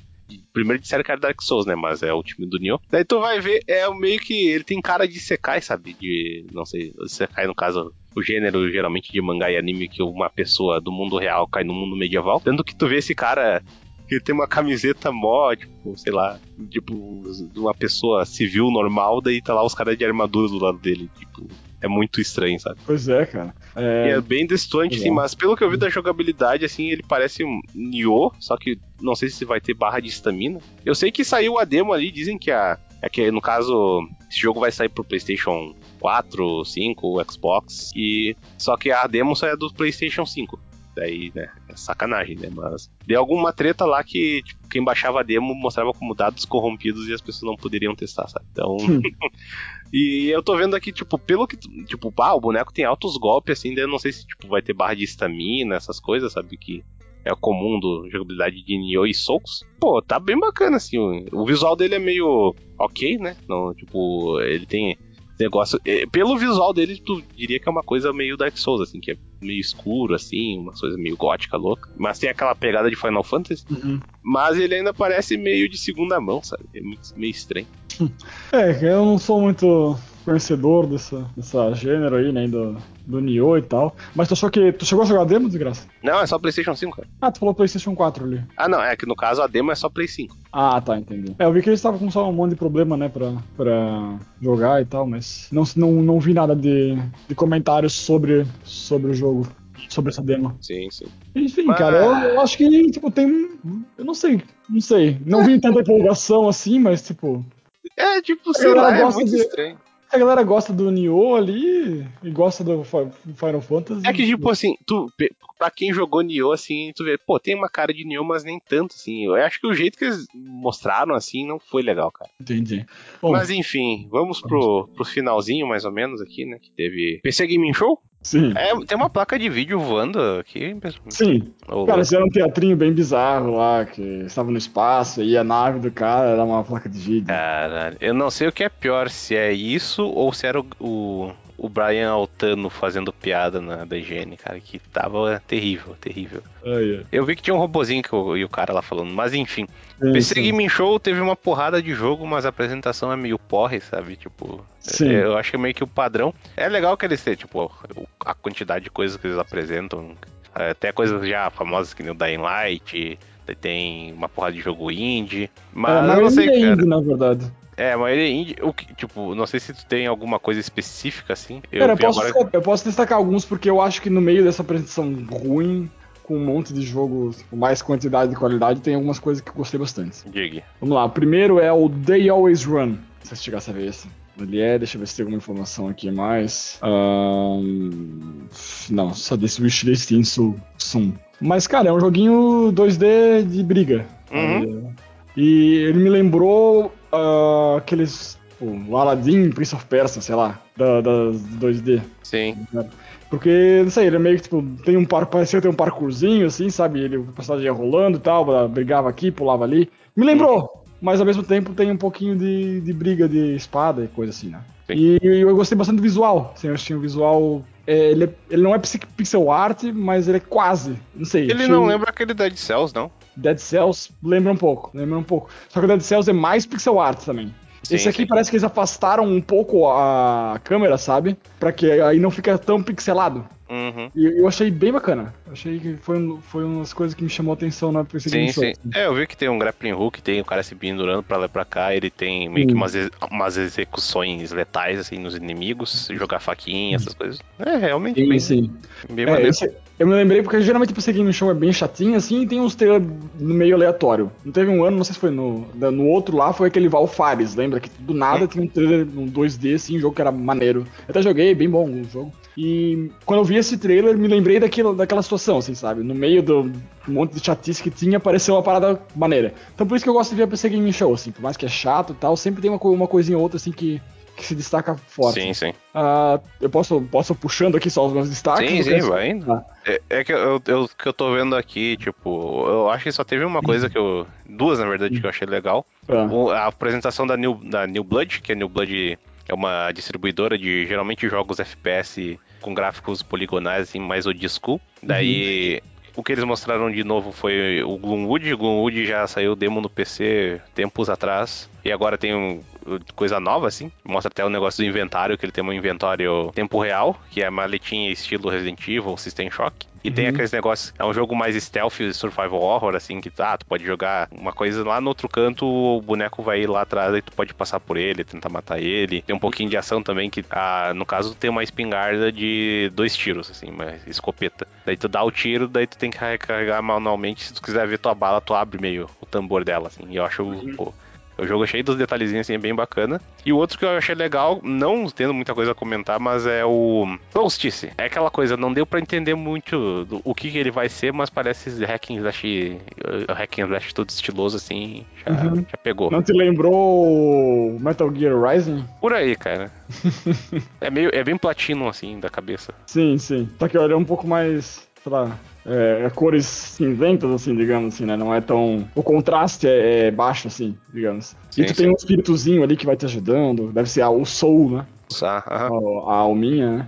Primeiro disseram que era Dark Souls, né? Mas é o time do Nioh. Daí tu vai ver, é meio que. Ele tem cara de Sekai, sabe? De. Não sei, Sekai no caso. O gênero geralmente de mangá e anime que uma pessoa do mundo real cai no mundo medieval. Tanto que tu vê esse cara que tem uma camiseta mó, tipo, sei lá, tipo, de uma pessoa civil normal, daí tá lá os caras de armadura do lado dele, tipo. É muito estranho, sabe? Pois é, cara. É, e é bem distante, sim, mas pelo que eu vi da jogabilidade, assim, ele parece um Nioh, só que não sei se vai ter barra de estamina. Eu sei que saiu a demo ali, dizem que a. É que no caso, esse jogo vai sair pro PlayStation 4, 5, Xbox, e só que a demo só é do PlayStation 5 daí, né, é sacanagem, né? Mas deu alguma treta lá que tipo, quem baixava a demo mostrava como dados corrompidos e as pessoas não poderiam testar, sabe? Então. e eu tô vendo aqui, tipo, pelo que. Tipo, ah, o boneco tem altos golpes, assim, daí eu não sei se tipo, vai ter barra de estamina, essas coisas, sabe? Que é comum do jogabilidade de Nioh e Souls. Pô, tá bem bacana, assim. O, o visual dele é meio ok, né? Não, tipo, ele tem negócio. É, pelo visual dele, tu diria que é uma coisa meio Dark Souls, assim, que é meio escuro, assim, uma coisa meio gótica louca. Mas tem aquela pegada de Final Fantasy. Uhum. Mas ele ainda parece meio de segunda mão, sabe? É meio estranho. É, eu não sou muito conhecedor dessa, dessa gênero aí, né? Do, do Nioh e tal. Mas tu achou que. Tu chegou a jogar a demo, desgraça? Não, é só PlayStation 5, cara. Ah, tu falou PlayStation 4 ali. Ah, não, é que no caso a demo é só Play 5. Ah, tá, entendi. É, eu vi que eles estavam com só um monte de problema, né, pra, pra jogar e tal, mas não, não, não vi nada de, de comentários sobre, sobre o jogo sobre essa demo. Sim, sim. Enfim, Mas... cara, eu, eu, acho que, tipo, tem. Eu não sei, não sei. Não vi tanta empolgação assim, mas, tipo. É, tipo, sei lá, é muito de... estranho. A galera gosta do Nioh ali e gosta do Final Fantasy. É que, tipo assim, tu, pra quem jogou Nioh, assim, tu vê, pô, tem uma cara de Nioh, mas nem tanto, assim. Eu acho que o jeito que eles mostraram, assim, não foi legal, cara. Entendi. Bom, mas enfim, vamos pro, pro finalzinho, mais ou menos, aqui, né? Que teve PC Gaming Show. Sim. É, tem uma placa de vídeo voando aqui. Sim. Oh, cara, isso era um teatrinho bem bizarro lá, que estava no espaço e a nave do cara era uma placa de vídeo. Caralho, eu não sei o que é pior, se é isso ou se era o, o, o Brian Altano fazendo piada na higiene, cara, que tava terrível, terrível. Oh, yeah. Eu vi que tinha um robozinho que eu, e o cara lá falando, mas enfim. Sim, PC. Gaming Show teve uma porrada de jogo, mas a apresentação é meio porre, sabe? Tipo, sim. eu acho que é meio que o padrão. É legal que eles tenham, tipo, a quantidade de coisas que eles apresentam. Até coisas já famosas que nem o Dying Light, tem uma porrada de jogo indie. Mas é, não sei, é cara. Indie, na verdade. É, mas ele é indie. O que, tipo, não sei se tu tem alguma coisa específica assim. Eu, cara, eu posso, agora... eu posso destacar alguns porque eu acho que no meio dessa apresentação ruim com um monte de jogos com mais quantidade e qualidade, tem algumas coisas que eu gostei bastante. Diga. Vamos lá, o primeiro é o They Always Run. Se você chegasse a ver esse. Ele é, deixa eu ver se tem alguma informação aqui mais. Um, não, só desse wishlist tem Soon. Mas, cara, é um joguinho 2D de briga. Uhum. E ele me lembrou uh, aqueles. O Aladdin, Prince of Persia, sei lá, da, da 2D. Sim. Porque, não sei, ele é meio que, tipo, tem um par, parecia ter um parkourzinho, assim, sabe? Ele, o personagem ia rolando e tal, brigava aqui, pulava ali. Me lembrou, mas ao mesmo tempo tem um pouquinho de, de briga de espada e coisa assim, né? Sim. E eu gostei bastante do visual, assim, eu achei o visual... É, ele, é, ele não é pixel art, mas ele é quase, não sei. Ele não lembra aquele Dead Cells, não? Dead Cells lembra um pouco, lembra um pouco. Só que o Dead Cells é mais pixel art também. Sim, Esse aqui sim. parece que eles afastaram um pouco a câmera, sabe? Pra que aí não fica tão pixelado. Uhum. E eu achei bem bacana. Achei que foi, foi uma das coisas que me chamou a atenção na PC Sim, sim. É, eu vi que tem um grappling hook, tem o cara se pendurando pra lá e pra cá, ele tem meio que umas, umas execuções letais, assim, nos inimigos, jogar faquinha, essas coisas. É, realmente sim, bem, sim. bem é, esse, eu me lembrei porque geralmente o Game Show é bem chatinho assim e tem uns trailers no meio aleatório. Não teve um ano, não sei se foi no, no outro lá, foi aquele Valfares, lembra? Que do nada tinha um trailer, um 2D assim, um jogo que era maneiro. Eu até joguei, bem bom o jogo. E quando eu vi esse trailer, me lembrei daquilo, daquela situação, assim, sabe? No meio do monte de chatice que tinha, apareceu uma parada maneira. Então por isso que eu gosto de ver a PC Game Show, assim, por mais que é chato e tal, sempre tem uma, uma coisinha ou outra assim que que se destaca forte. Sim, sim. Uh, eu posso, posso puxando aqui só os meus destaques? Sim, sim, vai indo. Ah. É, é, que eu, eu, que eu tô vendo aqui, tipo, eu acho que só teve uma coisa que eu. Duas, na verdade, que eu achei legal. Ah. A apresentação da New, da New Blood, que a New Blood é uma distribuidora de geralmente jogos FPS com gráficos poligonais, assim, mais old school. Daí. Uhum. O que eles mostraram de novo foi o Gloomwood. O Gloomwood já saiu demo no PC tempos atrás. E agora tem um, coisa nova, assim. Mostra até o negócio do inventário, que ele tem um inventário tempo real, que é maletinha estilo Resident Evil, System Shock. E uhum. tem aqueles negócios. É um jogo mais stealth, survival horror, assim, que tá, tu pode jogar uma coisa lá no outro canto, o boneco vai ir lá atrás e tu pode passar por ele, tentar matar ele. Tem um pouquinho de ação também, que ah, no caso tem uma espingarda de dois tiros, assim, uma escopeta. Daí tu dá o tiro, daí tu tem que recarregar manualmente. Se tu quiser ver tua bala, tu abre meio o tambor dela, assim. E eu acho. Uhum. Pô, o jogo é cheio dos detalhezinhos assim, é bem bacana. E o outro que eu achei legal, não tendo muita coisa a comentar, mas é o Solstice. É aquela coisa, não deu para entender muito do, o que, que, ele vai ser, mas parece hacking slash, uh, hacking slash todo estiloso assim, já, uhum. já pegou. Não te lembrou Metal Gear Rising? Por aí, cara. é meio, é bem platino assim da cabeça. Sim, sim. Só que ele é um pouco mais sei lá, é, é, cores cinzentas, assim, digamos assim, né? Não é tão. O contraste é, é baixo, assim, digamos. Sim, e tu sim. tem um espíritozinho ali que vai te ajudando, deve ser o Soul, né? Ah, a, a alminha, né?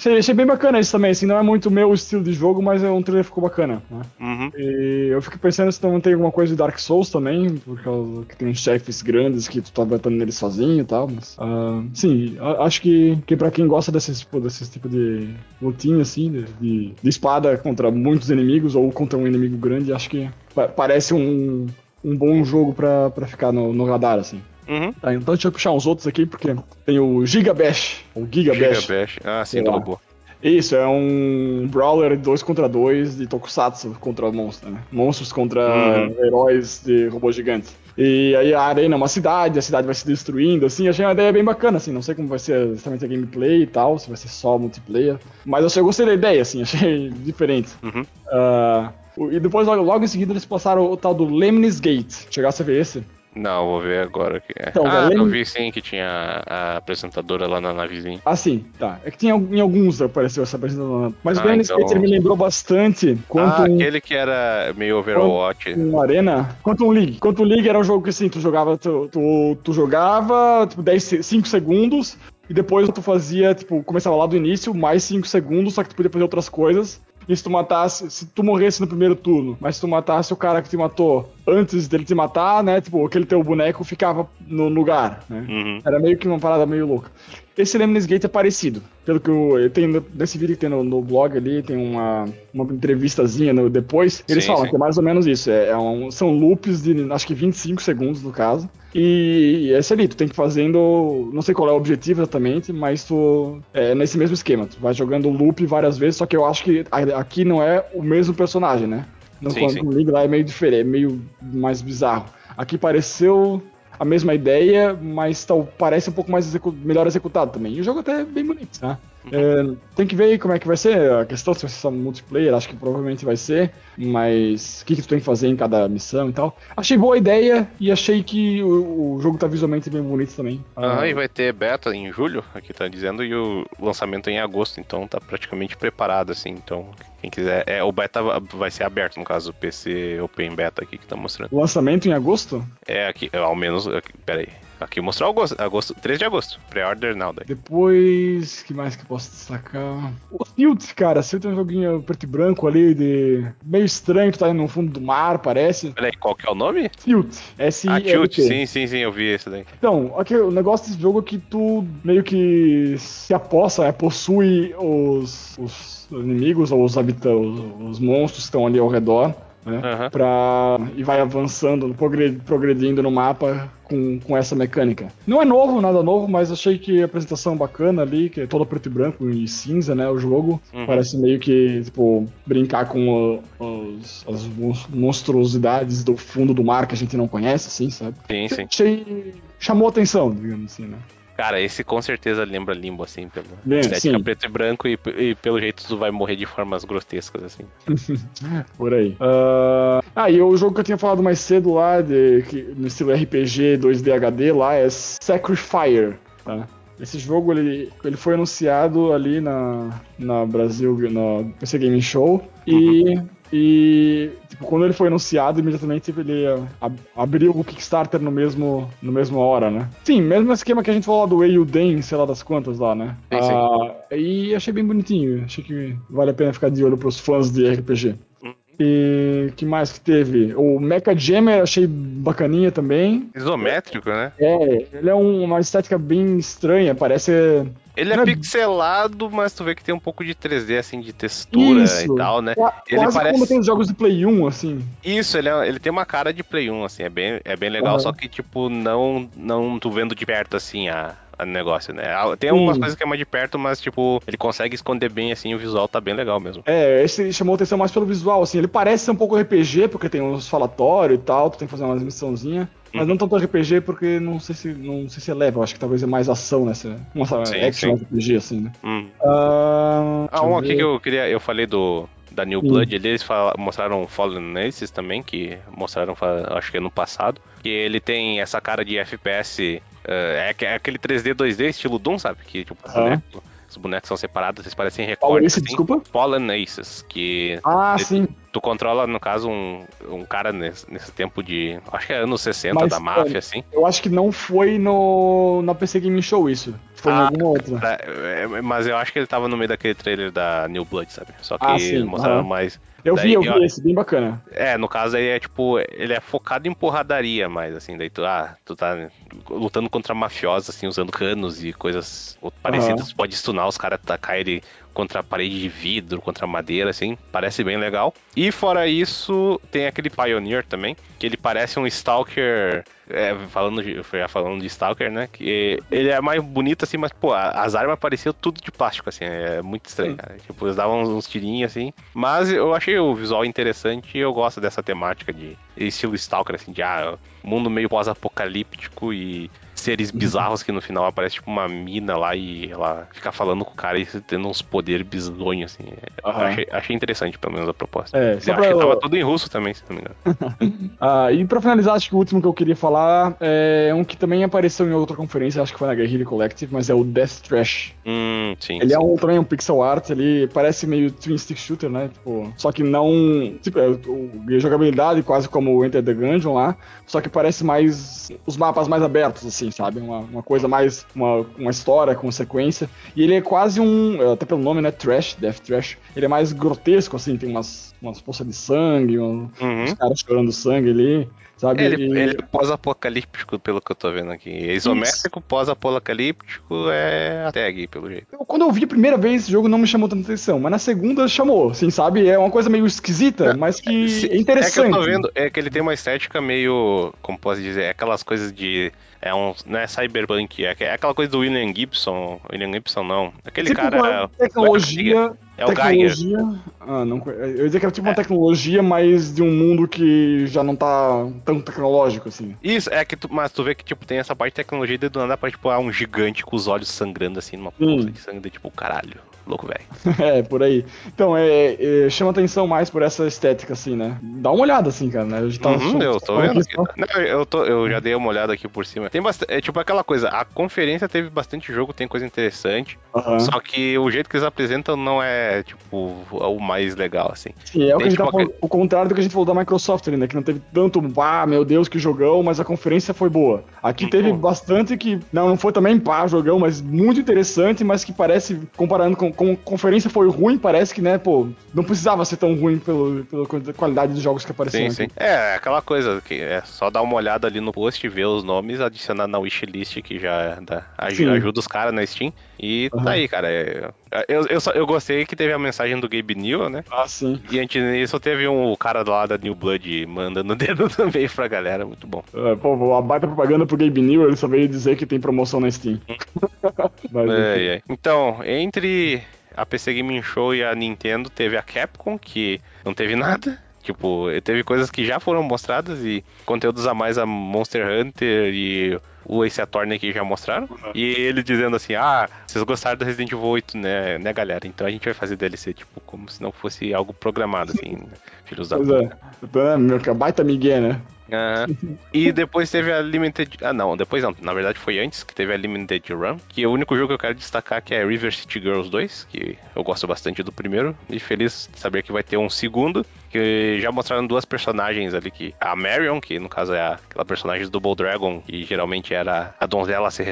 Achei, achei, bem bacana isso também, assim, não é muito meu estilo de jogo, mas é um trailer ficou bacana, né? Uhum. E eu fico pensando se não tem alguma coisa de Dark Souls também, por causa que tem uns chefes grandes que tu tá batendo neles sozinho e tal, mas... Uh, sim, acho que, que pra quem gosta desse tipo, desse tipo de lutinha, assim, de, de, de espada contra muitos inimigos ou contra um inimigo grande, acho que parece um, um bom jogo pra, pra ficar no, no radar, assim. Uhum. Tá, então deixa eu puxar uns outros aqui, porque tem o Gigabash, ou Gigabash. Gigabash, ah, sim, do robô. Isso, é um brawler 2 contra 2 de Tokusatsu contra monstros, né? Monstros contra uhum. heróis de robôs gigantes. E aí a arena é uma cidade, a cidade vai se destruindo, assim, achei uma ideia bem bacana, assim, não sei como vai ser exatamente a gameplay e tal, se vai ser só multiplayer, mas eu gostei da ideia, assim, achei diferente. Uhum. Uh, e depois, logo, logo, em seguida, eles passaram o tal do Lemnis Gate. Chegasse a ver esse? Não, vou ver agora aqui. Então, ah, eu vi sim que tinha a apresentadora lá na navezinha. Ah, sim, tá. É que tinha, em alguns apareceu essa apresentadora. Mas ah, o Granny então... me lembrou bastante quanto. Ah, aquele que era meio Overwatch. Um Arena. Quantum League. Quantum League era um jogo que assim, tu jogava, tu, tu, tu jogava, tipo, 10, 5 segundos. E depois tu fazia, tipo, começava lá do início, mais 5 segundos, só que tu podia fazer outras coisas. E se tu matasse, se tu morresse no primeiro turno, mas se tu matasse o cara que te matou antes dele te matar, né? Tipo, aquele teu boneco ficava no lugar, né? Uhum. Era meio que uma parada meio louca. Esse Lemnis Gate é parecido. Pelo que eu, tenho nesse vídeo que tem no, no, blog ali, tem uma, uma entrevistazinha no, depois. Eles sim, falam sim. que é mais ou menos isso. É, é um, são loops de acho que 25 segundos no caso. E, e esse ali, tu tem que ir fazendo. Não sei qual é o objetivo exatamente, mas tu. É nesse mesmo esquema. Tu vai jogando loop várias vezes, só que eu acho que aqui não é o mesmo personagem, né? No sim, Quantum League lá é meio diferente, é meio mais bizarro. Aqui pareceu a mesma ideia, mas tal, parece um pouco mais execu melhor executado também. E o jogo até é bem bonito, É, tem que ver aí como é que vai ser a questão, se vai ser só multiplayer, acho que provavelmente vai ser, mas o que, que tu tem que fazer em cada missão e tal. Achei boa a ideia e achei que o, o jogo tá visualmente bem bonito também. Ah, e vai ter beta em julho, aqui tá dizendo, e o lançamento em agosto, então tá praticamente preparado, assim, então quem quiser. É, o beta vai ser aberto, no caso, o PC Open Beta aqui que tá mostrando. Lançamento em agosto? É, aqui, ao menos. Aqui, pera aí. Aqui mostrou agosto, agosto, 3 de agosto. Pre-order now. Daí. Depois, que mais que eu posso destacar? O Tilt, cara. Tilt é um joguinho preto e branco ali, de meio estranho, tu tá no fundo do mar, parece. Peraí, qual que é o nome? Tilt. S Ah, Tilt, sim, sim, sim, eu vi esse daí. Então, aqui, o negócio desse jogo é que tu meio que se aposta, é, possui os, os inimigos ou os habitantes, os monstros que estão ali ao redor né? Uhum. Pra, e vai avançando, progredindo no mapa com, com essa mecânica. Não é novo, nada novo, mas achei que a apresentação bacana ali, que é toda preto e branco e cinza, né? O jogo. Uhum. Parece meio que, tipo, brincar com os, as monstruosidades do fundo do mar que a gente não conhece, assim, sabe? Sim, sim. Achei. chamou atenção, digamos assim, né? Cara, esse com certeza lembra Limbo, assim, pelo é, estética preto e branco e, e, pelo jeito tu vai morrer de formas grotescas, assim. Por aí. Uh... Ah, e o jogo que eu tinha falado mais cedo lá, de, que, no estilo RPG 2D HD lá, é Sacrifier, tá? Esse jogo ele, ele foi anunciado ali na, na Brasil, na PC Game Show, e uhum. E tipo, quando ele foi anunciado, imediatamente ele ab abriu o Kickstarter no mesmo, no mesmo hora, né? Sim, mesmo esquema que a gente falou lá do Eiyuden, sei lá das quantas lá, né? Sim, sim. Ah, e achei bem bonitinho. Achei que vale a pena ficar de olho pros fãs de RPG. E que mais que teve? O Mecha Jammer eu achei bacaninha também. Isométrico, né? É, ele é um- uma estética bem estranha, parece. Ele é é- pixelado, mas tu vê que tem um pouco de 3D, assim, de textura Isso. e tal, né? qua- Ele quase parece- como tem os jogos de Play 1, assim. Isso, ele, é- ele tem uma cara de Play 1, assim, é bem, é bem legal, Aham. só que, tipo, não, não tu vendo de perto, assim, a negócio, né? Ah, Tem algumas Sim. coisas que é mais de perto, mas, tipo, ele consegue esconder bem, assim, o visual tá bem legal mesmo. É, esse chamou atenção mais pelo visual, assim. Ele parece ser um pouco RPG, porque tem uns falatórios e tal, tu tem que fazer umas missãozinhas. Mas não tanto RPG, porque não sei se não sei se é leve, eu acho que talvez é mais ação nessa. Uma action sim. RPG, assim, né? Hum. Ah, Ah, deixa um aqui que eu queria. Eu falei do. Da New Hum. Blood, ali eles mostraram Fallen Aces também, que mostraram, acho que ano passado. Que ele tem essa cara de FPS. eh, é, é aquele 3D, 2D, estilo Doom, sabe? Que tipo, boneco- os bonecos são separados, eles parecem esse, assim. desculpa? Fallen Aces, que Ah, ele- sim. tu controla, no caso, um, um cara nesse, nesse tempo de. Acho que é anos 60 Mas, da máfia, é, assim. Eu acho que não foi no na PC Gaming Show isso. Foi em Ah, alguma outra. É, mas eu acho que ele tava no meio daquele trailer da New Blood, sabe? Só que Ah, mostraram mais. Eu daí vi, eu vi esse, bem bacana. É, no caso aí é tipo, ele é focado em porradaria mais, assim, daí tu, ah, tu tá lutando contra mafiosos, assim, usando canos e coisas parecidas. Tu Pode stunar os caras, tacar ele contra a parede de vidro, contra a madeira, assim, parece bem legal. E fora isso, tem aquele Pioneer também, que ele parece um Stalker, é, falando de, já falando de Stalker, né, que ele é mais bonito, assim, mas, pô, as armas pareciam tudo de plástico, assim, é muito estranho, cara. Tipo, eles davam uns, uns tirinhos, assim, mas eu achei o visual interessante e eu gosto dessa temática de estilo Stalker, assim, de, ah, mundo meio pós-apocalíptico e seres bizarros que no final aparece tipo uma mina lá e ela fica falando com o cara e tendo uns poderes bizonhos, assim. Aham. Achei, achei interessante, pelo menos, a proposta. É, eu pra- que tava tudo em russo também, se não me engano. Ah, e pra finalizar, acho que o último que eu queria falar é um que também apareceu em outra conferência, acho que foi na Guerrilla Collective, mas é o Death Trash. Hum, sim. Ele é sim. um, também um pixel art, ele parece meio twin stick shooter, né? Tipo, só que não. Tipo, é jogabilidade quase como o Enter the Gungeon lá, só que parece mais. os mapas mais abertos, assim, sabe? Uma, uma coisa mais. Uma, uma história com sequência. E ele é quase um. Até pelo nome, né? Trash, Death Trash. Ele é mais grotesco, assim, tem umas, umas poças de sangue, um, Uhum. os caras chorando sangue ali, sabe? Ele, E- ele é pós-apocalíptico, pelo que eu tô vendo aqui. Isométrico, pós-apocalíptico é a tag, pelo jeito. Quando eu vi a primeira vez, esse jogo não me chamou tanta atenção, mas na segunda chamou, assim, sabe? É uma coisa meio esquisita, mas que Se- é interessante. É que eu tô vendo, é que ele tem uma estética meio. Como posso dizer? É aquelas coisas de. É um. Não é cyberpunk, é, é aquela coisa do William Gibson. William Gibson não. Aquele tipo cara. uma tecnologia. É o Geiger. tecnologia. Ah, não. Eu ia dizer que era tipo uma tecnologia, mas de um mundo que já não tá tão tecnológico, assim. Isso, é que tu, mas tu vê que tipo, tem essa parte de tecnologia e do nada pra tipo, ah, um gigante com os olhos sangrando assim, numa Hum. poça de sangue, daí, tipo, caralho, louco velho. é, por aí. Então, é, é, chama atenção mais por essa estética, assim, né? Dá uma olhada, assim, cara, né? A gente tá Uhum, eu tô vendo aqui. só- Não, eu, tô, eu já dei uma olhada aqui por cima. Tem bastante. É tipo aquela coisa, a conferência teve bastante jogo, tem coisa interessante. Aham. Só que o jeito que eles apresentam não é, tipo, o mais legal, assim. Sim, é o que a Tem, gente tá tipo, falando, o contrário do que a gente falou da Microsoft ali, né? Que não teve tanto, ah, meu Deus, que jogão, mas a conferência foi boa. Aqui Uhum. teve bastante que, não, não foi também pá, jogão, mas muito interessante, mas que parece, comparando com como a conferência foi ruim, parece que, né, pô, não precisava ser tão ruim pelo, pela qualidade dos jogos que apareceram Sim, aqui. sim. É, aquela coisa que é só dar uma olhada ali no post, ver os nomes, adicionar na wishlist que já dá, aj- Sim. ajuda os caras na Steam. E Aham. tá aí, cara. É- Eu, eu, só- eu gostei que teve a mensagem do Gabe New, né? Ah, sim. E antes disso teve um cara lá da New Blood mandando dedo também pra galera, muito bom. É, pô, a baita propaganda pro Gabe New, ele só veio dizer que tem promoção na Steam. Mas, enfim. É, é. Então, entre a PC Gaming Show e a Nintendo, teve a Capcom, que não teve nada. Tipo, teve coisas que já foram mostradas e conteúdos a mais a Monster Hunter e o Ace Attorney que já mostraram. E ele dizendo assim, ah, vocês gostaram do Resident Evil 8, né, né, galera? Então a gente vai fazer DLC, tipo, como se não fosse algo programado, assim, né? filhos da Pois puta. é. Então, né, meu, que baita migué, né? Aham. E depois teve a Limited. Ah, não, depois não. Na verdade foi antes que teve a Limited Run. Que o único jogo que eu quero destacar que é River City Girls 2, que eu gosto bastante do primeiro. E feliz de saber que vai ter um segundo. Que já mostraram duas personagens ali que a Marion, que no caso é aquela personagem do Double Dragon, que geralmente era a donzela a ser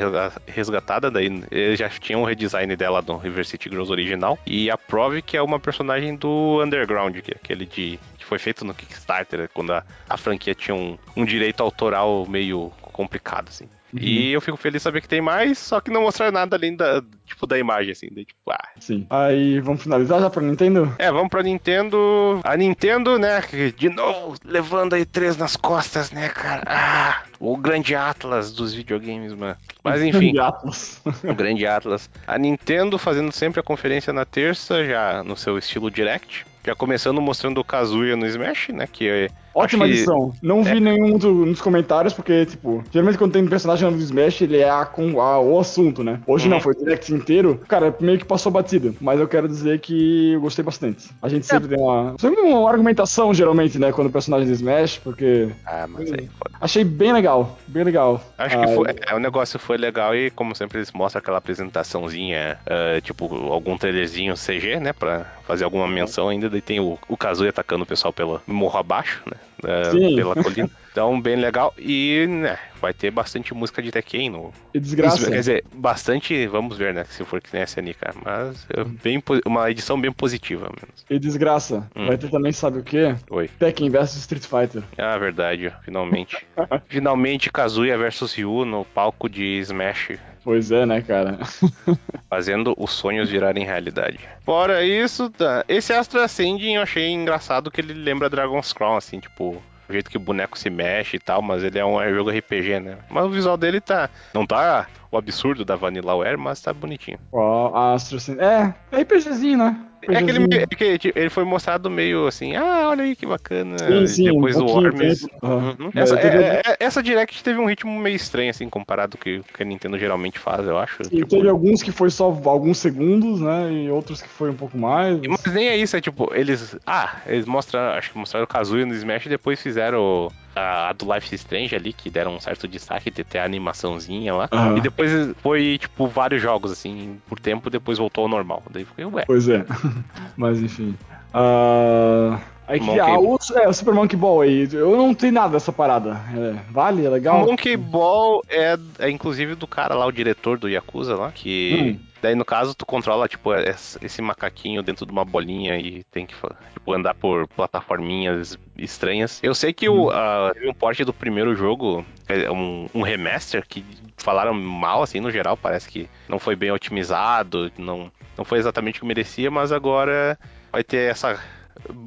resgatada, daí eles já tinham um redesign dela no River City Girls original, e a Prove, que é uma personagem do Underground, que é aquele de que foi feito no Kickstarter, quando a, a franquia tinha um, um direito autoral meio complicado, assim. Uhum. E eu fico feliz de saber que tem mais, só que não mostrar nada além da, tipo, da imagem, assim. De, tipo, ah. Sim. Aí vamos finalizar já pra Nintendo? É, vamos pra Nintendo. A Nintendo, né, de novo, levando aí três nas costas, né, cara? Ah, o grande Atlas dos videogames, mano. Mas enfim. O grande Atlas. o grande Atlas. A Nintendo fazendo sempre a conferência na terça, já no seu estilo direct. Já começando mostrando o Kazuya no Smash, né? Que é Ótima que... edição. Não vi é. nenhum do, nos comentários, porque, tipo, geralmente quando tem um personagem do Smash, ele é a, com, a, o assunto, né? Hoje uhum. não, foi direct inteiro. Cara, meio que passou batida. Mas eu quero dizer que eu gostei bastante. A gente é. sempre tem uma. Sempre uma argumentação, geralmente, né? Quando o personagem Smash, porque. Ah, mas aí. Achei bem legal. Bem legal. Acho ah, que foi, é, o negócio foi legal e, como sempre, eles mostram aquela apresentaçãozinha, uh, tipo, algum trailerzinho CG, né? Pra fazer alguma menção ainda. Daí tem o, o Kazuya atacando o pessoal pelo morro abaixo, né? uh, pela colina. Então, bem legal. E, né, vai ter bastante música de Tekken no. E desgraça. Quer dizer, bastante, vamos ver, né, se for que nem a SNK. Mas bem, uma edição bem positiva, menos. E desgraça. Hum. Vai ter também, sabe o quê? Oi. Tekken vs Street Fighter. Ah, verdade, finalmente. finalmente Kazuya vs Ryu no palco de Smash. Pois é, né, cara? Fazendo os sonhos virarem realidade. Fora isso, tá. Esse Astro Ascending eu achei engraçado que ele lembra Dragon's Crown, assim, tipo o jeito que o boneco se mexe e tal, mas ele é um é jogo RPG, né? Mas o visual dele tá. Não tá o absurdo da Vanillaware, mas tá bonitinho. Ó, oh, Astro É, é RPGzinho, né? É aquele é que tipo, ele foi mostrado meio assim, ah, olha aí que bacana. Sim, sim, depois um do Worms. Uhum. Essa, é, é, essa Direct teve um ritmo meio estranho, assim, comparado com o que a Nintendo geralmente faz, eu acho. Sim, tipo... teve alguns que foi só alguns segundos, né? E outros que foi um pouco mais. Mas nem é isso, é tipo, eles. Ah, eles mostram, acho que mostraram o Kazuya no Smash e depois fizeram a, a, do Life is Strange ali, que deram um certo destaque, de ter a animaçãozinha lá. Uhum. E depois foi, tipo, vários jogos, assim, por tempo, depois voltou ao normal. Daí fiquei, ué. Pois é. Mas enfim. Uh... Aí que, ah, o, é, o Super Monkey Ball aí, eu não tenho nada dessa parada. É, vale, é legal? O Monkey Ball é, é inclusive do cara lá, o diretor do Yakuza lá, que. Hum. Daí, no caso, tu controla, tipo, esse macaquinho dentro de uma bolinha e tem que, tipo, andar por plataforminhas estranhas. Eu sei que hum. o, uh, um porte do primeiro jogo, é um, um remaster, que falaram mal, assim, no geral, parece que não foi bem otimizado, não, não foi exatamente o que merecia, mas agora vai ter essa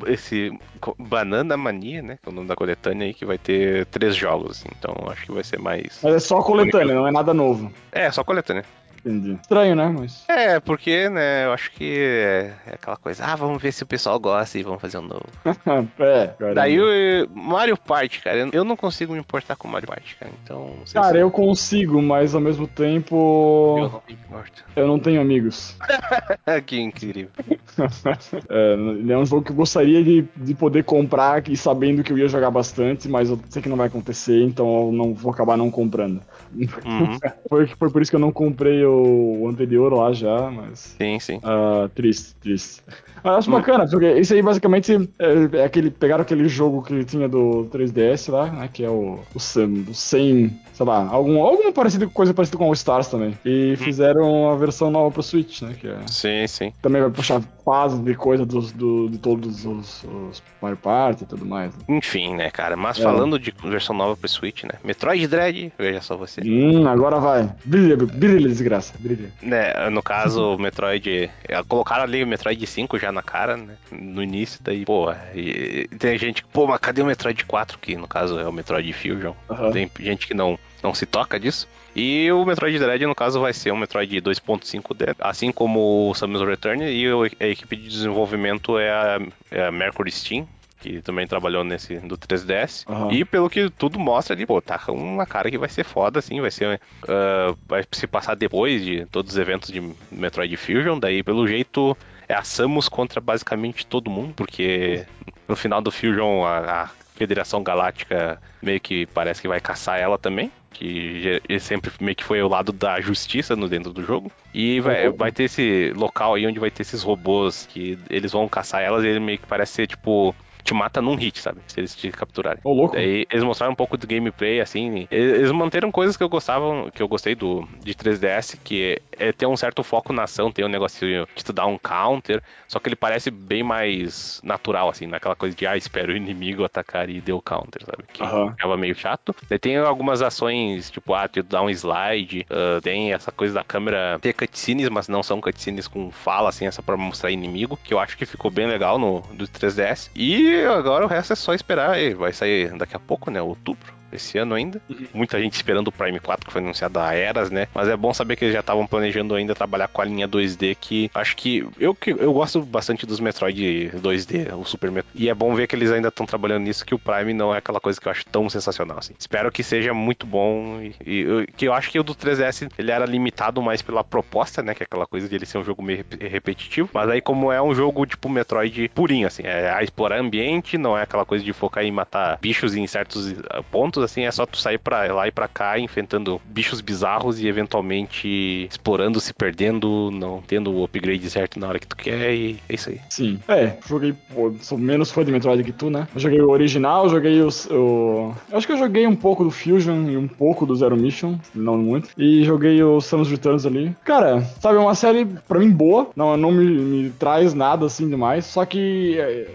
esse Banana Mania, né? Que é o nome da coletânea aí, que vai ter três jogos. Então acho que vai ser mais. Mas é só coletânea, não é nada novo. É, só coletânea. Entendi. Estranho, né? Mas... É, porque, né, eu acho que é, é aquela coisa, ah, vamos ver se o pessoal gosta e vamos fazer um novo. é, caramba. Daí o Mario Party, cara, eu não consigo me importar com Mario Party, cara. Então. Cara, eu consigo, mas ao mesmo tempo. Eu não me importo. Eu não tenho amigos. que incrível. é, é um jogo que eu gostaria de, de poder comprar e sabendo que eu ia jogar bastante, mas eu sei que não vai acontecer, então eu não vou acabar não comprando. Uhum. foi, foi por isso que eu não comprei o, anterior lá já, mas. Sim, sim. Uh, triste, triste. Mas acho hum. bacana, porque isso aí basicamente é, é, aquele. Pegaram aquele jogo que tinha do 3DS lá, né? Que é o, o, Sam, o 100 sei lá, algum, alguma parecida, coisa parecida com All Stars também. E hum. fizeram a versão nova pro Switch, né? Que é, sim, sim. Também vai puxar fases de coisa dos, do, de todos os, os Mario Party e tudo mais. Né? Enfim, né, cara? Mas é. falando de versão nova pro Switch, né? Metroid Dread, veja só você. Hum, agora vai. Brilha, brilha, desgraça, brilha. Né, no caso, o Metroid. É, colocaram ali o Metroid 5 já na cara, né? No início, daí, pô, e, tem gente que, pô, mas cadê o Metroid 4? Que no caso é o Metroid Fusion. Uhum. Tem gente que não não se toca disso. E o Metroid Dread, no caso, vai ser um Metroid 2.5D, assim como o Samus Return, e a equipe de desenvolvimento é a, é a Mercury Steam, que também trabalhou nesse do 3DS. Uhum. E pelo que tudo mostra ali, pô, tá uma cara que vai ser foda, assim, vai ser. Uh, vai se passar depois de todos os eventos de Metroid Fusion, daí pelo jeito é a Samus contra basicamente todo mundo, porque no final do Fusion a, a Federação Galáctica meio que parece que vai caçar ela também que sempre meio que foi o lado da justiça no dentro do jogo. E vai, uhum. vai ter esse local aí onde vai ter esses robôs que eles vão caçar elas e ele meio que parece ser tipo te mata num hit, sabe? Se eles te capturarem. Ô, louco. Daí eles mostraram um pouco do gameplay, assim. Eles manteram coisas que eu gostava, que eu gostei do de 3DS, que é ter um certo foco na ação, tem um negocinho de tu dar um counter, só que ele parece bem mais natural, assim, naquela coisa de, ah, espero o inimigo atacar e deu counter, sabe? Que Aham. ficava meio chato. Daí tem algumas ações, tipo, ah, tu dá um slide, ah, tem essa coisa da câmera ter cutscenes, mas não são cutscenes com fala, assim, essa pra mostrar inimigo, que eu acho que ficou bem legal no do 3DS. E agora o resto é só esperar, e vai sair daqui a pouco, né, outubro. Esse ano ainda. Muita gente esperando o Prime 4, que foi anunciado há eras, né? Mas é bom saber que eles já estavam planejando ainda trabalhar com a linha 2D, que acho que. Eu, que eu gosto bastante dos Metroid 2D, o Super Metroid. E é bom ver que eles ainda estão trabalhando nisso, que o Prime não é aquela coisa que eu acho tão sensacional, assim. Espero que seja muito bom. E, e eu- que eu acho que o do 3DS ele era limitado mais pela proposta, né? Que é aquela coisa de ele ser um jogo meio rep- repetitivo. Mas aí, como é um jogo tipo Metroid purinho, assim, é a explorar ambiente, não é aquela coisa de focar em matar bichos em certos ah, assim, é só tu sair pra lá e pra cá, enfrentando bichos bizarros e eventualmente explorando, se perdendo, não tendo o upgrade certo na hora que tu quer, e é isso aí. Sim. É, joguei, pô, sou menos fã de Metroid que tu, né? Eu joguei o original, joguei os, o. Eu acho que eu joguei um pouco do Fusion e um pouco do Zero Mission, não muito. E joguei o Samus Returns ali. Cara, sabe, é uma série pra mim boa, não, não me, me traz nada assim demais, só que. É,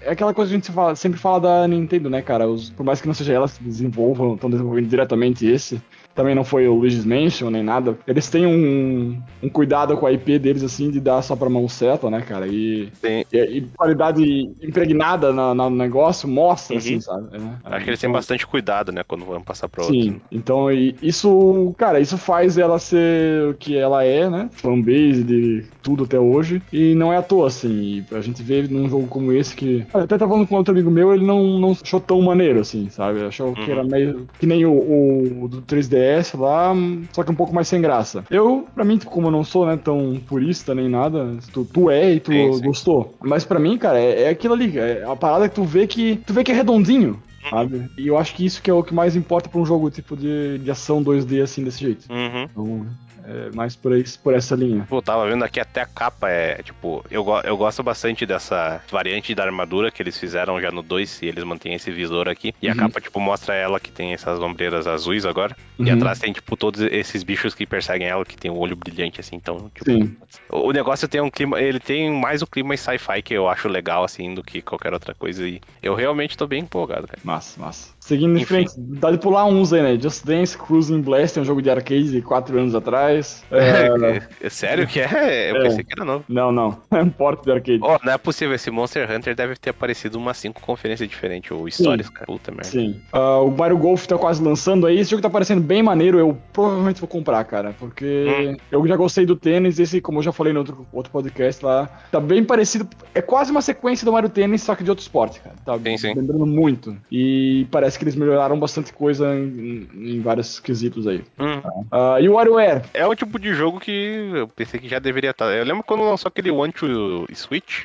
é aquela coisa que a gente fala- sempre fala da Nintendo, né, cara? Os- por mais que não seja elas que desenvolvam, estão desenvolvendo diretamente esse. Também não foi o Luigi's Mansion nem nada. Eles têm um, um cuidado com a IP deles, assim, de dar só pra mão certa, né, cara? E, e, e qualidade impregnada na- na- no negócio mostra, Uhum. assim, sabe? É. Acho que eles têm Então, bastante cuidado, né, quando vão passar pra outro. Sim, então e isso, cara, isso faz ela ser o que ela é, né? Fanbase de tudo até hoje. E não é à toa, assim. E a gente vê num jogo como esse que. Eu até tava falando com outro amigo meu, ele não, não achou tão maneiro, assim, sabe? Achou que Uhum. era meio. Que nem o, o do 3DS lá, só que um pouco mais sem graça. Eu, pra mim, como eu não sou, né, tão purista nem nada, tu, tu é e tu Sim, sim. gostou. Mas pra mim, cara, é, é aquilo ali. É a parada que tu vê que. Tu vê que é redondinho. Sabe? E eu acho que isso que é o que mais importa pra um jogo tipo de, de ação 2D assim desse jeito. Uhum. Então, é mais por, aí, por essa linha. Pô, tava vendo aqui até a capa, é tipo, eu, eu gosto bastante dessa variante da armadura que eles fizeram já no 2, e eles mantêm esse visor aqui. E a Uhum. capa, tipo, mostra ela que tem essas ombreiras azuis agora. E Uhum. atrás tem, tipo, todos esses bichos que perseguem ela, que tem o olho brilhante, assim. Então, tipo, Sim. o o negócio tem um clima, ele tem mais o clima sci-fi que eu acho legal, assim, do que qualquer outra coisa. E eu realmente tô bem empolgado, cara. Massa, massa. Seguindo em frente, dá de pular uns aí, né? Just Dance, Cruising Blast, é um jogo de arcade de 4 anos atrás. É, É sério que é? Eu É. pensei que era novo. não, não. É um porte de arcade. Oh, não é possível, esse Monster Hunter deve ter aparecido umas cinco conferências diferentes, ou histórias, cara. Puta merda. Sim. Ah, o Mario Golf tá quase lançando aí. Esse jogo tá parecendo bem maneiro. Eu provavelmente vou comprar, cara. Porque eu já gostei do tênis. Esse, como eu já falei no outro, outro podcast lá, tá bem parecido. É quase uma sequência do Mario Tênis, só que de outro esporte, cara. Tá Sim, sim. lembrando muito. E parece que eles melhoraram bastante coisa em, em- em vários quesitos aí. Hum. Ah, e o WarioWare? É o tipo de jogo que eu pensei que já deveria estar. Eu lembro quando lançou aquele One to Switch,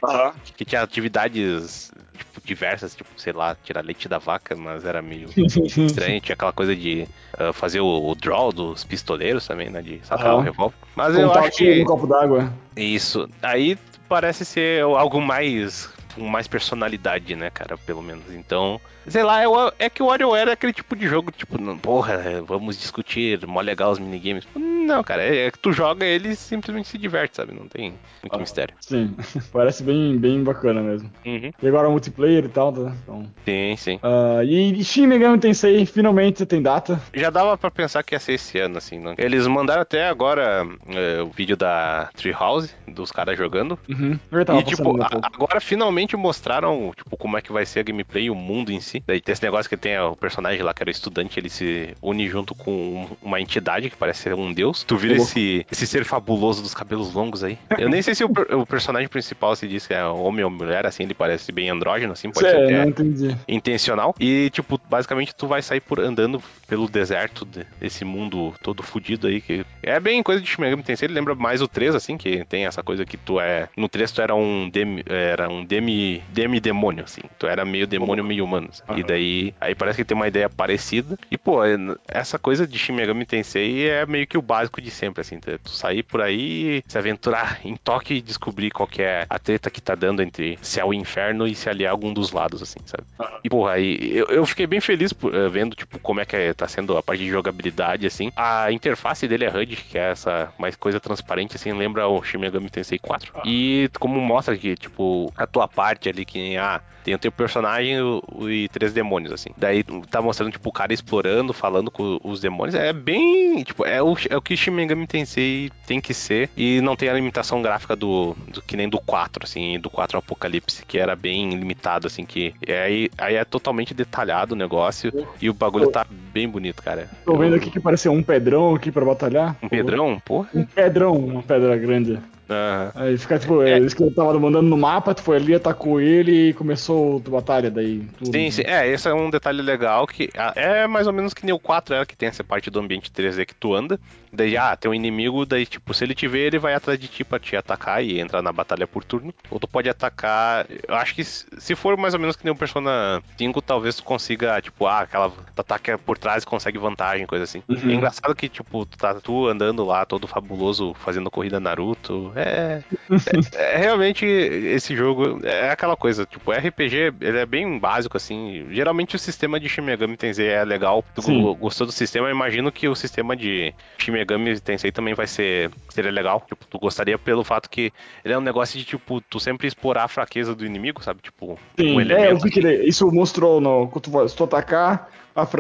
que tinha atividades tipo, diversas, tipo, sei lá, tirar leite da vaca, mas era meio estranho. Tinha aquela coisa de ah, fazer o, o draw dos pistoleiros também, né? De sacar Aham. o revólver. Mas eu Contar o acho que. no copo d'água. Isso. Aí parece ser algo mais. com mais personalidade, né, cara? Pelo menos. Então. Sei lá, é, é que o WarioWare é aquele tipo de jogo, tipo, não, porra, vamos discutir, mó legal os minigames. Não, cara, é, é que tu joga ele e simplesmente se diverte, sabe? Não tem muito Ah. mistério. Sim, parece bem, bem bacana mesmo. Uhum. E agora o multiplayer e tal, tá? Então. Sim, sim. Ah, e Shin Megami Tensei finalmente tem data. Já dava pra pensar que ia ser esse ano, assim, não? Eles mandaram até agora é, o vídeo da Treehouse, dos caras jogando. Uhum. Eu tava E, tipo, a- agora finalmente mostraram, tipo, como é que vai ser a gameplay e o mundo em si. Daí tem esse negócio que tem o personagem lá, que era o estudante, ele se une junto com um- uma entidade que parece ser um deus. Tu vira esse, esse ser fabuloso dos cabelos longos aí. Eu nem sei se o, o personagem principal se diz que é homem ou mulher, assim, ele parece bem andrógeno, assim, pode ser Cê, até não entendi. intencional. E, tipo, basicamente tu vai sair por andando pelo deserto de- desse mundo todo fudido aí. Que é bem coisa de Shin Megami Tensei. Ele lembra mais o 3, assim, que tem essa coisa que tu é. No 3 tu era um demi. Era um demi. Demi-demônio, assim. Tu era meio demônio, meio humano. Sabe? E daí, aí parece que tem uma ideia parecida. E, pô, é- essa coisa de Shin Megami Tensei é meio que o básico de sempre, assim. Tu sair por aí, se aventurar em toque e descobrir qual que é a treta que tá dando entre céu e inferno e se aliar a algum dos lados, assim, sabe? E, porra, aí eu, eu fiquei bem feliz por, eh, vendo, tipo, como é que é- tá sendo a parte de jogabilidade, assim. A interface dele é HUD, que é essa mais coisa transparente, assim, lembra o Shin Megami Tensei 4. E como mostra que, tipo, a tua parte ali, que nem, ah, tem o teu personagem o- o- e três demônios, assim. Daí tá mostrando, tipo, o cara explorando, falando com os demônios. É bem, tipo, é o, é o que Shin Megami Tensei tem que ser. E não tem a limitação gráfica do, do que nem do 4, assim, do 4 Apocalipse, que era bem limitado, assim, que é aí, aí é totalmente detalhado o negócio. E o bagulho tá bem bonito, cara. Tô vendo aqui que parecia um pedrão aqui pra batalhar. Um pedrão, pô. Um pedrão, uma pedra grande. Aham. Aí fica tipo, é. isso que eu tava mandando no mapa, tu foi ali, atacou ele e começou a batalha daí. Tudo. Sim, sim. É, esse é um detalhe legal que ah, é mais ou menos que nem o 4 era, que tem essa parte do ambiente 3D que tu anda. Daí, ah, tem um inimigo, daí, tipo, se ele te ver, ele vai atrás de ti pra te atacar e entrar na batalha por turno. Ou tu pode atacar. Eu acho que se for mais ou menos que nem o Persona 5, talvez tu consiga, tipo, ah, aquela. Tu ataca por trás e consegue vantagem, coisa assim. Uhum. É engraçado que, tipo, tu tá tu andando lá, todo fabuloso, fazendo corrida Naruto. É. É, é realmente esse jogo é aquela coisa, tipo, RPG, ele é bem básico assim. Geralmente o sistema de Shin Megami Tensei é legal. Tu Sim. go- gostou do sistema, eu imagino que o sistema de Shin Megami Tensei também vai ser seria legal. Tipo, tu gostaria pelo fato que ele é um negócio de tipo, tu sempre explorar a fraqueza do inimigo, sabe? Tipo, Sim, um é, eu elemento. vi que ele, isso mostrou no. Quando tu, se tu atacar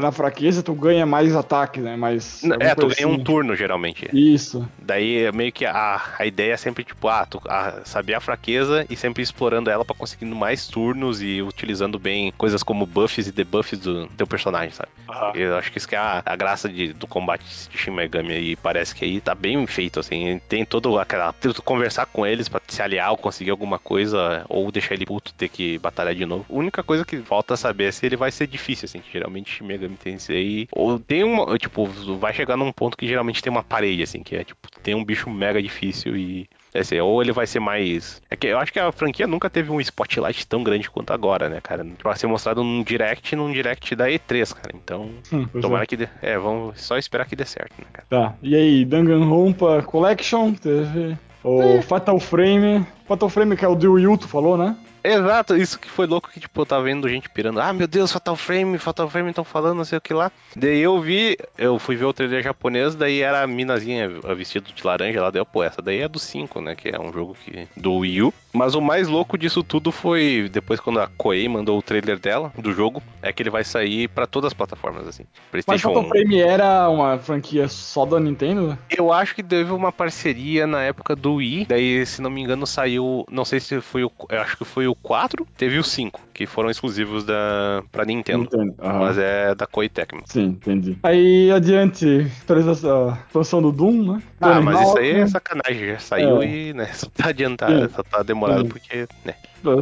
na fraqueza, tu ganha mais ataque, né? Mais, É, tu ganha um assim. turno geralmente. Isso. Daí é meio que a, a ideia é sempre, tipo, ah, tu a- saber a fraqueza e sempre explorando ela pra conseguindo mais turnos e utilizando bem coisas como buffs e debuffs do teu personagem, sabe? Eu acho que isso que é a, a graça de- do combate de Shin Megami e parece que aí tá bem feito, assim. Tem todo aquela. Tu conversar com eles pra se aliar ou conseguir alguma coisa, ou deixar ele puto ter que batalhar de novo. A única coisa que falta saber é se ele vai ser difícil, assim, que geralmente Shin Megami Tensei. Ou tem uma. Tipo, vai chegar num ponto que geralmente tem uma parede, assim, que é tipo, tem um bicho mega difícil e. É assim, ou ele vai ser mais. É que eu acho que a franquia nunca teve um spotlight tão grande quanto agora, né, cara? Vai ser mostrado num direct, num direct da E3, cara. Então, Hum, tomara é. que dê. É, vamos só esperar que dê certo, né, cara? Tá. E aí, Danganronpa Collection, teve. O Fatal Frame. Fatal Frame que é o do Wii U, tu falou, né? Exato, isso que foi louco que, tipo, eu tava vendo gente pirando. Ah, meu Deus, Fatal Frame, Fatal Frame estão falando, não sei o que lá. Daí eu vi, eu fui ver o trailer japonês, daí era a minazinha vestida de laranja lá, daí eu, pô, essa daí é do 5, né? Que é um jogo que, do Wii U. Mas o mais louco disso tudo foi depois quando a Koei mandou o trailer dela, do jogo, é que ele vai sair pra todas as plataformas, assim. Mas Fatal Frame era uma franquia só da Nintendo? Eu acho que teve uma parceria na época do Wii. Daí, se não me engano, saiu. Não sei se foi o. Eu acho que foi o 4. Teve o 5, que foram exclusivos da pra Nintendo. aham. Mas é da Koei Tecmo. Sim, entendi. Aí adiante, atualização, a expansão do Doom, né? Ah, Tony mas isso aí Hawk, é sacanagem. Já saiu É. e, né, só tá adiantado, Sim. só tá demorado Sim. porque, né.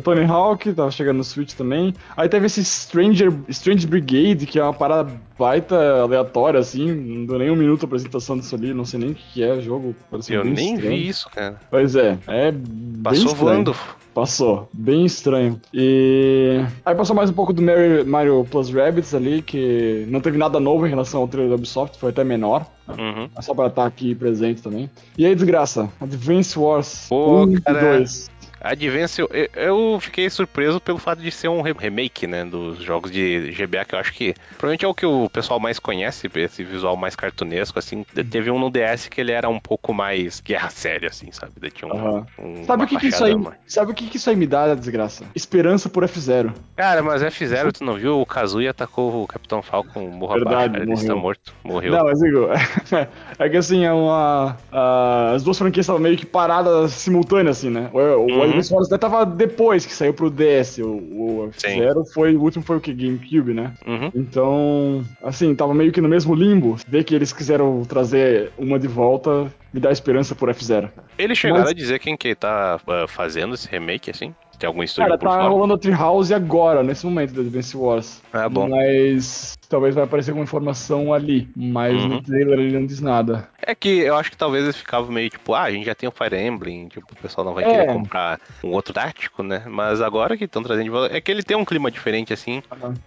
Tony Hawk, tava chegando no Switch também. Aí teve esse Stranger, Strange Brigade, que é uma parada baita aleatória, assim. Não deu nem um minuto a apresentação disso ali, não sei nem o que é o jogo. Eu nem estranho. vi isso, cara. Pois é, é bem Passou estranho. Passou, bem estranho. E aí passou mais um pouco do Mario, Mario Plus Rabbids ali, que não teve nada novo em relação ao trailer da Ubisoft, foi até menor. Uhum. É só pra estar aqui presente também. E aí, desgraça, Advance Wars Pô, 1 cara. e 2. Advance, eu, eu fiquei surpreso pelo fato de ser um re- remake, né, dos jogos de GBA, que eu acho que provavelmente é o que o pessoal mais conhece, esse visual mais cartunesco, assim. Teve um no DS que ele era um pouco mais guerra séria, assim, sabe? Daí tinha um, Aham. um- Sabe o que, que isso aí? mais- Sabe o que, que isso aí me dá, desgraça? Esperança por F0. Cara, mas F0, tu não viu? O Kazuya atacou o Capitão Falcon, morra Verdade, abaixo, ele está morto, morreu. Não, mas digo, é que assim, é uma. a- as duas franquias estavam meio que paradas simultâneas, assim, né? O, o Uhum. Advance Wars até tava depois que saiu pro DS. O, o. F0 foi. O último foi o que? GameCube, né? Uhum. Então, assim, tava meio que no mesmo limbo. Ver que eles quiseram trazer uma de volta me dá esperança por F0. Eles chegaram Mas- a dizer quem que tá ah, fazendo esse remake, assim? Tem algum estúdio Cara, por tá fora? rolando a Treehouse agora, nesse momento do Advance Wars. Ah, bom. Mas talvez vai aparecer alguma informação ali. Mas Uhum. no trailer ele não diz nada. É que eu acho que talvez eles ficavam meio tipo, ah, a gente já tem o Fire Emblem, tipo, o pessoal não vai É. querer comprar um outro tático, né? Mas agora que estão trazendo de volta. É que ele tem um clima diferente, assim.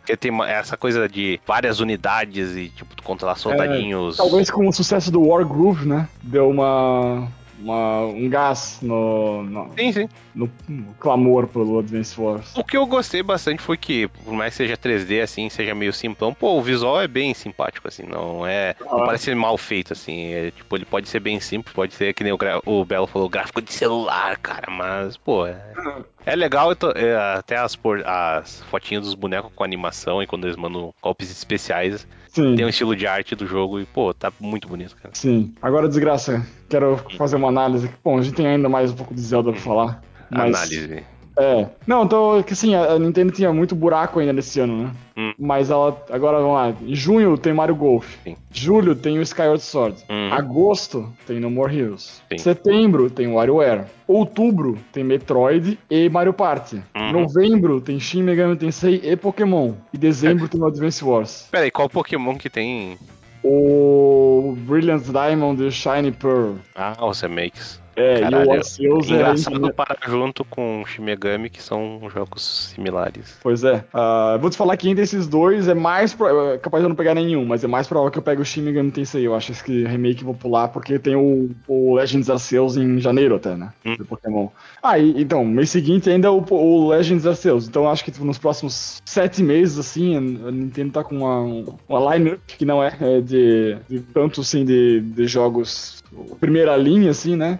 Que tem essa coisa de várias unidades e, tipo, tu controlar soldadinhos. É, Talvez com o sucesso do War Groove, né? Deu uma. Uma- um gás no, no, Sim, sim. no- no clamor pelo Advance Wars. O que eu gostei bastante foi que, por mais que seja 3D, assim, seja meio simplão, pô, o visual é bem simpático, assim, não é. Não Ah. parece ser mal feito, assim. É, tipo, ele pode ser bem simples, pode ser que nem o, o Belo falou, gráfico de celular, cara, mas, pô, é. É legal, tô- é, até as, por- as fotinhas dos bonecos com animação e quando eles mandam golpes especiais, Sim. tem um estilo de arte do jogo e, pô, tá muito bonito, cara. Sim. Agora, desgraça, quero fazer uma análise. Bom, a gente tem ainda mais um pouco de Zelda pra falar. Mas, Análise. É. Não, então, que assim, a Nintendo tinha muito buraco ainda nesse ano, né? Hum. Mas ela. Agora vamos lá. Em junho tem Mario Golf. Sim. Julho tem o Skyward Sword. Uhum. Agosto tem No More Heroes. Sim. Setembro tem WarioWare. Outubro tem Metroid e Mario Party. Uhum. Novembro tem Shin Megami Tensei e Pokémon. E dezembro tem o Advance Wars. Pera aí, qual Pokémon que tem. O Brilliant Diamond e o Shiny Pearl. Ah, os remakes. É, Caralho, e o Arceus é Engraçado parar junto com Shin Megami, que são jogos similares. Pois é. Eu vou te falar que entre esses dois é mais. Pro... é capaz de eu não pegar nenhum, mas é mais provável que eu pegue o Shin Megami Tensei. Eu acho que esse remake vou pular porque tem o, o Legends Arceus em janeiro até, né? Hum. Do Pokémon. Ah, e, então, mês seguinte ainda o, o Legends Arceus. Então acho que tipo, nos próximos sete meses, assim, a Nintendo tá com uma, uma line-up que não é, é de, de tanto assim de, de jogos primeira linha, assim, né?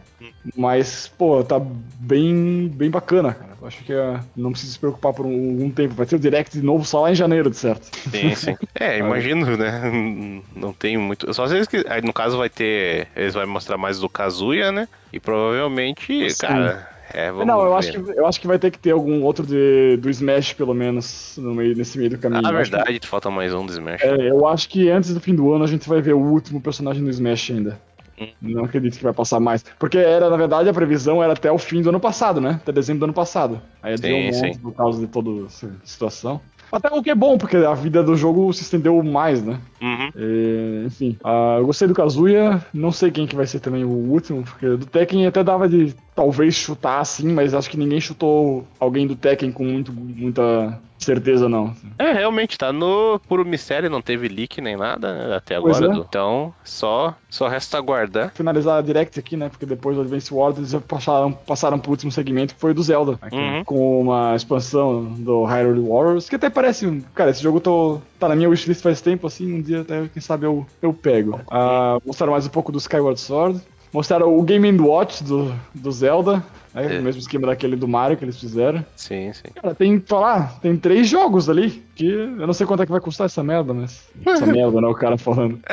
Mas, pô, tá bem, bem bacana, cara. Eu acho que é, não precisa se preocupar por um, um tempo. Vai ter o Direct de novo só lá em janeiro, de certo. Sim, sim. É, imagino, né? Não tem muito. Só se eles que. Aí no caso vai ter. Eles vão mostrar mais do Kazuya, né? E provavelmente, Sim. cara. É, não, eu ver. acho, que, eu acho que vai ter que ter algum outro de, do Smash, pelo menos, no meio, nesse meio do caminho. Na Eu acho que- verdade, falta mais um do Smash. É, eu acho que antes do fim do ano a gente vai ver o último personagem do Smash ainda. Não acredito que vai passar mais. Porque era, na verdade, a previsão era até o fim do ano passado, né? Até dezembro do ano passado. Aí Sim, deu um monte por causa de toda essa situação. Até o que é bom, porque a vida do jogo se estendeu mais, né? Uhum. E, enfim, ah, eu gostei do Kazuya, não sei quem que vai ser também o último, porque do Tekken até dava de talvez chutar assim, mas acho que ninguém chutou alguém do Tekken com muito, muita certeza, não. É, realmente, tá no puro mistério, não teve leak nem nada né, até agora. é. do- Então, só, só resta aguardar. finalizar a Direct aqui, né? Porque depois do Advance Wars eles já passaram, passaram pro último segmento, que foi o do Zelda. aqui, Uhum. Com uma expansão do Hyrule Warriors, que até parece. um- Cara, esse jogo tô, tá na minha wishlist faz tempo, assim, um dia até, quem sabe, eu, eu pego. Ah, mostraram mais um pouco do Skyward Sword. Mostraram o Game Watch do, do Zelda, né, É. o mesmo esquema daquele do Mario que eles fizeram. Sim, sim. Cara, tem, falar, tem três jogos ali, que eu não sei quanto é que vai custar essa merda, mas... Essa merda, né, o cara falando.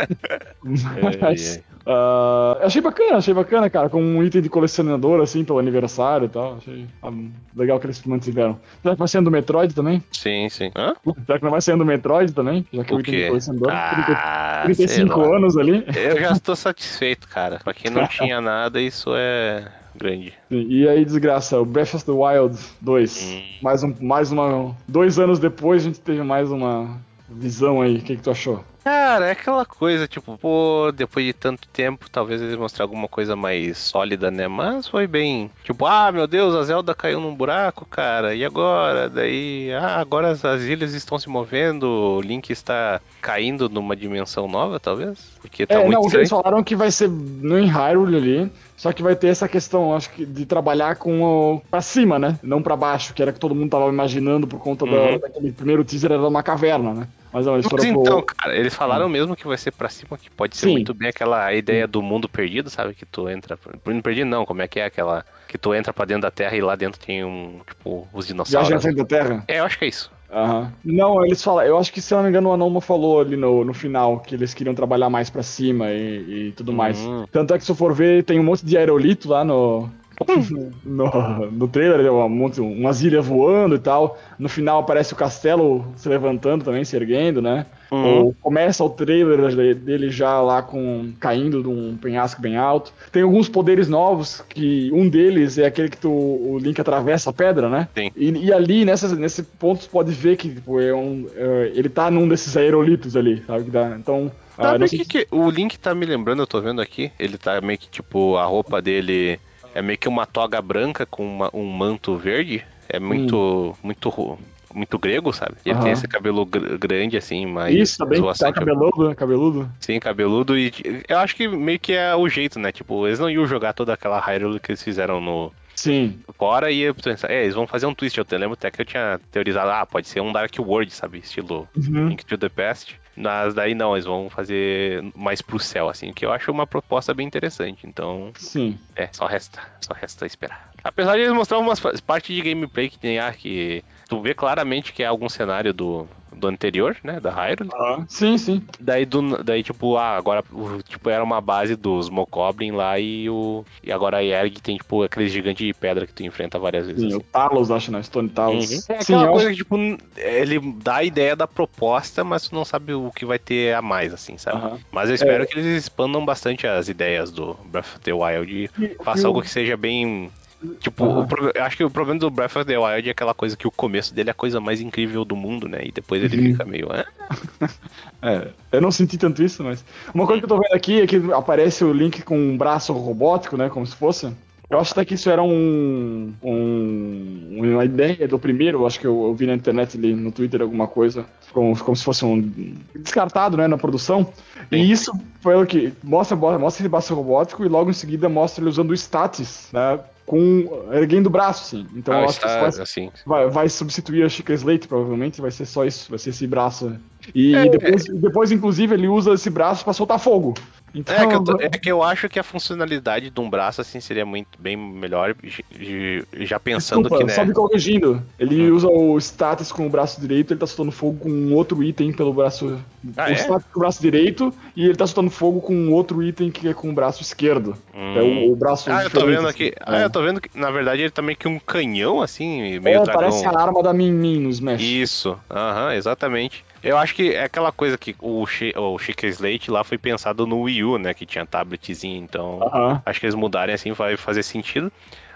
Mas, ai. ah, achei bacana, achei bacana, cara, com um item de colecionador, assim, pelo aniversário e tal. Achei ah, legal que eles mantiveram. Será que vai sendo do Metroid também? Sim, sim. Hã? Será que não vai sendo do Metroid também? Já que é O o item de colecionador. Ah, 30, 35 sei lá. anos ali. Eu já estou satisfeito, cara. Pra quem não tinha nada, isso é grande. E aí, desgraça, o Breath of the Wild 2. Hum. Mais, um, mais uma. Dois anos depois a gente teve mais uma visão aí. O que, que tu achou? Cara, é aquela coisa, tipo, pô, depois de tanto tempo, talvez eles mostrem alguma coisa mais sólida, né? Mas foi bem, tipo, ah, meu Deus, a Zelda caiu num buraco, cara, e agora? Daí, ah, agora as, as ilhas estão se movendo, o Link está caindo numa dimensão nova, talvez? Porque tá é, muito não, o que eles estranho. falaram que vai ser no Hyrule ali, só que vai ter essa questão, acho que, de trabalhar com o pra cima, né? Não pra baixo, que era que todo mundo tava imaginando por conta da- Uhum. daquele primeiro teaser era uma caverna, né? Mas não, eles Mas foram pro... então, cara, eles falaram mesmo que vai ser pra cima, que pode ser Sim. muito bem aquela ideia do mundo perdido, sabe? Que tu entra. Mundo perdido não, como é que é aquela. Que tu entra pra dentro da terra e lá dentro tem um. Tipo, os dinossauros. Viagem à frente da Terra. É, eu acho que é isso. Aham. Não, eles falam, eu acho que se eu não me engano o Anoma falou ali no, no final que eles queriam trabalhar mais pra cima e, e tudo mais. Hum. Tanto é que se eu for ver, tem um monte de aerolito lá no. no, no trailer, um monte, umas ilhas voando e tal. No final aparece o castelo se levantando também, se erguendo, né? Uhum. Ou começa o trailer dele já lá com caindo de um penhasco bem alto. Tem alguns poderes novos, que um deles é aquele que tu, o Link atravessa a pedra, né? Sim. E, e ali, nessas, nesse ponto, tu pode ver que tipo, é um, é, ele tá num desses aerolitos ali, sabe? Então, Sabe ah, que, que, o Link tá me lembrando, eu tô vendo aqui, ele tá meio que tipo, a roupa dele é meio que uma toga branca com uma, um manto verde. É muito, hum. muito, muito grego, sabe? Ele uhum. tem esse cabelo gr grande, assim, mas. Isso, também tá cabeludo, né? Cabeludo. Sim, cabeludo. E eu acho que meio que é o jeito, né? Tipo, eles não iam jogar toda aquela Hyrule que eles fizeram no. Sim. Fora e eu é, eles vão fazer um twist. Eu lembro até que eu tinha teorizado, ah, pode ser um Dark World, sabe? Estilo uhum. Link to the Past. Mas daí não, eles vão fazer mais pro céu, assim, que eu acho uma proposta bem interessante. Então. Sim. É, só resta. Só resta esperar. Apesar de eles mostrar umas partes de gameplay que tem ah, que tu vê claramente que é algum cenário do, do anterior, né? Da Hyrule. Ah, sim, sim. Daí, do, daí tipo, ah, agora tipo, era uma base dos Mokoblin lá e o. E agora a Yerg tem, tipo, aqueles gigantes de pedra que tu enfrenta várias vezes. Sim, assim. o Talos, acho, né? Stone Talos. Uhum. É sim, coisa que, tipo, ele dá a ideia da proposta, mas tu não sabe o que vai ter a mais, assim, sabe? Uhum. Mas eu espero é... que eles expandam bastante as ideias do Breath of the Wild e, faça algo que seja bem Tipo, uhum. pro, eu acho que o problema do Breath of the Wild é aquela coisa que o começo dele é a coisa mais incrível do mundo, né? E depois ele uhum. fica meio. Ah? é, eu não senti tanto isso, mas. Uma coisa que eu tô vendo aqui é que aparece o Link com um braço robótico, né? Como se fosse. Eu acho até que isso era um, um, uma ideia do primeiro, acho que eu, eu vi na internet ali no Twitter alguma coisa, como, como se fosse um descartado né, na produção. Sim. E isso foi o que mostra, mostra esse braço robótico e logo em seguida mostra ele usando o status, né? Com erguendo o braço, assim. Então ah, eu acho que vai, assim. vai, vai, substituir a Chica Slate, provavelmente, vai ser só isso, vai ser esse braço. E é, depois, é. depois, inclusive, ele usa esse braço para soltar fogo. Então, é, que eu tô, é que eu acho que a funcionalidade de um braço assim seria muito bem melhor, já pensando Desculpa, que né. Só me corrigindo. Ele hum. usa o status com o braço direito, ele tá soltando fogo com um outro item pelo braço. Ah, o é? status com o braço direito e ele tá soltando fogo com outro item que é com o braço esquerdo. Hum. É o, o, braço. Ah, eu tô vendo aqui. Assim. Ah, eu tô vendo que na verdade ele tá meio que um canhão assim, meio é, dragão. Parece a arma da Min Min no Smash. Isso, aham, exatamente. Eu acho que é aquela coisa que o, o Chica Slate lá foi pensado no Wii U, né? Que tinha tabletzinho, então acho que eles mudarem assim vai fazer sentido.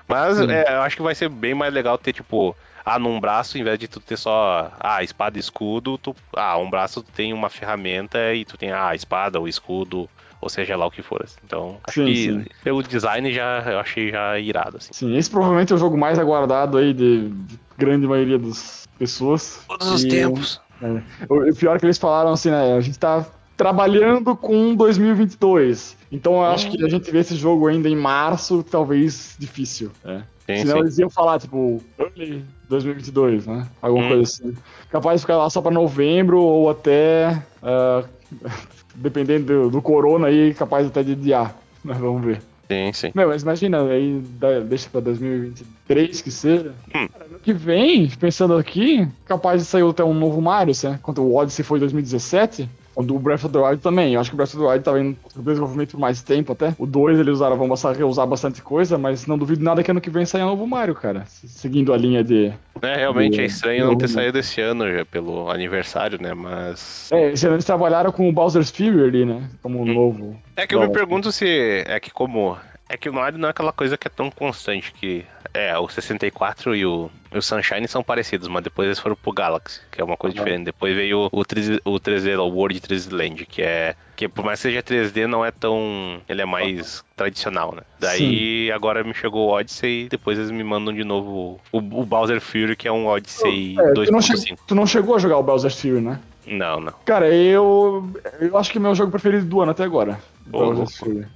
Mas é, eu acho que vai ser bem mais legal ter, tipo, ah, num braço, em vez de tu ter só ah, espada e escudo, tu, ah, um braço tu tem uma ferramenta e tu tem ah, a espada, o escudo, ou seja lá o que for. Assim. Então, acho sim, que sim. pelo design já eu achei já irado. Assim. Sim, esse provavelmente é o jogo mais aguardado aí de grande maioria das pessoas. Todos os tempos. É. O pior é que eles falaram assim, né? A gente tá trabalhando com 2022. Então eu acho que a gente vê esse jogo ainda em março, talvez difícil. É. Sim, Senão sim. eles iam falar, tipo, early 2022, né? Alguma hum. coisa assim. Capaz de ficar lá só pra novembro ou até. Uh, dependendo do, do, corona aí, capaz até de adiar. Mas vamos ver. Sim, sim. Meu, mas imagina, aí deixa pra 2023 que seja. Hum. Ano que vem, pensando aqui, capaz de sair até um novo Mario, né? Quanto o Odyssey foi em 2017. O do Breath of the Wild também. Eu acho que o Breath of the Wild tava em desenvolvimento por mais tempo até. O 2 eles usaram, vão reusar bastante coisa, mas não duvido nada que ano que vem saia um novo Mario, cara. Seguindo a linha de. É, realmente de, é estranho não ter saído esse ano já pelo aniversário, né? Mas. É, esse ano eles trabalharam com o Bowser's Fury ali, né? Como um hum. novo. É que eu me pergunto se. É que como é que o Mario não é aquela coisa que é tão constante que. É, o 64 e o, o Sunshine são parecidos, mas depois eles foram pro Galaxy, que é uma coisa diferente. Depois veio o, 3, o 3D, o World 3D Land, que é. Que por mais que seja 3D, não é tão. Ele é mais tradicional, né? Daí Sim. agora me chegou o Odyssey e depois eles me mandam de novo o, o Bowser Fury, que é um Odyssey é, 2.5. Tu, tu não chegou a jogar o Bowser Fury, né? Não, não. Cara, eu. Eu acho que é meu jogo preferido do ano até agora.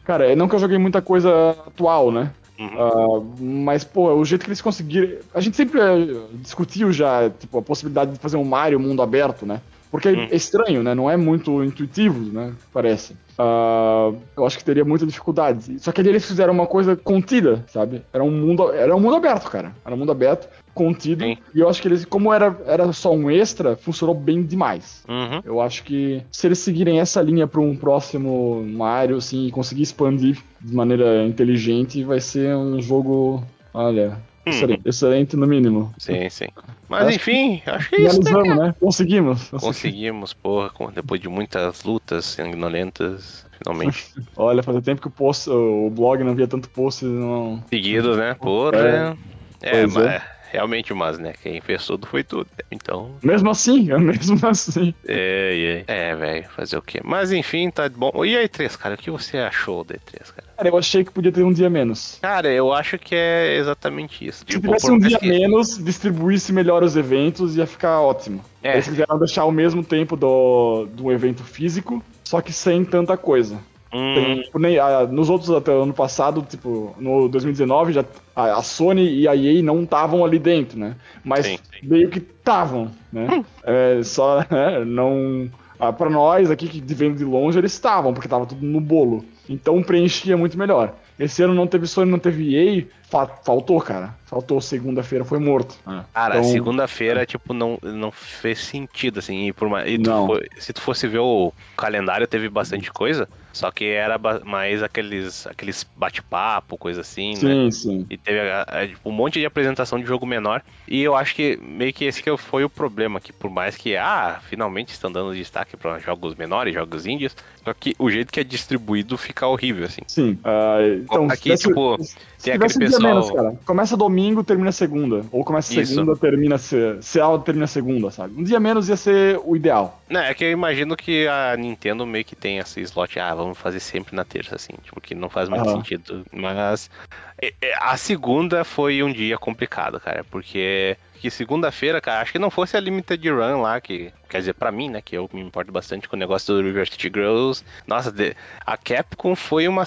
Cara, é não que eu joguei muita coisa atual, né? Uhum. Uh, mas, pô, o jeito que eles conseguiram. A gente sempre uh, discutiu já, tipo, a possibilidade de fazer um Mario mundo aberto, né? Porque uhum. é estranho, né? Não é muito intuitivo, né? Parece. Uh, eu acho que teria muita dificuldade. Só que ali eles fizeram uma coisa contida, sabe? Era um mundo, era um mundo aberto, cara. Era um mundo aberto. Contido. Sim. E eu acho que eles, como era, era só um extra, funcionou bem demais. Uhum. Eu acho que se eles seguirem essa linha para um próximo Mario, assim, e conseguir expandir de maneira inteligente, vai ser um jogo, olha, Hum. excelente, excelente no mínimo. Sim, sim. Mas Acho enfim, acho que é isso, né? Né? Conseguimos. Conseguimos, porra, depois de muitas lutas sanguinolentas, finalmente. Olha, fazia tempo que o, post, o blog não via tanto post. Não... Seguidos, né? Porra. É, Pois mas é. Realmente, mas, né? Quem fez tudo foi tudo. né? Então. Mesmo assim, mesmo assim. É, é. É, velho, fazer o quê? Mas enfim, tá bom. E a E3, cara? O que você achou da E3, cara? Cara, eu achei que podia ter um dia menos. Cara, eu acho que é exatamente isso. Se Tipo, tivesse por um dia que- menos, distribuísse melhor os eventos, ia ficar ótimo. É. Eles quiseram deixar o mesmo tempo do, do evento físico, só que sem tanta coisa. Hum, Tem, tipo, nem- ah, nos outros até o ano passado, tipo, no 2019, já, a, a Sony e a EA não estavam ali dentro, né? Mas Sim, sim. meio que estavam, né? É, só, né, não... Ah, pra nós aqui que vendo de longe, eles estavam, porque tava tudo no bolo. Então preenchia muito melhor. Esse ano não teve Sony, não teve EA, fa- faltou, cara. Faltou segunda-feira, foi morto. Cara, Então- segunda-feira, tipo, não, não fez sentido, assim, e por mais, e tu se tu fosse ver o calendário, teve bastante coisa, só que era mais aqueles, aqueles bate-papo, coisa assim, né? Sim, sim. E teve tipo, um monte de apresentação de jogo menor. E eu acho que meio que esse que foi o problema, que por mais que, ah, finalmente estão dando destaque para jogos menores, jogos índios, só que o jeito que é distribuído fica horrível, assim. Sim. Ah, então, Aqui, se tivesse- tipo, se tem aquele um dia pessoal- menos, cara. Começa domingo, termina segunda. Ou começa Isso. segunda, termina se, se ela termina segunda, sabe? Um dia menos ia ser o ideal. Não, é que eu imagino que a Nintendo meio que tem esse slot, ah, vamos fazer sempre na terça, assim, tipo, que não faz muito Aham. sentido. Mas é, é, a segunda foi um dia complicado, cara, porque que segunda-feira, cara, acho que não fosse a Limited Run lá, que quer dizer, pra mim, né, que eu me importo bastante com o negócio do River City Girls. Nossa, a Capcom foi uma,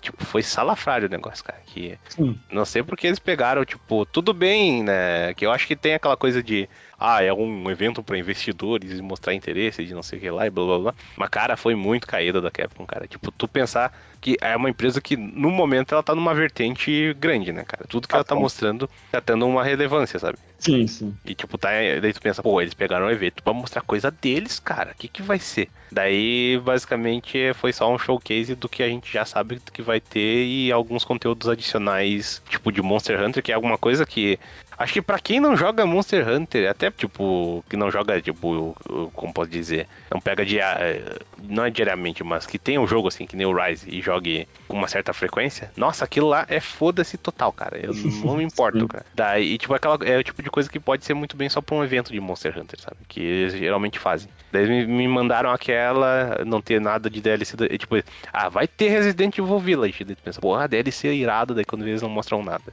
tipo, foi salafrário o negócio, cara, que Sim. não sei porque eles pegaram, tipo, tudo bem, né? Que eu acho que tem aquela coisa de, ah, é um evento pra investidores e mostrar interesse de não sei o que lá e blá blá blá. Mas, cara, foi muito caída da Capcom, cara. Tipo, tu pensar que é uma empresa que, no momento, ela tá numa vertente grande, né, cara? Tudo que ela tá bom. mostrando tá tendo uma relevância, sabe? Sim, sim. E tipo, tá. Daí tu pensa, pô, eles pegaram o evento pra mostrar coisa deles, cara. O que, que vai ser? Daí, basicamente, foi só um showcase do que a gente já sabe que vai ter e alguns conteúdos adicionais, tipo de Monster Hunter, que é alguma coisa que. Acho que pra quem não joga Monster Hunter, até tipo, que não joga, tipo, como posso dizer, não pega dia, não é diariamente, mas que tem um jogo assim, que nem o Rise, e jogue com uma certa frequência, nossa, aquilo lá é foda-se total, cara. Eu não me importo, cara. Daí, e, tipo, aquela, é o tipo de coisa que pode ser muito bem só pra um evento de Monster Hunter, sabe? Que eles geralmente fazem. Daí me, me mandaram aquela, não ter nada de DLC, tipo, ah, vai ter Resident Evil Village. Daí tu pensa, porra, DLC é irado, daí quando eles não mostram nada.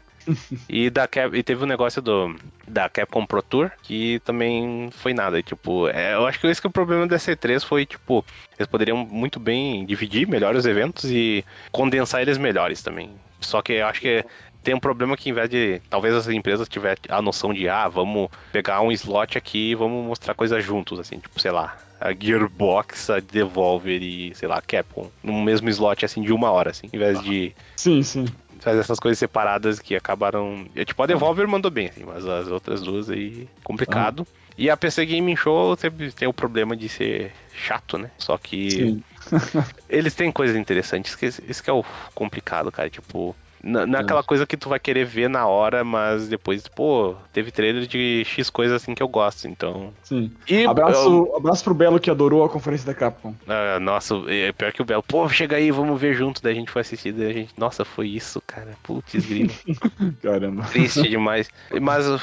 E, da Cap, e teve o negócio do da Capcom Pro Tour, que também foi nada. Tipo, é, eu acho que esse que é o problema da C3 foi, tipo, eles poderiam muito bem dividir melhor os eventos e condensar eles melhores também. Só que eu acho que tem um problema que, em vez de. Talvez as empresas tivessem a noção de, ah, vamos pegar um slot aqui e vamos mostrar coisas juntos, assim, tipo, sei lá. A Gearbox, a Devolver e, sei lá, a Capcom. Num mesmo slot, assim, de uma hora, assim. Em vez de Sim, sim. Fazer essas coisas separadas que acabaram. Tipo, a Devolver mandou bem, assim, mas as outras duas aí, complicado. E a PC Gaming Show sempre tem o problema de ser chato, né? Só que Sim. eles têm coisas interessantes, que isso que é o complicado, cara. Tipo, não não é aquela coisa que tu vai querer ver na hora, mas depois, pô, teve trailer de X coisas assim que eu gosto, então. Sim. E Abraço, abraço pro Belo que adorou a conferência da Capcom. Ah, nossa, é pior que o Belo. Pô, chega aí, vamos ver junto. Daí a gente foi assistir, daí a gente. Nossa, foi isso, cara. Putz, grilo. Caramba. Triste demais. Mas o,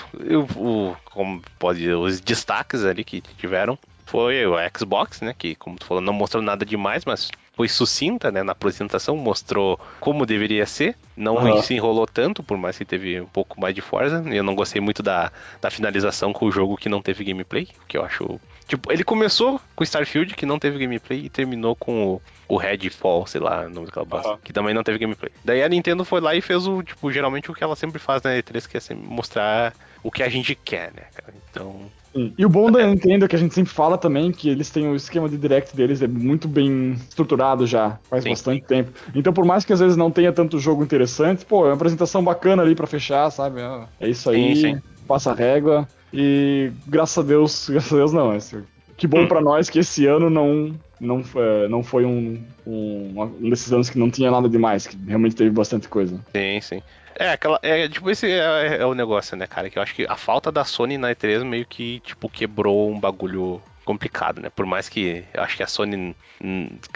o- como pode dizer, os destaques ali que tiveram foi o Xbox, né? Que, como tu falou, não mostrou nada demais, mas foi sucinta, né? Na apresentação, mostrou como deveria ser. Não Aham. se enrolou tanto, por mais que teve um pouco mais de Forza. Eu não gostei muito da, da finalização com o jogo que não teve gameplay, que eu acho. Tipo, ele começou com Starfield, que não teve gameplay, e terminou com o, o Redfall, sei lá, nome daquela bosta, Aham. que também não teve gameplay. Daí a Nintendo foi lá e fez o, tipo, geralmente o que ela sempre faz na E3, que é mostrar o que a gente quer, né, cara? Então, Sim. E o bom da Nintendo é que a gente sempre fala também que eles têm o esquema de direct deles é muito bem estruturado já, faz Sim. bastante tempo. Então, por mais que às vezes não tenha tanto jogo interessante, pô, é uma apresentação bacana ali pra fechar, sabe? É- É isso aí. Sim, sim. passa a régua. E graças a Deus, graças a Deus não. Esse, que bom para nós que esse ano não, não, foi, não foi um, um, um desses anos que não tinha nada demais, que realmente teve bastante coisa. Sim, sim. É, aquela. É, tipo, esse é, é, o negócio, né, cara? Que eu acho que a falta da Sony na E3 meio que, tipo, quebrou um bagulho complicado, né? Por mais que eu acho que a Sony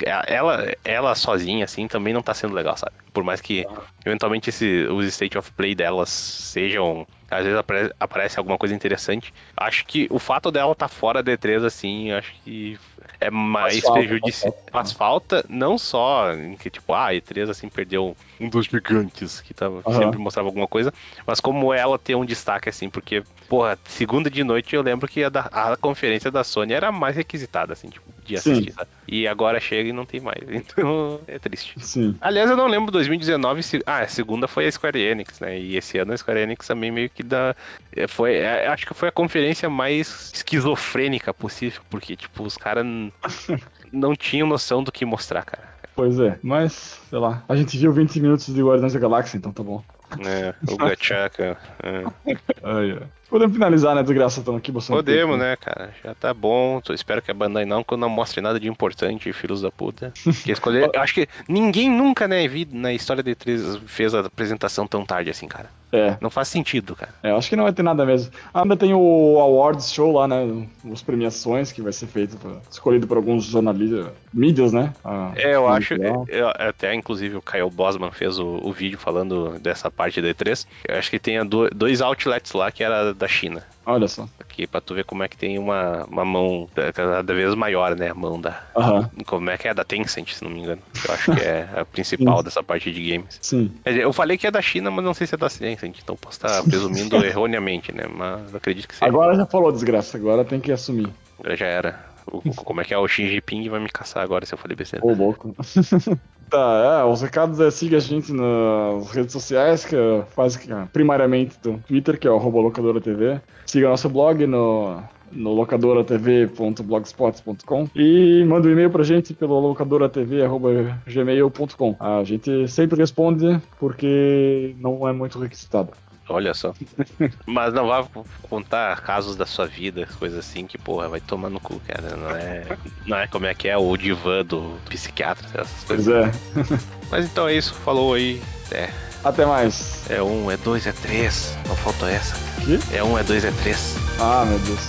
ela ela sozinha assim também não tá sendo legal, sabe? Por mais que eventualmente esse, os state of play delas sejam às vezes apare, aparece alguma coisa interessante. Acho que o fato dela tá fora da E3 assim, acho que é mais prejudicial. Faz falta não só em que tipo, ah, a E3 assim perdeu um dos gigantes que tava, uhum. sempre mostrava alguma coisa, mas como ela ter um destaque assim, porque, porra, segunda de noite eu lembro que a, da, a conferência da Sony era mais requisitada assim, tipo, de assistir, sabe? E agora chega e não tem mais. Então é triste. Sim. Aliás, eu não lembro 2019 se. Ah, a segunda foi a Square Enix, né? E esse ano a Square Enix também meio que dá. É, foi, é, acho que foi a conferência mais esquizofrênica possível, porque, tipo, os caras não tinham noção do que mostrar, cara. Pois é, mas, sei lá, a gente viu 20 minutos de Guardiões da Galáxia, então tá bom. É, o Gachaca. É. ai, ai. Podemos finalizar, né, desgraça? Estamos aqui bastante Podemos, né, cara? Já tá bom. espero que a Bandai não, que não mostre nada de importante, filhos da puta. Que escolher... Eu acho que ninguém nunca, né, vi, na história de 3 fez a apresentação tão tarde assim, cara. É. Não faz sentido, cara. É, acho que não vai ter nada mesmo. Ainda tem o Awards Show lá, né? As premiações que vai ser feito, pra, escolhido por alguns jornalistas, mídias, né? A, é, eu acho. Eu, até, inclusive, o Kyle Bosman fez o, o, vídeo falando dessa parte da E3. Eu acho que tem dois outlets lá que era da China. Olha só. Aqui, pra tu ver como é que tem uma, uma mão cada vez maior, né? A mão da. Uhum. Como é que é? Da Tencent, se não me engano. Eu acho que é a principal dessa parte de games. Sim. Eu falei que é da China, mas não sei se é da Tencent, então posso estar presumindo erroneamente, né? Mas acredito que seja. Agora já falou, desgraça. Agora tem que assumir. Já era. O, como é que é? O Xi Jinping vai me caçar agora se eu falei besteira. Ô, louco. Tá, é, os recados é siga a gente nas redes sociais, que faz primariamente do Twitter, que é o locadora TV. Siga nosso blog no, no locadoratv.blogspot.com e manda um e-mail pra gente pelo locadoratv.gmail.com. A gente sempre responde porque não é muito requisitado. Olha só. Mas não vá contar casos da sua vida, coisas assim, que, porra, vai tomar no cu, cara. Não é, não é como é que é o divã do psiquiatra, essas coisas. Pois é. Mas então é isso, falou aí. É. Até mais. É um, é dois, é três. Não faltou essa. Que? É um, é dois, é três. Ah, meu Deus.